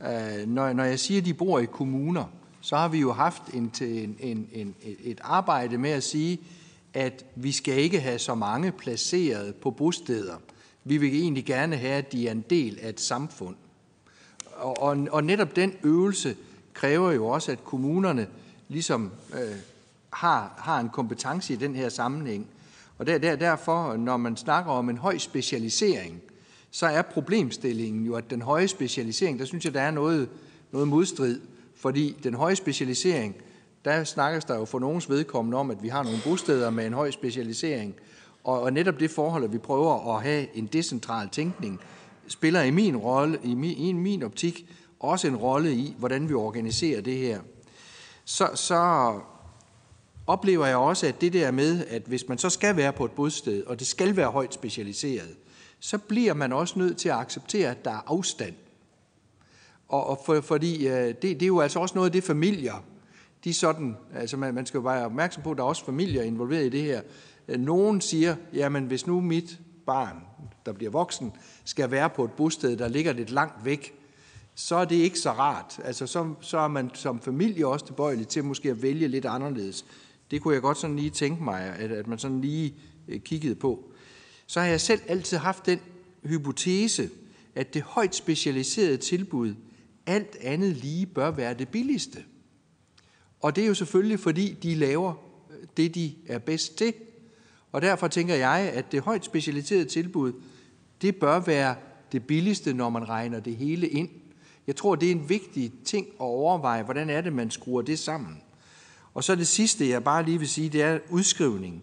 Øh, når, når jeg siger, at de bor i kommuner, så har vi jo haft en, en, en, en, et arbejde med at sige, at vi skal ikke have så mange placeret på bosteder. Vi vil egentlig gerne have, at de er en del af et samfund. Og, og, og netop den øvelse kræver jo også, at kommunerne ligesom øh, har, har en kompetence i den her sammenhæng. Og der, der, derfor, når man snakker om en høj specialisering, så er problemstillingen jo, at den høje specialisering, der synes jeg, der er noget, noget modstrid. Fordi den høje specialisering, der snakkes der jo for nogens vedkommende om, at vi har nogle bosteder med en høj specialisering. Og, og netop det forhold, at vi prøver at have en decentral tænkning, spiller i min rolle, i min, i min optik, også en rolle i, hvordan vi organiserer det her. Så, så oplever jeg også, at det der med, at hvis man så skal være på et bosted, og det skal være højt specialiseret, så bliver man også nødt til at acceptere, at der er afstand. Og, og for, fordi øh, det, det er jo altså også noget af det familier, de sådan, altså man, man skal jo være opmærksom på, at der er også familier involveret i det her. Øh, nogen siger, jamen hvis nu mit barn, der bliver voksen, skal være på et bosted, der ligger lidt langt væk, så er det ikke så rart. Altså så, så er man som familie også tilbøjelig til måske at vælge lidt anderledes. Det kunne jeg godt sådan lige tænke mig, at, at man sådan lige øh, kiggede på. Så har jeg selv altid haft den hypotese, at det højt specialiserede tilbud alt andet lige bør være det billigste. Og det er jo selvfølgelig, fordi de laver øh, det, de er bedst til. Og derfor tænker jeg, at det højt specialiserede tilbud, det bør være det billigste, når man regner det hele ind. Jeg tror, det er en vigtig ting at overveje, hvordan er det, man skruer det sammen. Og så det sidste, jeg bare lige vil sige, det er udskrivning.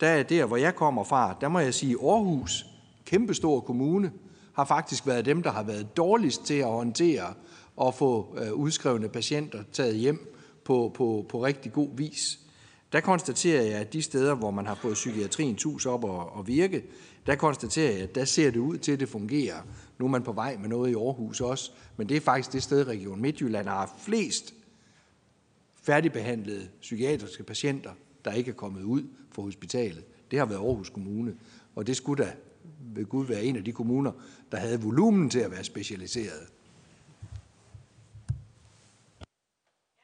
Der er der, hvor jeg kommer fra, der må jeg sige, Aarhus, kæmpestor kommune, har faktisk været dem, der har været dårligst til at håndtere og få øh, udskrevne patienter taget hjem på, på, på rigtig god vis. Der konstaterer jeg, at de steder, hvor man har fået psykiatrien tus op og, og virke, der konstaterer jeg, at der ser det ud til, at det fungerer. Nu er man på vej med noget i Aarhus også, men det er faktisk det sted, Region Midtjylland har flest færdigbehandlede psykiatriske patienter, der ikke er kommet ud fra hospitalet. Det har været Aarhus Kommune, og det skulle da ved Gud være en af de kommuner, der havde volumen til at være specialiseret.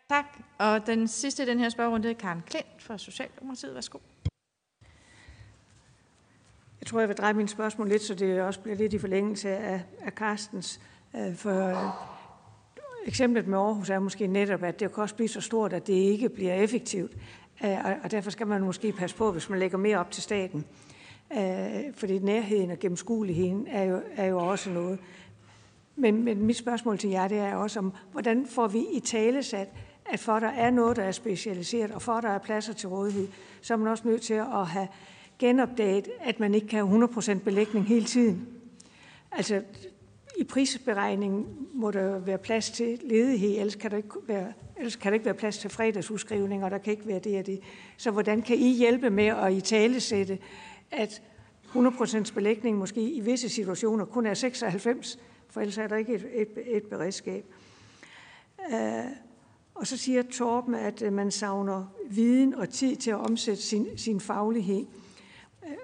Tak. Og den sidste i den her spørgerunde er Karen Klint fra Socialdemokratiet. Værsgo. Jeg tror, jeg vil dreje min spørgsmål lidt, så det også bliver lidt i forlængelse af, af Carstens. Øh, for eksemplet med Aarhus er måske netop, at det kan også blive så stort, at det ikke bliver effektivt. Øh, og derfor skal man måske passe på, hvis man lægger mere op til staten. Øh, fordi nærheden og gennemskueligheden er jo, er jo også noget. Men, men mit spørgsmål til jer, det er også om, hvordan får vi i tale sat, at for der er noget, der er specialiseret, og for der er pladser til rådighed, så er man også nødt til at have genopdaget, at man ikke kan have 100% belægning hele tiden. Altså, i prisberegningen må der være plads til ledighed, ellers kan der ikke være, ellers kan der ikke være plads til fredagsudskrivning, og der kan ikke være det og det. Så hvordan kan I hjælpe med at i tale sætte, at 100% belægning måske i visse situationer kun er 96, for ellers er der ikke et, et, et beredskab. Uh, og så siger Torben, at øh, man savner viden og tid til at omsætte sin, sin faglighed. Øh,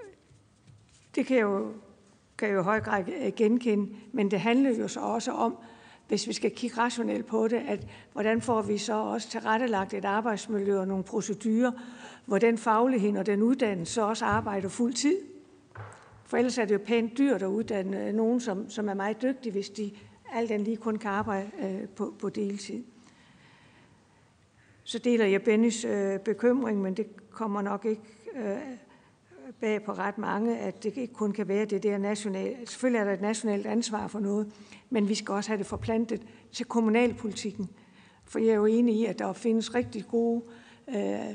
det kan jeg jo, kan jeg jo i høj grad øh, genkende, men det handler jo så også om, hvis vi skal kigge rationelt på det, at hvordan får vi så også tilrettelagt et arbejdsmiljø og nogle procedurer, hvor den faglighed og den uddannelse så også arbejder fuld tid. For ellers er det jo pænt dyrt at uddanne øh, nogen, som, som er meget dygtige, hvis de alt andet lige kun kan arbejde øh, på, på deltid. Så deler jeg Bennys øh, bekymring, men det kommer nok ikke øh, bag på ret mange, at det ikke kun kan være det der nationale. Selvfølgelig er der et nationalt ansvar for noget, men vi skal også have det forplantet til kommunalpolitikken. For jeg er jo enig i, at der findes rigtig gode øh,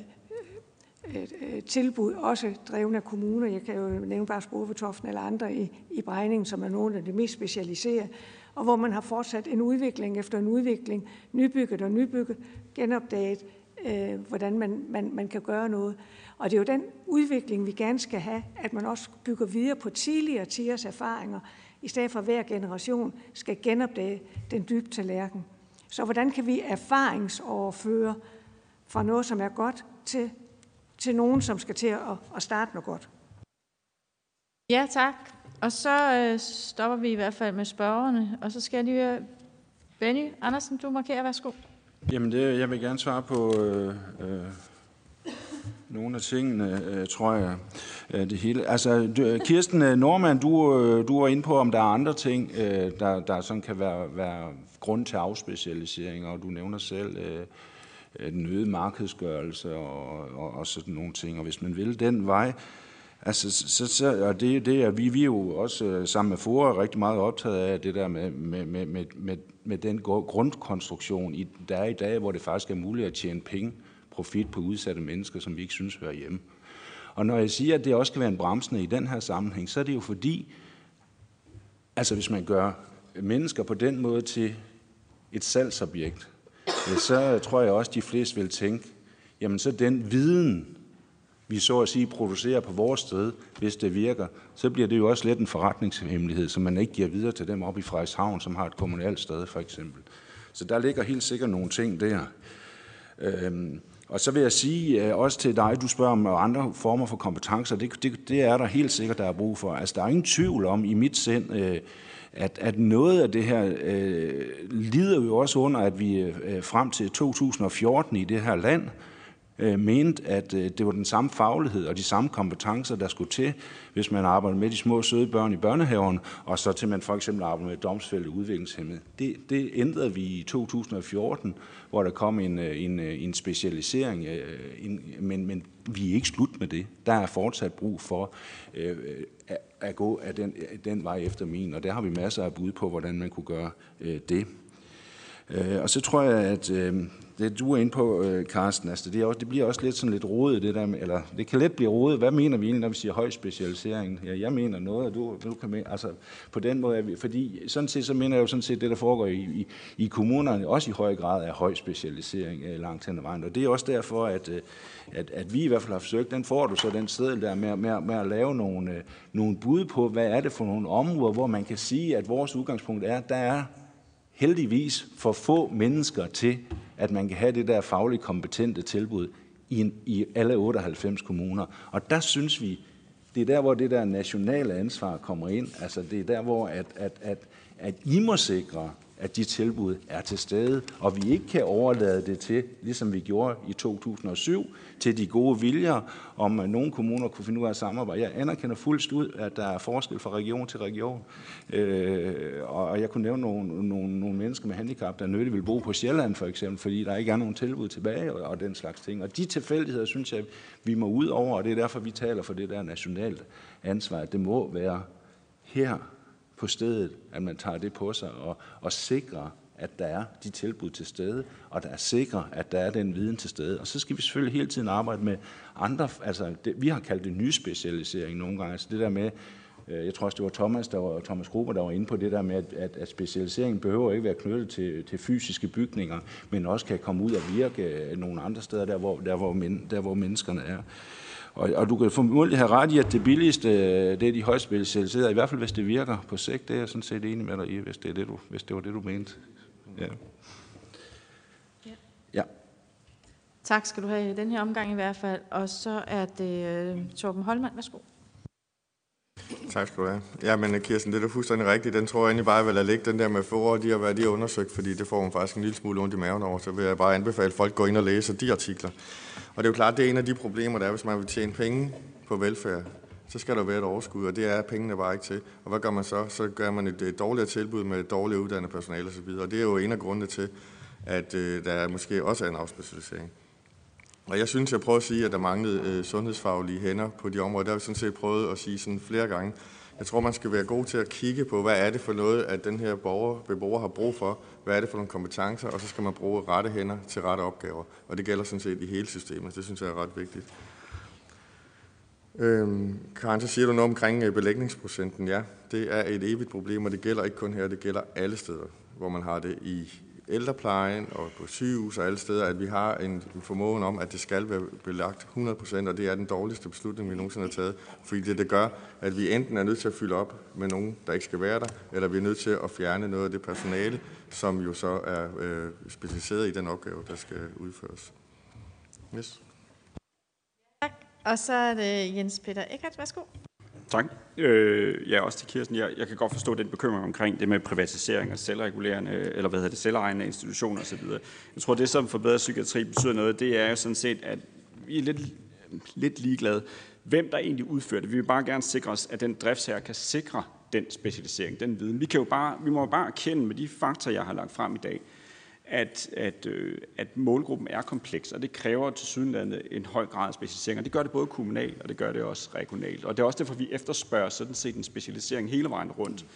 øh, øh tilbud, også drevne af kommuner. Jeg kan jo nævne bare Sporvetoften eller andre i, i Brejning, som er nogle af de mest specialiserede, og hvor man har fortsat en udvikling efter en udvikling, nybygget og nybygget, genopdaget, øh, hvordan man, man, man kan gøre noget. Og det er jo den udvikling, vi gerne skal have, at man også bygger videre på tidligere tiders erfaringer, i stedet for at hver generation skal genopdage den dybe tallerken. Så hvordan kan vi erfaringsoverføre fra noget, som er godt, til, til nogen, som skal til at, at starte noget godt? Ja, tak. Og så øh, stopper vi i hvert fald med spørgerne, og så skal jeg lige høre Benny Andersen, du markerer, værsgo. Jamen, det, jeg vil gerne svare på øh, øh, nogle af tingene, øh, tror jeg. Øh, det hele. Altså, øh, Kirsten Normand, du, du var inde på, om der er andre ting, der, der sådan kan være, være grund til afspecialisering, og du nævner selv den øgede markedsgørelse og, og, og sådan nogle ting. Og hvis man vil den vej, Altså, så, så, og det, det er vi, vi er jo også sammen med FORA rigtig meget optaget af det der med, med, med, med, med, med den grundkonstruktion, i, der er i dag, hvor det faktisk er muligt at tjene penge, profit på udsatte mennesker, som vi ikke synes hører hjemme. Og når jeg siger, at det også kan være en bremsende i den her sammenhæng, så er det jo fordi, altså hvis man gør mennesker på den måde til et salgsobjekt, så tror jeg også, at de fleste vil tænke, jamen så den viden, vi så at sige producerer på vores sted, hvis det virker, så bliver det jo også lidt en forretningshemmelighed, som man ikke giver videre til dem op i Frederikshavn, som har et kommunalt sted for eksempel. Så der ligger helt sikkert nogle ting der. Øhm, og så vil jeg sige øh, også til dig, du spørger om andre former for kompetencer, det, det, det er der helt sikkert, der er brug for. Altså der er ingen tvivl om i mit sind, øh, at, at noget af det her øh, lider jo også under, at vi øh, frem til 2014 i det her land øh, mente, at øh, det var den samme faglighed og de samme kompetencer, der skulle til, hvis man arbejder med de små søde børn i børnehaven, og så til man for eksempel arbejder med domsfælde udviklingshemmede. Det, det ændrede vi i 2014, hvor der kom en, øh, en, øh, en specialisering, øh, en, men, men vi er ikke slut med det. Der er fortsat brug for øh, at, at gå af den, den vej efter min, og der har vi masser af bud på, hvordan man kunne gøre øh, det. Øh, og så tror jeg, at øh, det du er inde på, øh, Carsten, altså det, er også, det bliver også lidt sådan lidt rodet, det der med, eller det kan let blive rodet. Hvad mener vi egentlig, når vi siger høj specialisering? Ja, jeg mener noget, og du, du kan mene, altså på den måde, vi, fordi sådan set, så mener jeg jo sådan set, det der foregår i, i, i kommunerne, også i høj grad er høj specialisering øh, langt hen ad vejen. Og det er også derfor, at, øh, at, at vi i hvert fald har forsøgt, den får du så den sted der med, med, med at lave nogle, øh, nogle bud på, hvad er det for nogle områder, hvor man kan sige, at vores udgangspunkt er, der er heldigvis for få mennesker til, at man kan have det der fagligt kompetente tilbud i, en, i alle 98 kommuner. Og der synes vi, det er der, hvor det der nationale ansvar kommer ind. Altså det er der, hvor at, at, at, at I må sikre, at de tilbud er til stede, og vi ikke kan overlade det til, ligesom vi gjorde i 2007, til de gode viljer, om nogle kommuner kunne finde ud af at samarbejde. Jeg anerkender fuldst ud, at der er forskel fra region til region, øh, og jeg kunne nævne nogle, nogle, nogle mennesker med handicap, der nødigt vil bo på Sjælland for eksempel, fordi der ikke er nogen tilbud tilbage og, og den slags ting. Og de tilfældigheder, synes jeg, vi må ud over, og det er derfor, vi taler for det der nationalt ansvar. Det må være her, på stedet, at man tager det på sig og, og sikrer, at der er de tilbud til stede, og der er sikre, at der er den viden til stede. Og så skal vi selvfølgelig hele tiden arbejde med andre, altså det, vi har kaldt det ny specialisering nogle gange, altså det der med, øh, jeg tror også, det var Thomas, der var, Thomas Gruber, der var inde på det der med, at, at, specialiseringen behøver ikke være knyttet til, til fysiske bygninger, men også kan komme ud og virke øh, nogle andre steder, der hvor, der hvor, men, der, hvor menneskerne er. Og, og du kan formodentlig have ret i, at det billigste, øh, det er de højst specialiserede, i hvert fald hvis det virker på sigt. Det er jeg sådan set enig med dig i, hvis det, er det, du, hvis det var det, du mente. Ja. ja. Tak skal du have i den her omgang i hvert fald. Og så er det uh, Torben Holmand. Værsgo. Tak skal du have. Ja, men Kirsten, det er da fuldstændig rigtigt. Den tror jeg egentlig bare, vil lade ligge, den der med forår, de har været de har undersøgt, fordi det får man faktisk en lille smule ondt i maven over. Så vil jeg bare anbefale, at folk går ind og læser de artikler. Og det er jo klart, det er en af de problemer, der er, hvis man vil tjene penge på velfærd, så skal der være et overskud, og det er pengene bare ikke til. Og hvad gør man så? Så gør man et, et dårligere tilbud med et dårligt uddannet personale osv. Og det er jo en af grundene til, at øh, der måske også er en afspecialisering. Og jeg synes, jeg prøver at sige, at der manglede øh, sundhedsfaglige hænder på de områder. Der har vi sådan set prøvet at sige sådan flere gange. Jeg tror, man skal være god til at kigge på, hvad er det for noget, at den her borger, beboer har brug for, hvad er det for nogle kompetencer, og så skal man bruge rette hænder til rette opgaver. Og det gælder sådan set i hele systemet. Det synes jeg er ret vigtigt. Øhm, Karen, så siger du noget omkring øh, belægningsprocenten. Ja, det er et evigt problem, og det gælder ikke kun her, det gælder alle steder, hvor man har det i ældreplejen og på sygehus og alle steder, at vi har en formåen om, at det skal være belagt 100%, og det er den dårligste beslutning, vi nogensinde har taget, fordi det, det gør, at vi enten er nødt til at fylde op med nogen, der ikke skal være der, eller vi er nødt til at fjerne noget af det personale, som jo så er øh, specialiseret i den opgave, der skal udføres. Yes. Og så er det Jens Peter Eckert. Værsgo. Tak. Øh, ja, også til Kirsten. Jeg, jeg kan godt forstå den bekymring omkring det med privatisering og selvregulerende, eller hvad hedder det, selvejende institutioner osv. Jeg tror, det som forbedrer psykiatri betyder noget, det er jo sådan set, at vi er lidt, lidt ligeglade, hvem der egentlig udfører det. Vi vil bare gerne sikre os, at den driftsherre kan sikre den specialisering, den viden. Vi, kan jo bare, vi må jo bare erkende med de fakta, jeg har lagt frem i dag, at, at, øh, at målgruppen er kompleks, og det kræver til sydenlandet en høj grad af specialisering. Og det gør det både kommunalt, og det gør det også regionalt. Og det er også derfor, vi efterspørger sådan set en specialisering hele vejen rundt.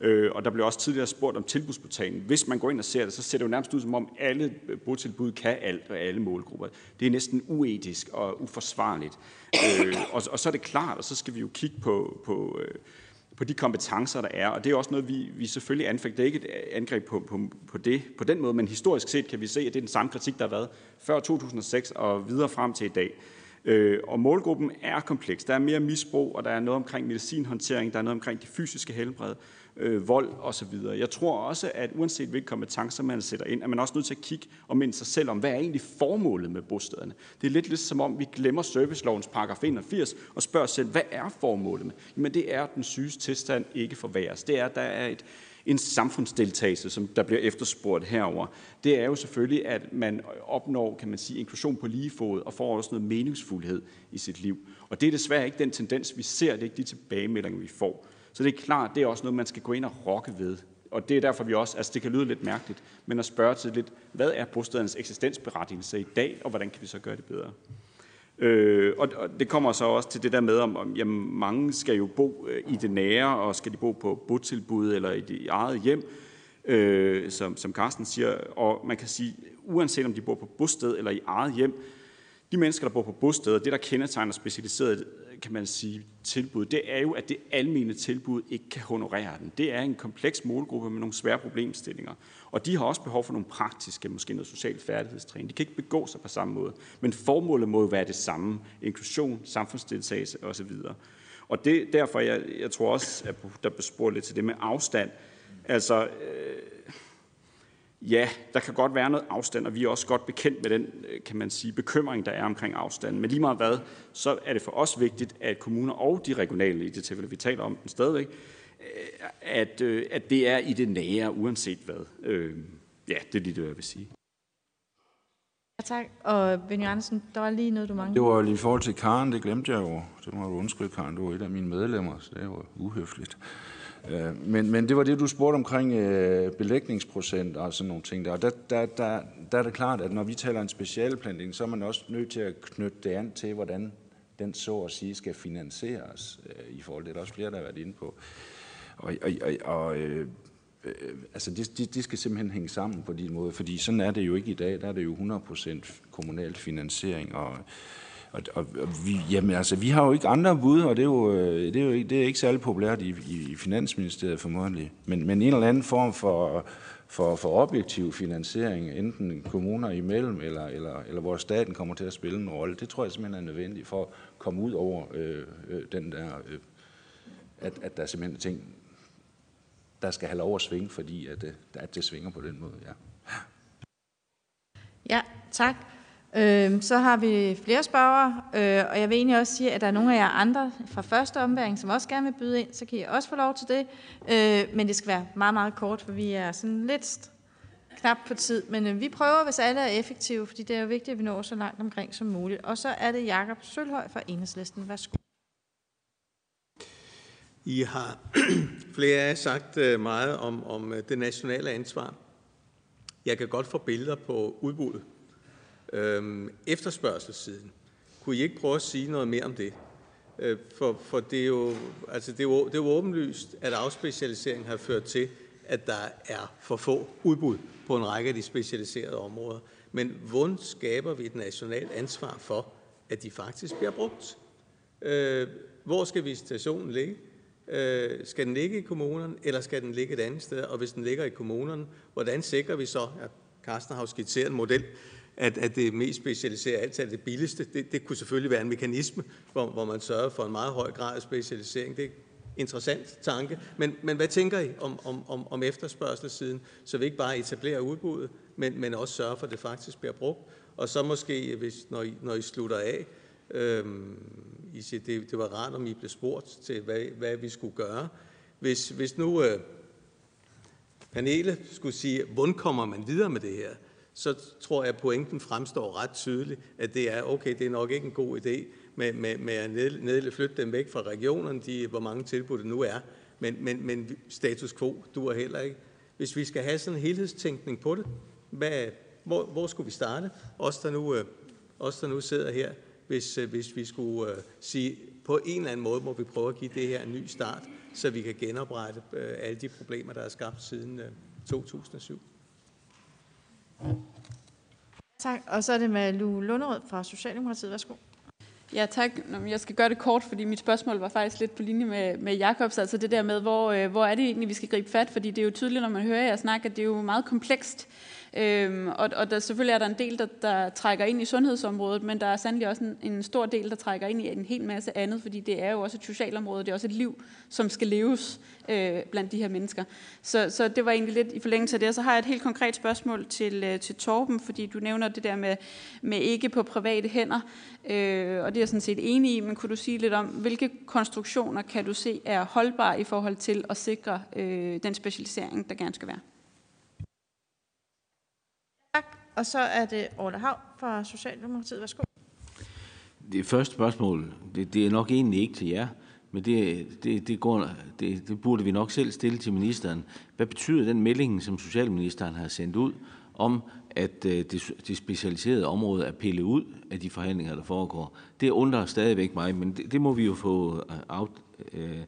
Øh, og der blev også tidligere spurgt om tilbudsportalen. Hvis man går ind og ser det, så ser det jo nærmest ud som om alle øh, botilbud kan alt og alle målgrupper. Det er næsten uetisk og uforsvarligt. Øh, og, og så er det klart, og så skal vi jo kigge på, på øh, på de kompetencer, der er. Og det er også noget, vi, vi selvfølgelig anfægter. Det er ikke et øh, angreb på, på, på det på den måde, men historisk set kan vi se, at det er den samme kritik, der har været før 2006 og videre frem til i dag. Øh, og målgruppen er kompleks. Der er mere misbrug, og der er noget omkring medicinhåndtering, der er noget omkring de fysiske helbred øh, vold osv. Jeg tror også, at uanset hvilke kompetencer man sætter ind, er man også nødt til at kigge og minde sig selv om, hvad er egentlig formålet med bostederne. Det er lidt lidt som om, vi glemmer servicelovens paragraf 81 og spørger os selv, hvad er formålet med? Jamen det er, at den syges tilstand ikke forværres. Det er, at der er et, en samfundsdeltagelse, som der bliver efterspurgt herover. Det er jo selvfølgelig, at man opnår, kan man sige, inklusion på lige fod og får også noget meningsfuldhed i sit liv. Og det er desværre ikke den tendens, vi ser. Det er ikke de tilbagemeldinger, vi får. Så det er klart, det er også noget, man skal gå ind og rokke ved. Og det er derfor, vi også, altså det kan lyde lidt mærkeligt, men at spørge til lidt, hvad er bostedens eksistensberettigelse i dag, og hvordan kan vi så gøre det bedre? Øh, og, og det kommer så også til det der med, om, om jamen, mange skal jo bo øh, i det nære, og skal de bo på botilbud eller i det eget hjem, øh, som, som Carsten siger. Og man kan sige, uanset om de bor på bosted eller i eget hjem, de mennesker, der bor på bosteder, det der kendetegner specialiseret kan man sige, tilbud, det er jo, at det almene tilbud ikke kan honorere den. Det er en kompleks målgruppe med nogle svære problemstillinger. Og de har også behov for nogle praktiske, måske noget social færdighedstræning. De kan ikke begå sig på samme måde. Men formålet må jo være det samme. Inklusion, samfundsdeltagelse osv. Og det, derfor, jeg, jeg tror også, at der blev spurgt lidt til det med afstand. Altså, øh, ja, der kan godt være noget afstand, og vi er også godt bekendt med den, øh, kan man sige, bekymring, der er omkring afstanden. Men lige meget hvad, så er det for os vigtigt, at kommuner og de regionale, i det tilfælde, vi taler om den stadigvæk, øh, at, øh, at det er i det nære, uanset hvad. Ja, det er lige det, jeg vil sige. Ja, tak. Og Benny Andersen, der var lige noget, du manglede. Det var lige i forhold til Karen, det glemte jeg jo. Det må du undskylde, Karen. Du var et af mine medlemmer, så det var uhøfligt. Øh, men, men det var det, du spurgte omkring øh, belægningsprocent og sådan nogle ting der. Og der, der, der, der er det klart, at når vi taler en specialplanlægning, så er man også nødt til at knytte det an til, hvordan den så at sige skal finansieres øh, i forhold til det. Der er også flere, der har været inde på. Og, og, og, og øh, øh, altså det, det, det skal simpelthen hænge sammen på din måde, fordi sådan er det jo ikke i dag. Der er det jo 100% kommunal finansiering, og og, og, og vi, jamen, altså, vi har jo ikke andre bud, og det er jo, øh, det er jo ikke, det er ikke særlig populært i, i, i Finansministeriet formodentlig. Men, men en eller anden form for, for, for objektiv finansiering, enten kommuner imellem, eller, eller, eller hvor staten kommer til at spille en rolle, det tror jeg simpelthen er nødvendigt for at komme ud over øh, øh, den der, øh, at, at der er simpelthen ting, der skal have lov at svinge, fordi at, øh, at det svinger på den måde. Ja. Ja, tak. Øh, så har vi flere spørgere, øh, og jeg vil egentlig også sige, at der er nogle af jer andre fra første omværing, som også gerne vil byde ind, så kan I også få lov til det. Øh, men det skal være meget, meget kort, for vi er sådan lidt knap på tid. Men øh, vi prøver, hvis alle er effektive, fordi det er jo vigtigt, at vi når så langt omkring som muligt. Og så er det Jakob Sølhøj fra Enhedslisten. Værsgo. I har flere af jer sagt øh, meget om, om øh, det nationale ansvar. Jeg kan godt få billeder på udbuddet Øhm, efterspørgselssiden. Kunne I ikke prøve at sige noget mere om det? Øh, for, for det, er jo, altså det, er jo, det er jo åbenlyst, at afspecialiseringen har ført til, at der er for få udbud på en række af de specialiserede områder. Men hvordan skaber vi et nationalt ansvar for, at de faktisk bliver brugt? Øh, hvor skal visitationen ligge? Øh, skal den ligge i kommunerne, eller skal den ligge et andet sted? Og hvis den ligger i kommunerne, hvordan sikrer vi så, at Carsten har skitseret en model, at, at det mest specialiserede altid er det billigste. Det, det kunne selvfølgelig være en mekanisme, hvor, hvor man sørger for en meget høj grad af specialisering. Det er en interessant tanke. Men, men hvad tænker I om, om, om, om efterspørgselssiden, så vi ikke bare etablerer udbuddet, men, men også sørger for, at det faktisk bliver brugt? Og så måske, hvis, når, I, når I slutter af, øhm, I siger, det, det var rart, om I blev spurgt til, hvad, hvad vi skulle gøre. Hvis, hvis nu øh, panelet skulle sige, hvordan kommer man videre med det her, så tror jeg, at pointen fremstår ret tydeligt, at det er, okay, det er nok ikke en god idé med, med, med at ned, flytte dem væk fra regionerne, de, hvor mange tilbud det nu er, men, men, men status quo duer heller ikke. Hvis vi skal have sådan en helhedstænkning på det, hvad, hvor, hvor skulle vi starte? Os der nu, øh, os, der nu sidder her, hvis, øh, hvis vi skulle uh, sige, på en eller anden måde må vi prøve at give det her en ny start, så vi kan genoprette uh, alle de problemer, der er skabt siden øh, uh, 2007. Tak. Og så er det med Lu Lunderød fra Socialdemokratiet. Værsgo. Ja, tak. Jeg skal gøre det kort, fordi mit spørgsmål var faktisk lidt på linje med, med Jacobs, Altså det der med, hvor, øh, hvor er det egentlig, vi skal gribe fat? Fordi det er jo tydeligt, når man hører jer snakke, at det er jo meget komplekst. Øhm, og, og der, selvfølgelig er der en del, der, der trækker ind i sundhedsområdet, men der er sandelig også en, en stor del, der trækker ind i en hel masse andet, fordi det er jo også et socialområde, det er også et liv, som skal leves øh, blandt de her mennesker. Så, så det var egentlig lidt i forlængelse af det. Og så har jeg et helt konkret spørgsmål til, øh, til Torben, fordi du nævner det der med, med ikke på private hænder, øh, og det er jeg sådan set enig i, men kunne du sige lidt om, hvilke konstruktioner kan du se er holdbare i forhold til at sikre øh, den specialisering, der gerne skal være? Og så er det Orla Hav fra Socialdemokratiet. Værsgo. Det første spørgsmål, det, det er nok egentlig ikke til jer, men det, det, det, går, det, det burde vi nok selv stille til ministeren. Hvad betyder den melding, som Socialministeren har sendt ud, om at øh, det, det specialiserede område er pillet ud af de forhandlinger, der foregår? Det undrer stadigvæk mig, men det, det må vi jo få øh, afkodet øh,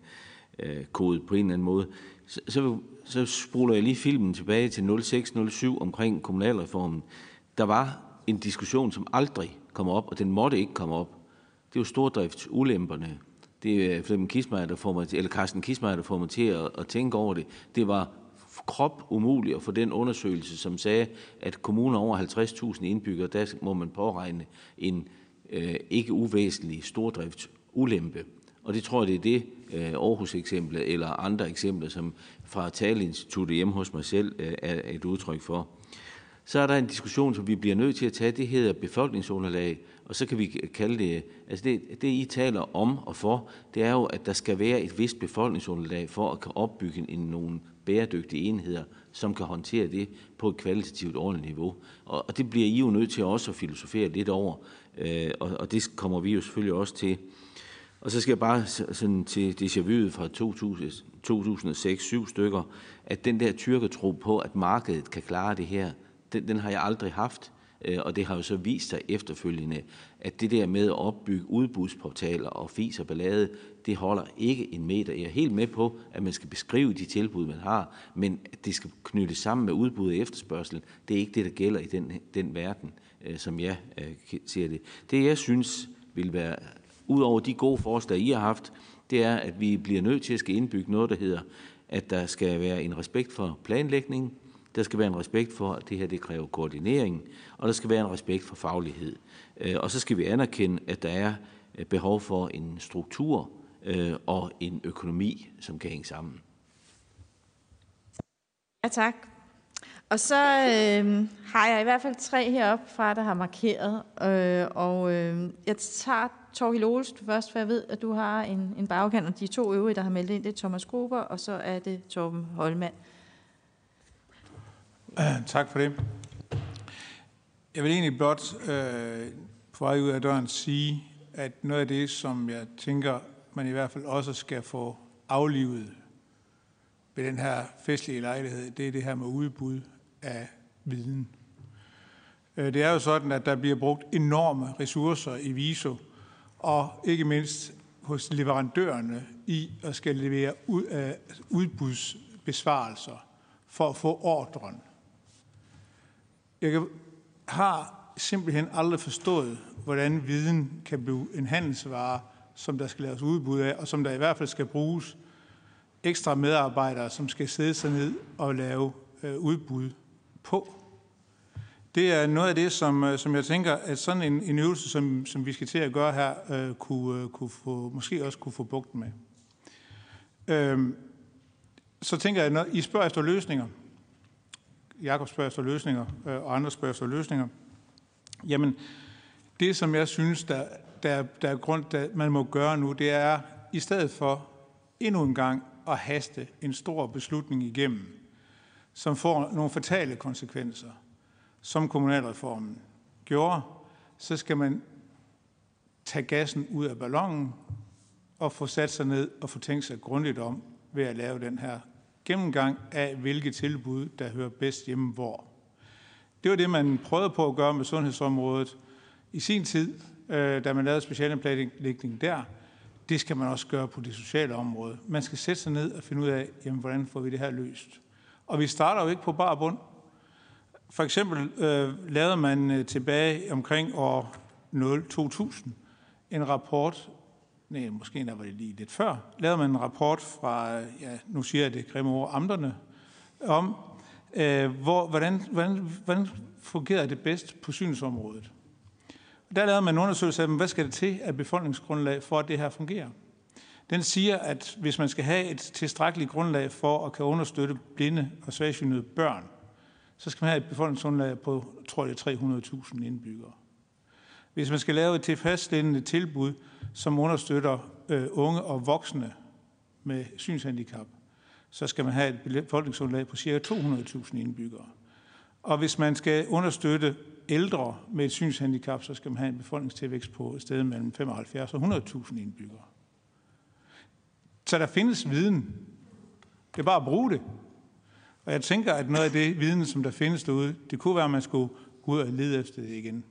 øh, kodet på en eller anden måde. Så, så så spoler jeg lige filmen tilbage til 06-07 omkring kommunalreformen. Der var en diskussion, som aldrig kom op, og den måtte ikke komme op. Det er jo stordriftsulemperne. Det er øh, Flemming Kismar, der får mig til, eller Carsten Kismar, der får mig til at, at tænke over det. Det var krop umuligt at få den undersøgelse, som sagde, at kommuner over 50.000 indbyggere, der må man påregne en øh, ikke uvæsentlig stordriftsulempe. Og det tror jeg, det er det øh, Aarhus-eksemplet eller andre eksempler, som fra Taleinstituttet hjemme hos mig selv øh, er et udtryk for. Så er der en diskussion, som vi bliver nødt til at tage. Det hedder befolkningsunderlag, og så kan vi kalde det, altså det, det I taler om og for, det er jo, at der skal være et vist befolkningsunderlag for at kan opbygge en, nogle bæredygtige enheder, som kan håndtere det på et kvalitativt ordentligt niveau. Og, og det bliver I jo nødt til også at filosofere lidt over, øh, og, og det kommer vi jo selvfølgelig også til. Og så skal jeg bare sådan til déjà vu'et fra 2006-7 stykker, at den der tyrkertro på, at markedet kan klare det her, den, den har jeg aldrig haft. Øh, og det har jo så vist sig efterfølgende, at det der med at opbygge udbudsportaler og fis og ballade, det holder ikke en meter. Jeg er helt med på, at man skal beskrive de tilbud, man har, men at det skal knyttes sammen med udbud og efterspørgsel, det er ikke det, der gælder i den, den verden, øh, som jeg øh, ser det. Det, jeg synes vil være Udover de gode forslag, I har haft, det er, at vi bliver nødt til at skal indbygge noget, der hedder, at der skal være en respekt for planlægning, der skal være en respekt for, at det her det kræver koordinering, og der skal være en respekt for faglighed. Øh, og så skal vi anerkende, at der er øh, behov for en struktur øh, og en økonomi, som kan hænge sammen. Ja, tak. Og så øh, har jeg i hvert fald tre heroppe fra, der har markeret. Øh, og øh, jeg tager Torhild Olsen først, for jeg ved, at du har en, en bagkant, og de to øvrige, der har meldt ind, det er Thomas Gruber, og så er det Torben Holmand. Tak for det. Jeg vil egentlig blot øh, på vej ud af døren sige, at noget af det, som jeg tænker, man i hvert fald også skal få aflivet ved den her festlige lejlighed, det er det her med udbud af viden. Øh, det er jo sådan, at der bliver brugt enorme ressourcer i VISO, og ikke mindst hos leverandørerne i at skal levere ud, uh, udbudsbesvarelser for at få ordren. Jeg har simpelthen aldrig forstået, hvordan viden kan blive en handelsvare, som der skal laves udbud af, og som der i hvert fald skal bruges ekstra medarbejdere, som skal sidde sig ned og lave øh, udbud på. Det er noget af det, som, øh, som jeg tænker, at sådan en, en øvelse, som, som vi skal til at gøre her, øh, kunne, øh, kunne få, måske også kunne få bugt med. Øh, så tænker jeg, når I spørger efter løsninger, Jakob spørger efter løsninger, øh, og andre spørger efter løsninger, jamen det, som jeg synes, der, der, der er grund, der man må gøre nu, det er i stedet for endnu en gang at haste en stor beslutning igennem, som får nogle fatale konsekvenser, som kommunalreformen gjorde, så skal man tage gassen ud af ballonen og få sat sig ned og få tænkt sig grundigt om ved at lave den her gennemgang af, hvilke tilbud, der hører bedst hjemme hvor. Det var det, man prøvede på at gøre med sundhedsområdet i sin tid, øh, da man lavede specialeplanlægning der. Det skal man også gøre på det sociale område. Man skal sætte sig ned og finde ud af, jamen, hvordan får vi det her løst. Og vi starter jo ikke på bar bund. For eksempel øh, lavede man øh, tilbage omkring år 0, 2000 en rapport, nej, måske endda var det lige lidt før, lavede man en rapport fra, øh, ja, nu siger jeg det grimme ord, amterne, om, øh, hvor, hvordan, hvordan, hvordan fungerede det bedst på synsområdet. Der lavede man en undersøgelse af, hvad skal det til af befolkningsgrundlag for, at det her fungerer. Den siger, at hvis man skal have et tilstrækkeligt grundlag for at kan understøtte blinde og svagsynede børn, så skal man have et befolkningsgrundlag på, tror jeg, 300.000 indbyggere. Hvis man skal lave et tilfredsstillende tilbud, som understøtter øh, unge og voksne med synshandicap, så skal man have et befolkningsgrundlag på ca. 200.000 indbyggere. Og hvis man skal understøtte ældre med et synshandicap, så skal man have en befolkningstilvækst på et sted mellem 75 og 100.000 indbyggere. Så der findes viden. Det er bare at bruge det. Og jeg tænker, at noget af det viden, som der findes derude, det kunne være, at man skulle gå ud og lede efter det igen.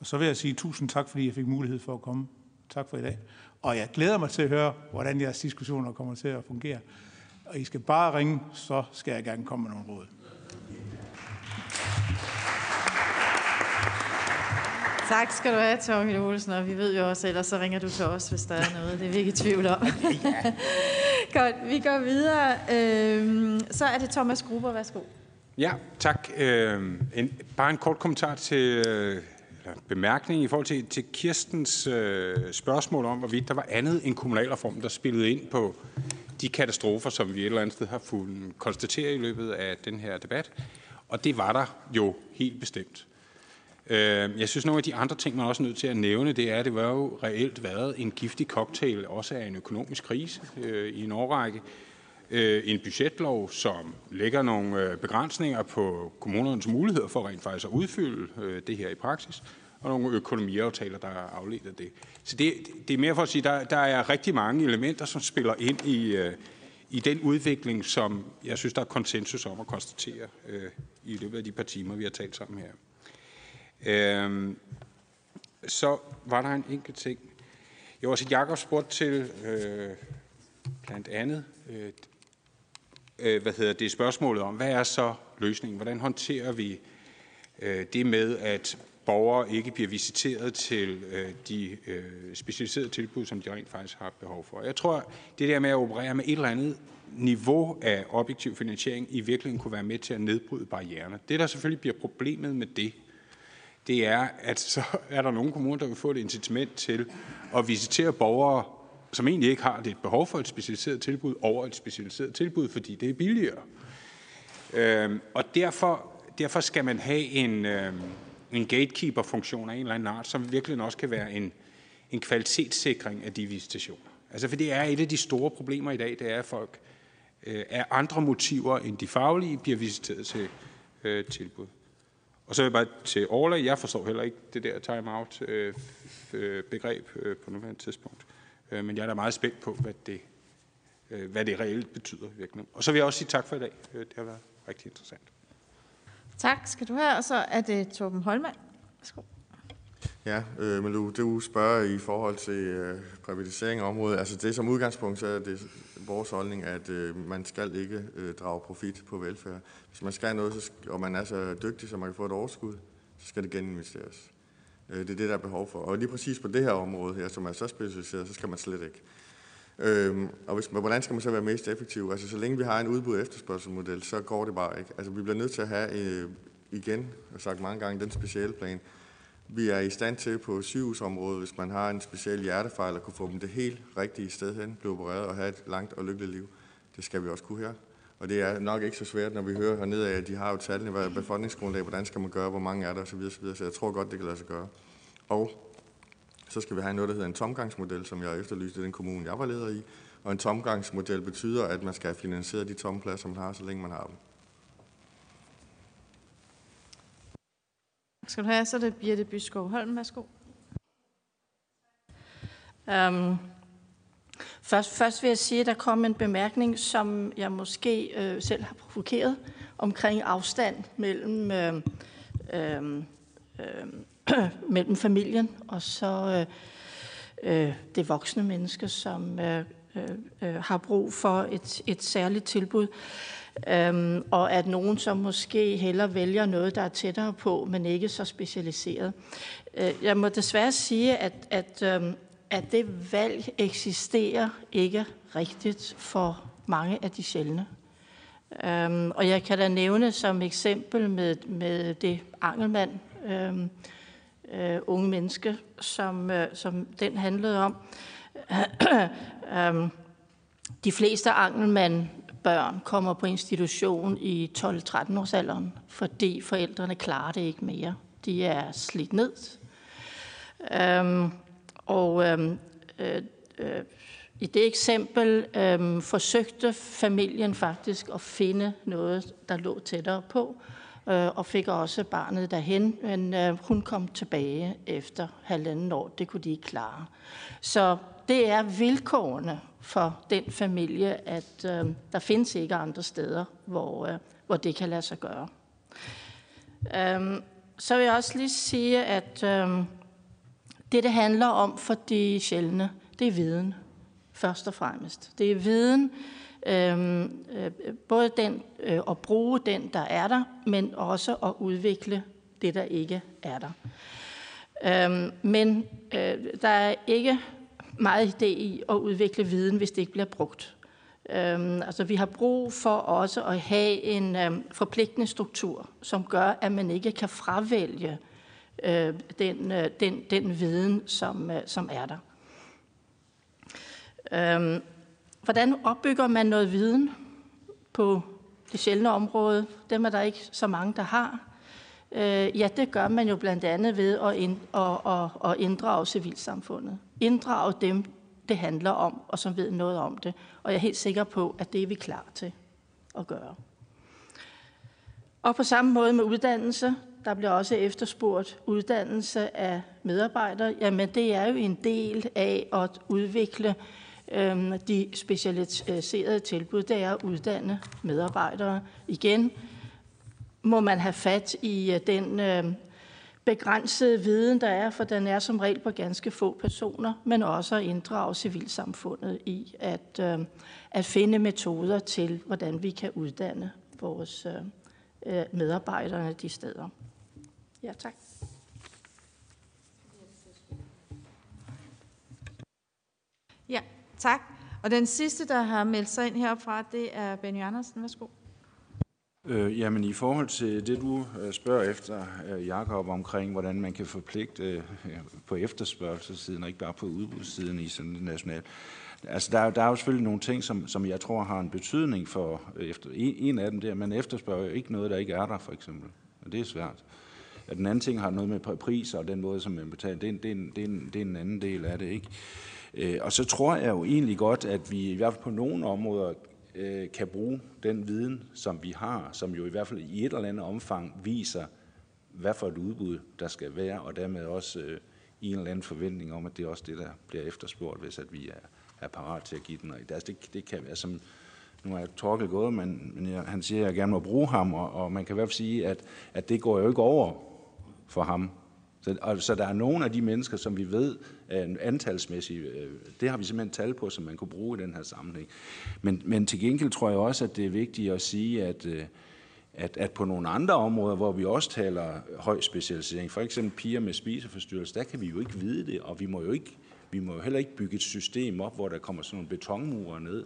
Og så vil jeg sige tusind tak, fordi jeg fik mulighed for at komme. Tak for i dag. Og jeg glæder mig til at høre, hvordan jeres diskussioner kommer til at fungere. Og I skal bare ringe, så skal jeg gerne komme med nogle råd. Tak skal du have, Torgild Olsen, og vi ved jo også, ellers så ringer du til os, hvis der er noget. Det er vi ikke i tvivl om. Godt, vi går videre. Øhm, så er det Thomas Gruber, værsgo. Ja, tak. Øhm, en, bare en kort kommentar til, øh, eller bemærkning i forhold til, til Kirstens øh, spørgsmål om, hvorvidt der var andet end kommunalreformen, der spillede ind på de katastrofer, som vi et eller andet sted har fundet konstatere i løbet af den her debat. Og det var der jo helt bestemt. Øh, jeg synes, nogle af de andre ting, man også er nødt til at nævne, det er, at det var jo reelt været en giftig cocktail, også af en økonomisk krise øh, i en årrække. Øh, en budgetlov, som lægger nogle øh, begrænsninger på kommunernes muligheder for rent faktisk at udfylde øh, det her i praksis, og nogle økonomiaftaler, der er afledt af det. Så det, det er mere for at sige, at der, der er rigtig mange elementer, som spiller ind i, øh, i den udvikling, som jeg synes, der er konsensus om at konstatere i løbet af de par timer, vi har talt sammen her. Øhm, så var der en enkelt ting. Jeg var også Jakob spurgt til øh, blandt andet, øh, øh, hvad hedder det, spørgsmålet om, hvad er så løsningen? Hvordan håndterer vi øh, det med, at borgere ikke bliver visiteret til øh, de øh, specialiserede tilbud, som de rent faktisk har behov for. Jeg tror, det der med at operere med et eller andet niveau af objektiv finansiering i virkeligheden kunne være med til at nedbryde barriererne. Det, der selvfølgelig bliver problemet med det, det er, at så er der nogle kommuner, der vil få et incitament til at visitere borgere, som egentlig ikke har det behov for et specialiseret tilbud, over et specialiseret tilbud, fordi det er billigere. Øhm, og derfor, derfor skal man have en, øhm, en gatekeeper-funktion af en eller anden art, som virkelig også kan være en, en kvalitetssikring af de visitationer. Altså, for det er et af de store problemer i dag, det er, at folk øh, af andre motiver end de faglige bliver visiteret til øh, tilbud. Og så vil jeg bare til Orla, jeg forstår heller ikke det der time-out-begreb øh, øh, øh, på nuværende tidspunkt. Men jeg er da meget spændt på, hvad det, hvad det reelt betyder i virkeligheden. Og så vil jeg også sige tak for i dag. Det har været rigtig interessant. Tak skal du have, og så er det Torben Holmand. Værsgo. Ja, øh, men du, du spørger i forhold til øh, privatisering af området. Altså det som udgangspunkt, så er det vores holdning, at øh, man skal ikke øh, drage profit på velfærd. Hvis man skal noget, så, og man er så dygtig, så man kan få et overskud, så skal det geninvesteres. Øh, det er det, der er behov for. Og lige præcis på det her område her, som er så specialiseret, så skal man slet ikke. Øhm, og hvis, hvordan skal man så være mest effektiv? Altså, så længe vi har en udbud- efterspørgselsmodel, så går det bare ikke. Altså, vi bliver nødt til at have, øh, igen, jeg har sagt mange gange, den speciale plan, vi er i stand til på sygehusområdet, hvis man har en speciel hjertefejl, at kunne få dem det helt rigtige sted hen, blive opereret og have et langt og lykkeligt liv. Det skal vi også kunne her. Og det er nok ikke så svært, når vi hører hernede af, at de har jo tallene, hvad befolkningsgrundlag, hvordan skal man gøre, hvor mange er der osv. osv. Så jeg tror godt, det kan lade sig gøre. Og Så skal vi have noget, der hedder en tomgangsmodel, som jeg efterlyste i den kommune, jeg var leder i. Og en tomgangsmodel betyder, at man skal have finansieret de tomme pladser, man har, så længe man har dem. Skal du have, så er det Birte Byskov Holm. Værsgo. Um, først, først vil jeg sige, at der kom en bemærkning, som jeg måske øh, selv har provokeret omkring afstand mellem, øh, øh, øh, mellem familien og så øh, øh, det voksne menneske, som øh, øh, øh har brug for et, et særligt tilbud. Øhm, og at nogen som måske heller vælger noget, der er tættere på, men ikke så specialiseret. Øh, jeg må desværre sige, at, at, øhm, at det valg eksisterer ikke rigtigt for mange af de sjældne. Øhm, og jeg kan da nævne som eksempel med, med det Angelmand, øhm, øh, unge menneske, som, øh, som den handlede om. øhm, de fleste Angelmand børn kommer på institution i 12-13 års alderen, fordi forældrene klarer det ikke mere. De er slidt ned. Øhm, og øhm, øh, øh, i det eksempel øhm, forsøgte familien faktisk at finde noget, der lå tættere på, øh, og fik også barnet derhen, men øh, hun kom tilbage efter halvanden år. Det kunne de ikke klare. Så det er vilkårene for den familie, at øh, der findes ikke andre steder, hvor, øh, hvor det kan lade sig gøre. Øhm, så vil jeg også lige sige, at øh, det, det handler om for de sjældne, det er viden, først og fremmest. Det er viden, øh, øh, både den øh, at bruge den, der er der, men også at udvikle det, der ikke er der. Øh, men øh, der er ikke meget idé i at udvikle viden, hvis det ikke bliver brugt. Øhm, altså, vi har brug for også at have en øhm, forpligtende struktur, som gør, at man ikke kan fravælge øh, den, øh, den, den viden, som, øh, som er der. Øhm, hvordan opbygger man noget viden på det sjældne område? Dem er der ikke så mange, der har. Øh, ja, det gør man jo blandt andet ved at, ind, at, at, at inddrage civilsamfundet. Inddrage dem, det handler om, og som ved noget om det. Og jeg er helt sikker på, at det er vi klar til at gøre. Og på samme måde med uddannelse, der bliver også efterspurgt uddannelse af medarbejdere. Jamen det er jo en del af at udvikle øh, de specialiserede tilbud. Det er at uddanne medarbejdere. Igen, må man have fat i øh, den øh, begrænsede viden, der er, for den er som regel på ganske få personer, men også at inddrage civilsamfundet i at, øh, at finde metoder til, hvordan vi kan uddanne vores øh, øh, medarbejderne de steder. Ja, tak. Ja, tak. Og den sidste, der har meldt sig ind herfra, det er Benny Andersen. Værsgo. Øh, jamen i forhold til det, du øh, spørger efter, øh, Jakob, omkring, hvordan man kan forpligte øh, på efterspørgselssiden, og ikke bare på udbudssiden i sådan nationalt. Altså, der, der er jo selvfølgelig nogle ting, som, som jeg tror har en betydning for, efter, en, en af dem der, man efterspørger ikke noget, der ikke er der, for eksempel. Og det er svært. At den anden ting har noget med priser og den måde, som man betaler. Det er, det er, en, det er, en, det er en anden del af det, ikke? Og så tror jeg jo egentlig godt, at vi i hvert fald på nogle områder øh, kan bruge den viden, som vi har, som jo i hvert fald i et eller andet omfang viser, hvad for et udbud der skal være, og dermed også øh, i en eller anden forventning om, at det er også det, der bliver efterspurgt, hvis at vi er, er parat til at give den. Og altså, det, det kan være som, nu er Torkel gået, men, men jeg, han siger, at jeg gerne må bruge ham, og, og man kan i hvert fald sige, at, at det går jo ikke over for ham. Så, og, så der er nogle af de mennesker, som vi ved antalsmæssigt, øh, det har vi simpelthen tal på, som man kunne bruge i den her sammenhæng. Men, men til gengæld tror jeg også, at det er vigtigt at sige, at, øh, at, at på nogle andre områder, hvor vi også taler høj specialisering, for eksempel piger med spiseforstyrrelse, der kan vi jo ikke vide det, og vi må jo ikke vi må jo heller ikke bygge et system op, hvor der kommer sådan nogle betonmure ned.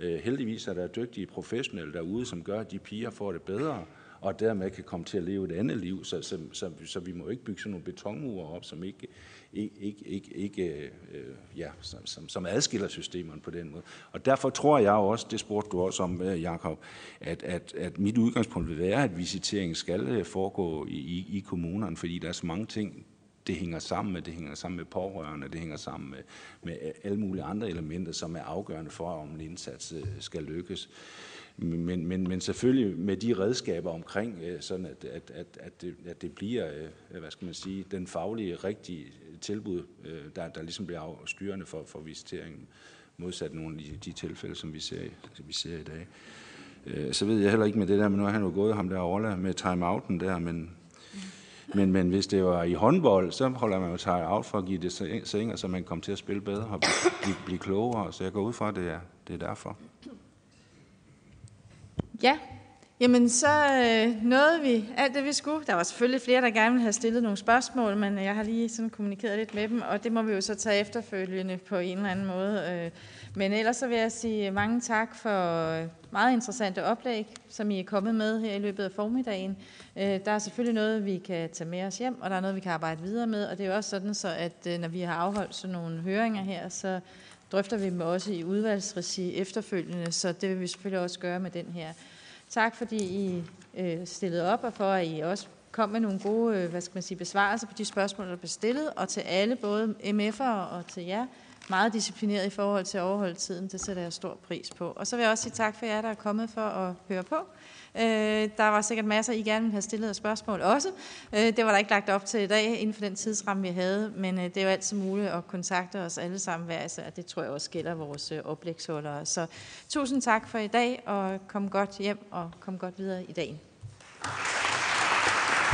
Øh, heldigvis er der dygtige professionelle derude, som gør, at de piger får det bedre og dermed kan komme til at leve et andet liv. Så, så, så, så vi må ikke bygge sådan nogle betonmure op, som ikke, ikke, ikke, ikke, ikke øh, ja, som, som, som adskiller systemerne på den måde. Og derfor tror jeg også, det spurgte du også om, øh, Jakob, at, at, at mit udgangspunkt vil være, at visiteringen skal øh, foregå i, i, i kommunerne, fordi der er så mange ting, det hænger sammen med, det hænger sammen med pårørende, det hænger sammen med, med alle mulige andre elementer, som er afgørende for, om en indsats øh, skal lykkes. Men, men, men selvfølgelig med de redskaber omkring, øh, sådan at, at, at, at, det, at det bliver, øh, hvad skal man sige, den faglige, rigtige tilbud, øh, der, der ligesom bliver styrende for, for visiteringen, modsat nogle af de, de tilfælde, som vi ser, som vi ser i dag. Så ved jeg heller ikke med det der, men nu har han jo gået ham der med timeouten der, men men, men hvis det var i håndbold, så holder man jo tage out for at give det sænger, så man kommer til at spille bedre og blive, blive, blive klogere. Så jeg går ud fra, at det er, det er derfor. Ja, jamen så øh, nåede vi alt det, vi skulle. Der var selvfølgelig flere, der gerne ville have stillet nogle spørgsmål, men øh, jeg har lige sådan kommunikeret lidt med dem, og det må vi jo så tage efterfølgende på en eller anden måde. Øh. Men ellers så vil jeg sige mange tak for øh, meget interessante oplæg, som I er kommet med her i løbet af formiddagen. Der er selvfølgelig noget, vi kan tage med os hjem, og der er noget, vi kan arbejde videre med. Og det er jo også sådan, så at når vi har afholdt sådan nogle høringer her, så drøfter vi dem også i udvalgsregi efterfølgende, så det vil vi selvfølgelig også gøre med den her. Tak fordi I øh, stillede op, og for at I også kom med nogle gode øh, hvad skal man sige, besvarelser på de spørgsmål, der blev stillet, og til alle, både MF'ere og til jer, meget disciplineret i forhold til at overholde tiden. Det sætter jeg stor pris på. Og så vil jeg også sige tak for jer, der er kommet for at høre på. Øh, der var sikkert masser, I gerne ville have stillet af spørgsmål også. Øh, det var der ikke lagt op til i dag inden for den tidsramme, vi havde, men øh, det er jo altid muligt at kontakte os alle sammen hver især. Det tror jeg også gælder vores øh, oplægsholdere. Så tusind tak for i dag, og kom godt hjem og kom godt videre i dagen.